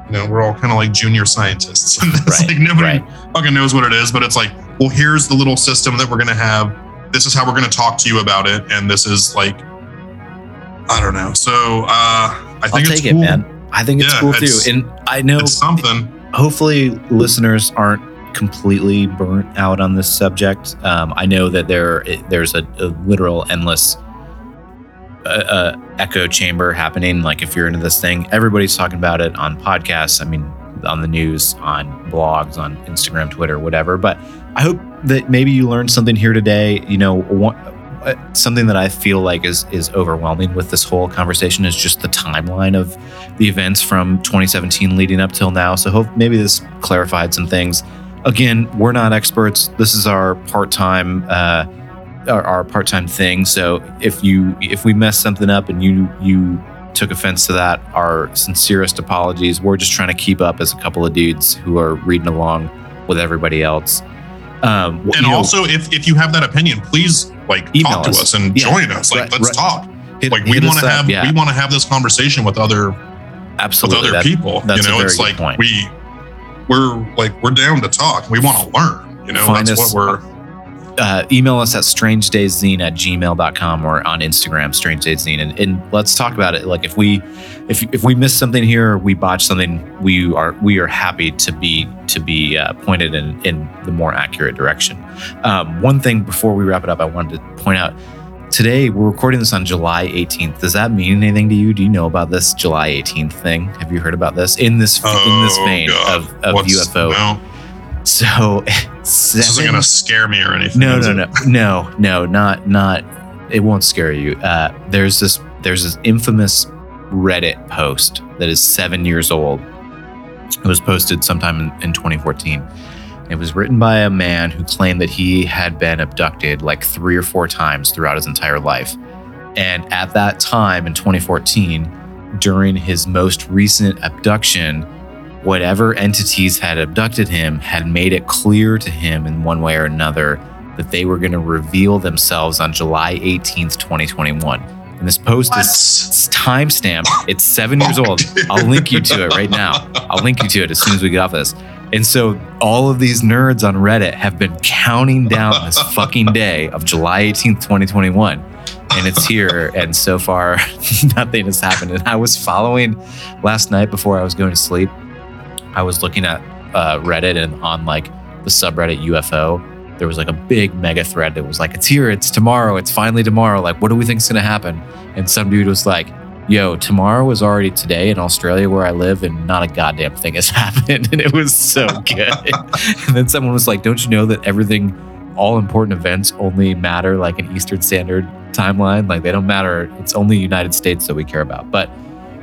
you know, we're all kind of like junior scientists. Right, like nobody right. fucking knows what it is, but it's like, well, here's the little system that we're gonna have. This is how we're gonna talk to you about it, and this is like, I don't know. So uh, I i'll think it's take cool. it man i think it's Yeah, cool it's- too and i know It's something. hopefully listeners aren't completely burnt out on this subject. Um, I know that there there's a, a literal endless uh, uh, echo chamber happening. Like if you're into this thing, everybody's talking about it on podcasts. I mean, on the news, on blogs, on Instagram, Twitter, whatever. But I hope that maybe you learned something here today. You know, one, uh, something that I feel like is is overwhelming with this whole conversation is just the timeline of the events from 2017 leading up till now. So hope maybe this clarified some things. Again, we're not experts. This is our part-time uh, our, our part-time thing. So if you if we mess something up and you you took offense to that, our sincerest apologies. We're just trying to keep up as a couple of dudes who are reading along with everybody else. Um, And you know, also, if if you have that opinion, please like talk to us. us and Yeah. join us. Like, Right, let's right. talk. hit- Like, we want to up. have yeah, we want to have this conversation with other with absolutely. other That- people. that's you a know, it's like point. we we're like we're down to talk. We want to learn. You know, Find that's us- what we're uh, email us at strangedayszine at gmail.com or on Instagram, strange days and, and let's talk about it. Like if we if if we miss something here, or we botch something, we are we are happy to be to be uh, pointed in in the more accurate direction. Um, one thing before we wrap it up, I wanted to point out today we're recording this on July 18th. Does that mean anything to you? Do you know about this July 18th thing? Have you heard about this in this in this Oh, vein God. of, of What's- UFO? no, So this isn't going to scare me or anything. no, no, no, no, no, not, not. It won't scare you. Uh, there's this, there's this infamous Reddit post that is seven years old. It was posted sometime in, in 2014. It was written by a man who claimed that he had been abducted like three or four times throughout his entire life. And at that time in 2014, during his most recent abduction, whatever entities had abducted him had made it clear to him in one way or another that they were going to reveal themselves on July 18th, 2021. And this post What? is timestamped. It's seven years old. I'll link you to it right now. I'll link you to it as soon as we get off this. And so all of these nerds on Reddit have been counting down this fucking day of July 18th, 2021. And it's here. And so far, nothing has happened. And I was following last night before I was going to sleep. I was looking at uh, Reddit and on like the subreddit UFO, there was like a big mega thread that was like, it's here, it's tomorrow, it's finally tomorrow. Like, what do we think's gonna happen? And some dude was like, yo, tomorrow is already today in Australia where I live, and not a goddamn thing has happened. And it was so good. and then someone was like, don't you know that everything, all important events only matter like an Eastern Standard timeline? Like, they don't matter. It's only United States that we care about. But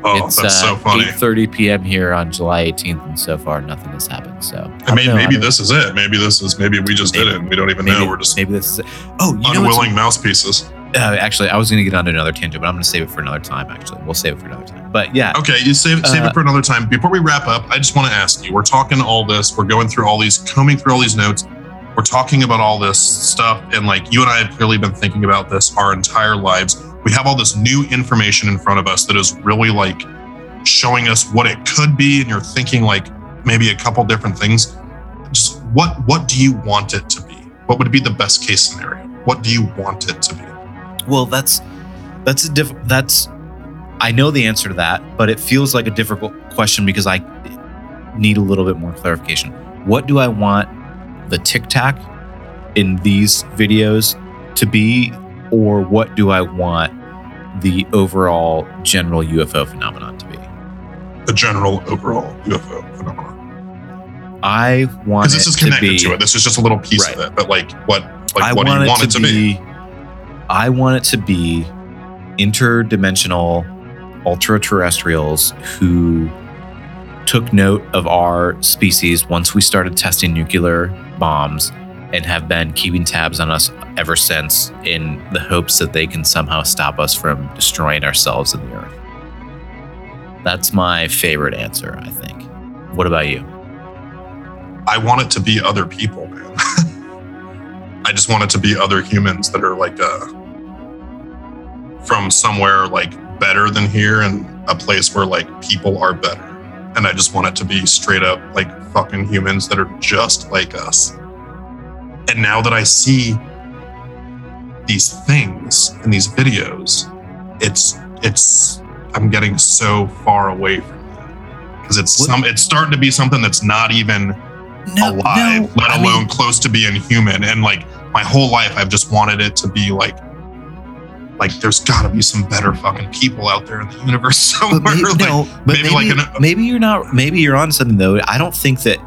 Oh, it's that's uh, so funny. 8:30 p.m. here on July 18th, and so far nothing has happened. So I mean, know. maybe I this is it. Maybe this is maybe we just did Maybe- it. and We don't even maybe, know. We're just maybe this is it. Oh, you know unwilling mouthpieces. Uh, actually, I was going to get onto another tangent, but I'm going to save it for another time. Actually, we'll save it for another time. But yeah, Okay, you save save Uh, it for another time. Before we wrap up, I just want to ask you. We're talking all this. We're going through all these, combing through all these notes. We're talking about all this stuff, and like you and I have clearly been thinking about this our entire lives. We have all this new information in front of us that is really like showing us what it could be, and you're thinking like maybe a couple different things. Just what what do you want it to be? What would be the best case scenario? What do you want it to be? Well, that's that's a diff. That's I know the answer to that, but it feels like a difficult question because I need a little bit more clarification. What do I want the Tic Tac in these videos to be, or what do I want the overall general UFO phenomenon to be? The general overall UFO phenomenon. I want because this it is to connected be, to, it. This is just a little piece Right. of it. But like, what, like, I what do want you it want to, it to be? be, I want it to be interdimensional ultra terrestrials who took note of our species once we started testing nuclear bombs and have been keeping tabs on us ever since in the hopes that they can somehow stop us from destroying ourselves and the earth. That's my favorite answer, I think. What about you? I want it to be other people, man. I just want it to be other humans that are like uh, from somewhere like better than here and a place where like people are better. And I just want it to be straight up like fucking humans that are just like us. And now that I see these things in these videos, it's it's I'm getting so far away from that because it's What- some it's starting to be something that's not even No, alive, let I alone mean- close to being human. And like my whole life, I've just wanted it to be like, like there's got to be some better fucking people out there in the universe somewhere. But maybe, like, no, but maybe maybe, like an- maybe you're not. Maybe you're on something though. I don't think that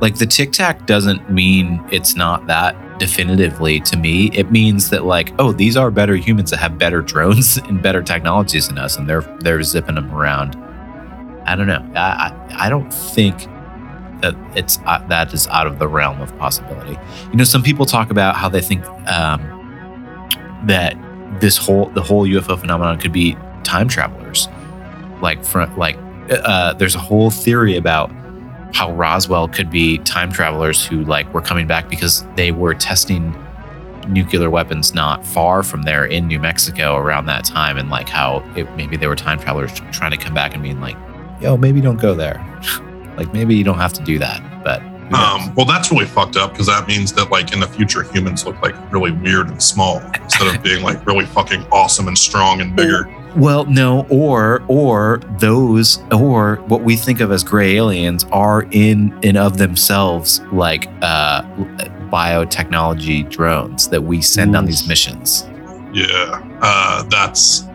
like the Tic Tac doesn't mean it's not that definitively to me. It means that like, oh, these are better humans that have better drones and better technologies than us, and they're they're zipping them around. I don't know. I I, I don't think that it's uh, that is out of the realm of possibility. You know, some people talk about how they think um, that this whole the whole UFO phenomenon could be time travelers. Like like uh, there's a whole theory about how Roswell could be time travelers who like were coming back because they were testing nuclear weapons not far from there in New Mexico around that time and like how it, maybe they were time travelers trying to come back and being like yo maybe don't go there like maybe you don't have to do that but Um, well, that's really fucked up because that means that like in the future, humans look like really weird and small instead of being like really fucking awesome and strong and bigger. Well, no, or or those or what we think of as gray aliens are in and of themselves like uh biotechnology drones that we send on these missions. Yeah, uh, that's.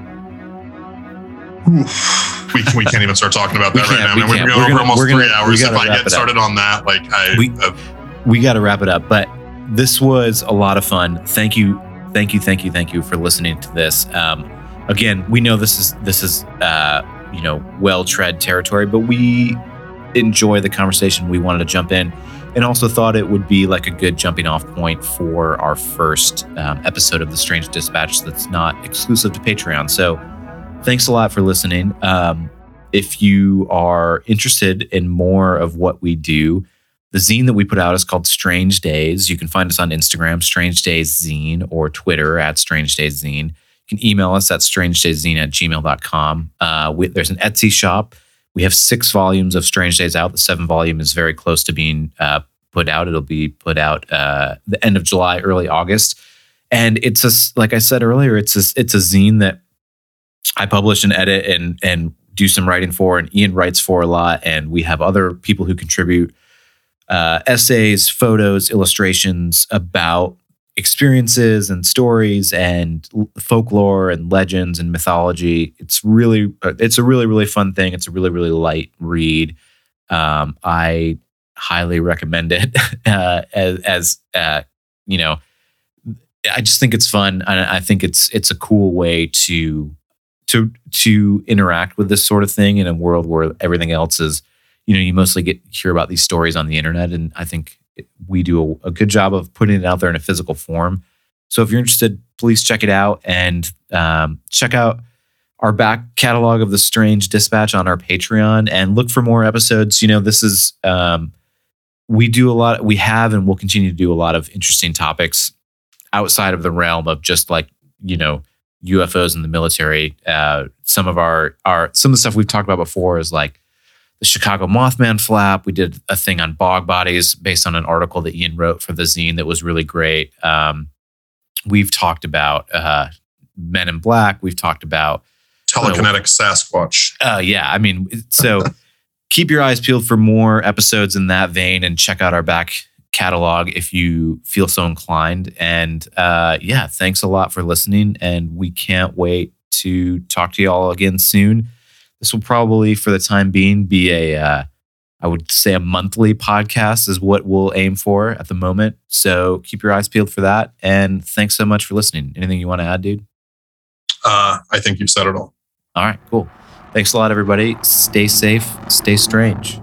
Oof. We, we can't even start talking about that right now. we. We're can't. going over almost we're gonna- three hours. If I get started on that, like I, We- uh, we got to wrap it up, but this was a lot of fun. Thank you, thank you, thank you, thank you for listening to this. Um, again, we know this is this is uh, you know well tread territory, but we enjoy the conversation. We wanted to jump in, and also thought it would be like a good jumping off point for our first um, episode of the Strange Dispatch that's not exclusive to Patreon. So, thanks a lot for listening. Um, if you are interested in more of what we do, the zine that we put out is called Strange Days. You can find us on Instagram, Strange Days Zine, or Twitter at Strange Days Zine. You can email us at strangedayszine at gmail.com. Uh, we, there's an Etsy shop. We have six volumes of Strange Days out. The seventh volume is very close to being uh, put out. It'll be put out uh, the end of July, early August. And it's a, like I said earlier, it's a, it's a zine that I publish and edit and and do some writing for, and Ian writes for a lot, and we have other people who contribute uh, essays, photos, illustrations about experiences and stories and folklore and legends and mythology. It's really, uh, it's a really, really fun thing. It's a really, really light read. Um, I highly recommend it uh, as, as uh, you know. I just think it's fun, and I think it's it's a cool way to to to interact with this sort of thing in a world where everything else is you know you mostly get hear about these stories on the internet. And i think we do a, a good job of putting it out there in a physical form. So if you're interested please check it out and um, check out our back catalog of the strange dispatch on our patreon and look for more episodes. You know this is um, we do a lot we have and will continue to do a lot of interesting topics outside of the realm of just like you know UFOs in the military. Uh, some of our our some of the stuff we've talked about before is like the Chicago Mothman flap. We did a thing on bog bodies based on an article that Ian wrote for the zine that was really great. Um, we've talked about uh, Men in Black. We've talked about telekinetic Sasquatch. uh, yeah, I mean, so keep your eyes peeled for more episodes in that vein and check out our back catalog if you feel so inclined. And uh, yeah, thanks a lot for listening. And we can't wait to talk to you all again soon. This will probably, for the time being, be a, uh, I would say a monthly podcast is what we'll aim for at the moment. So keep your eyes peeled for that. And thanks so much for listening. Anything you want to add, dude? Uh, I think you've said it all. All right, cool. Thanks a lot, everybody. Stay safe, stay strange.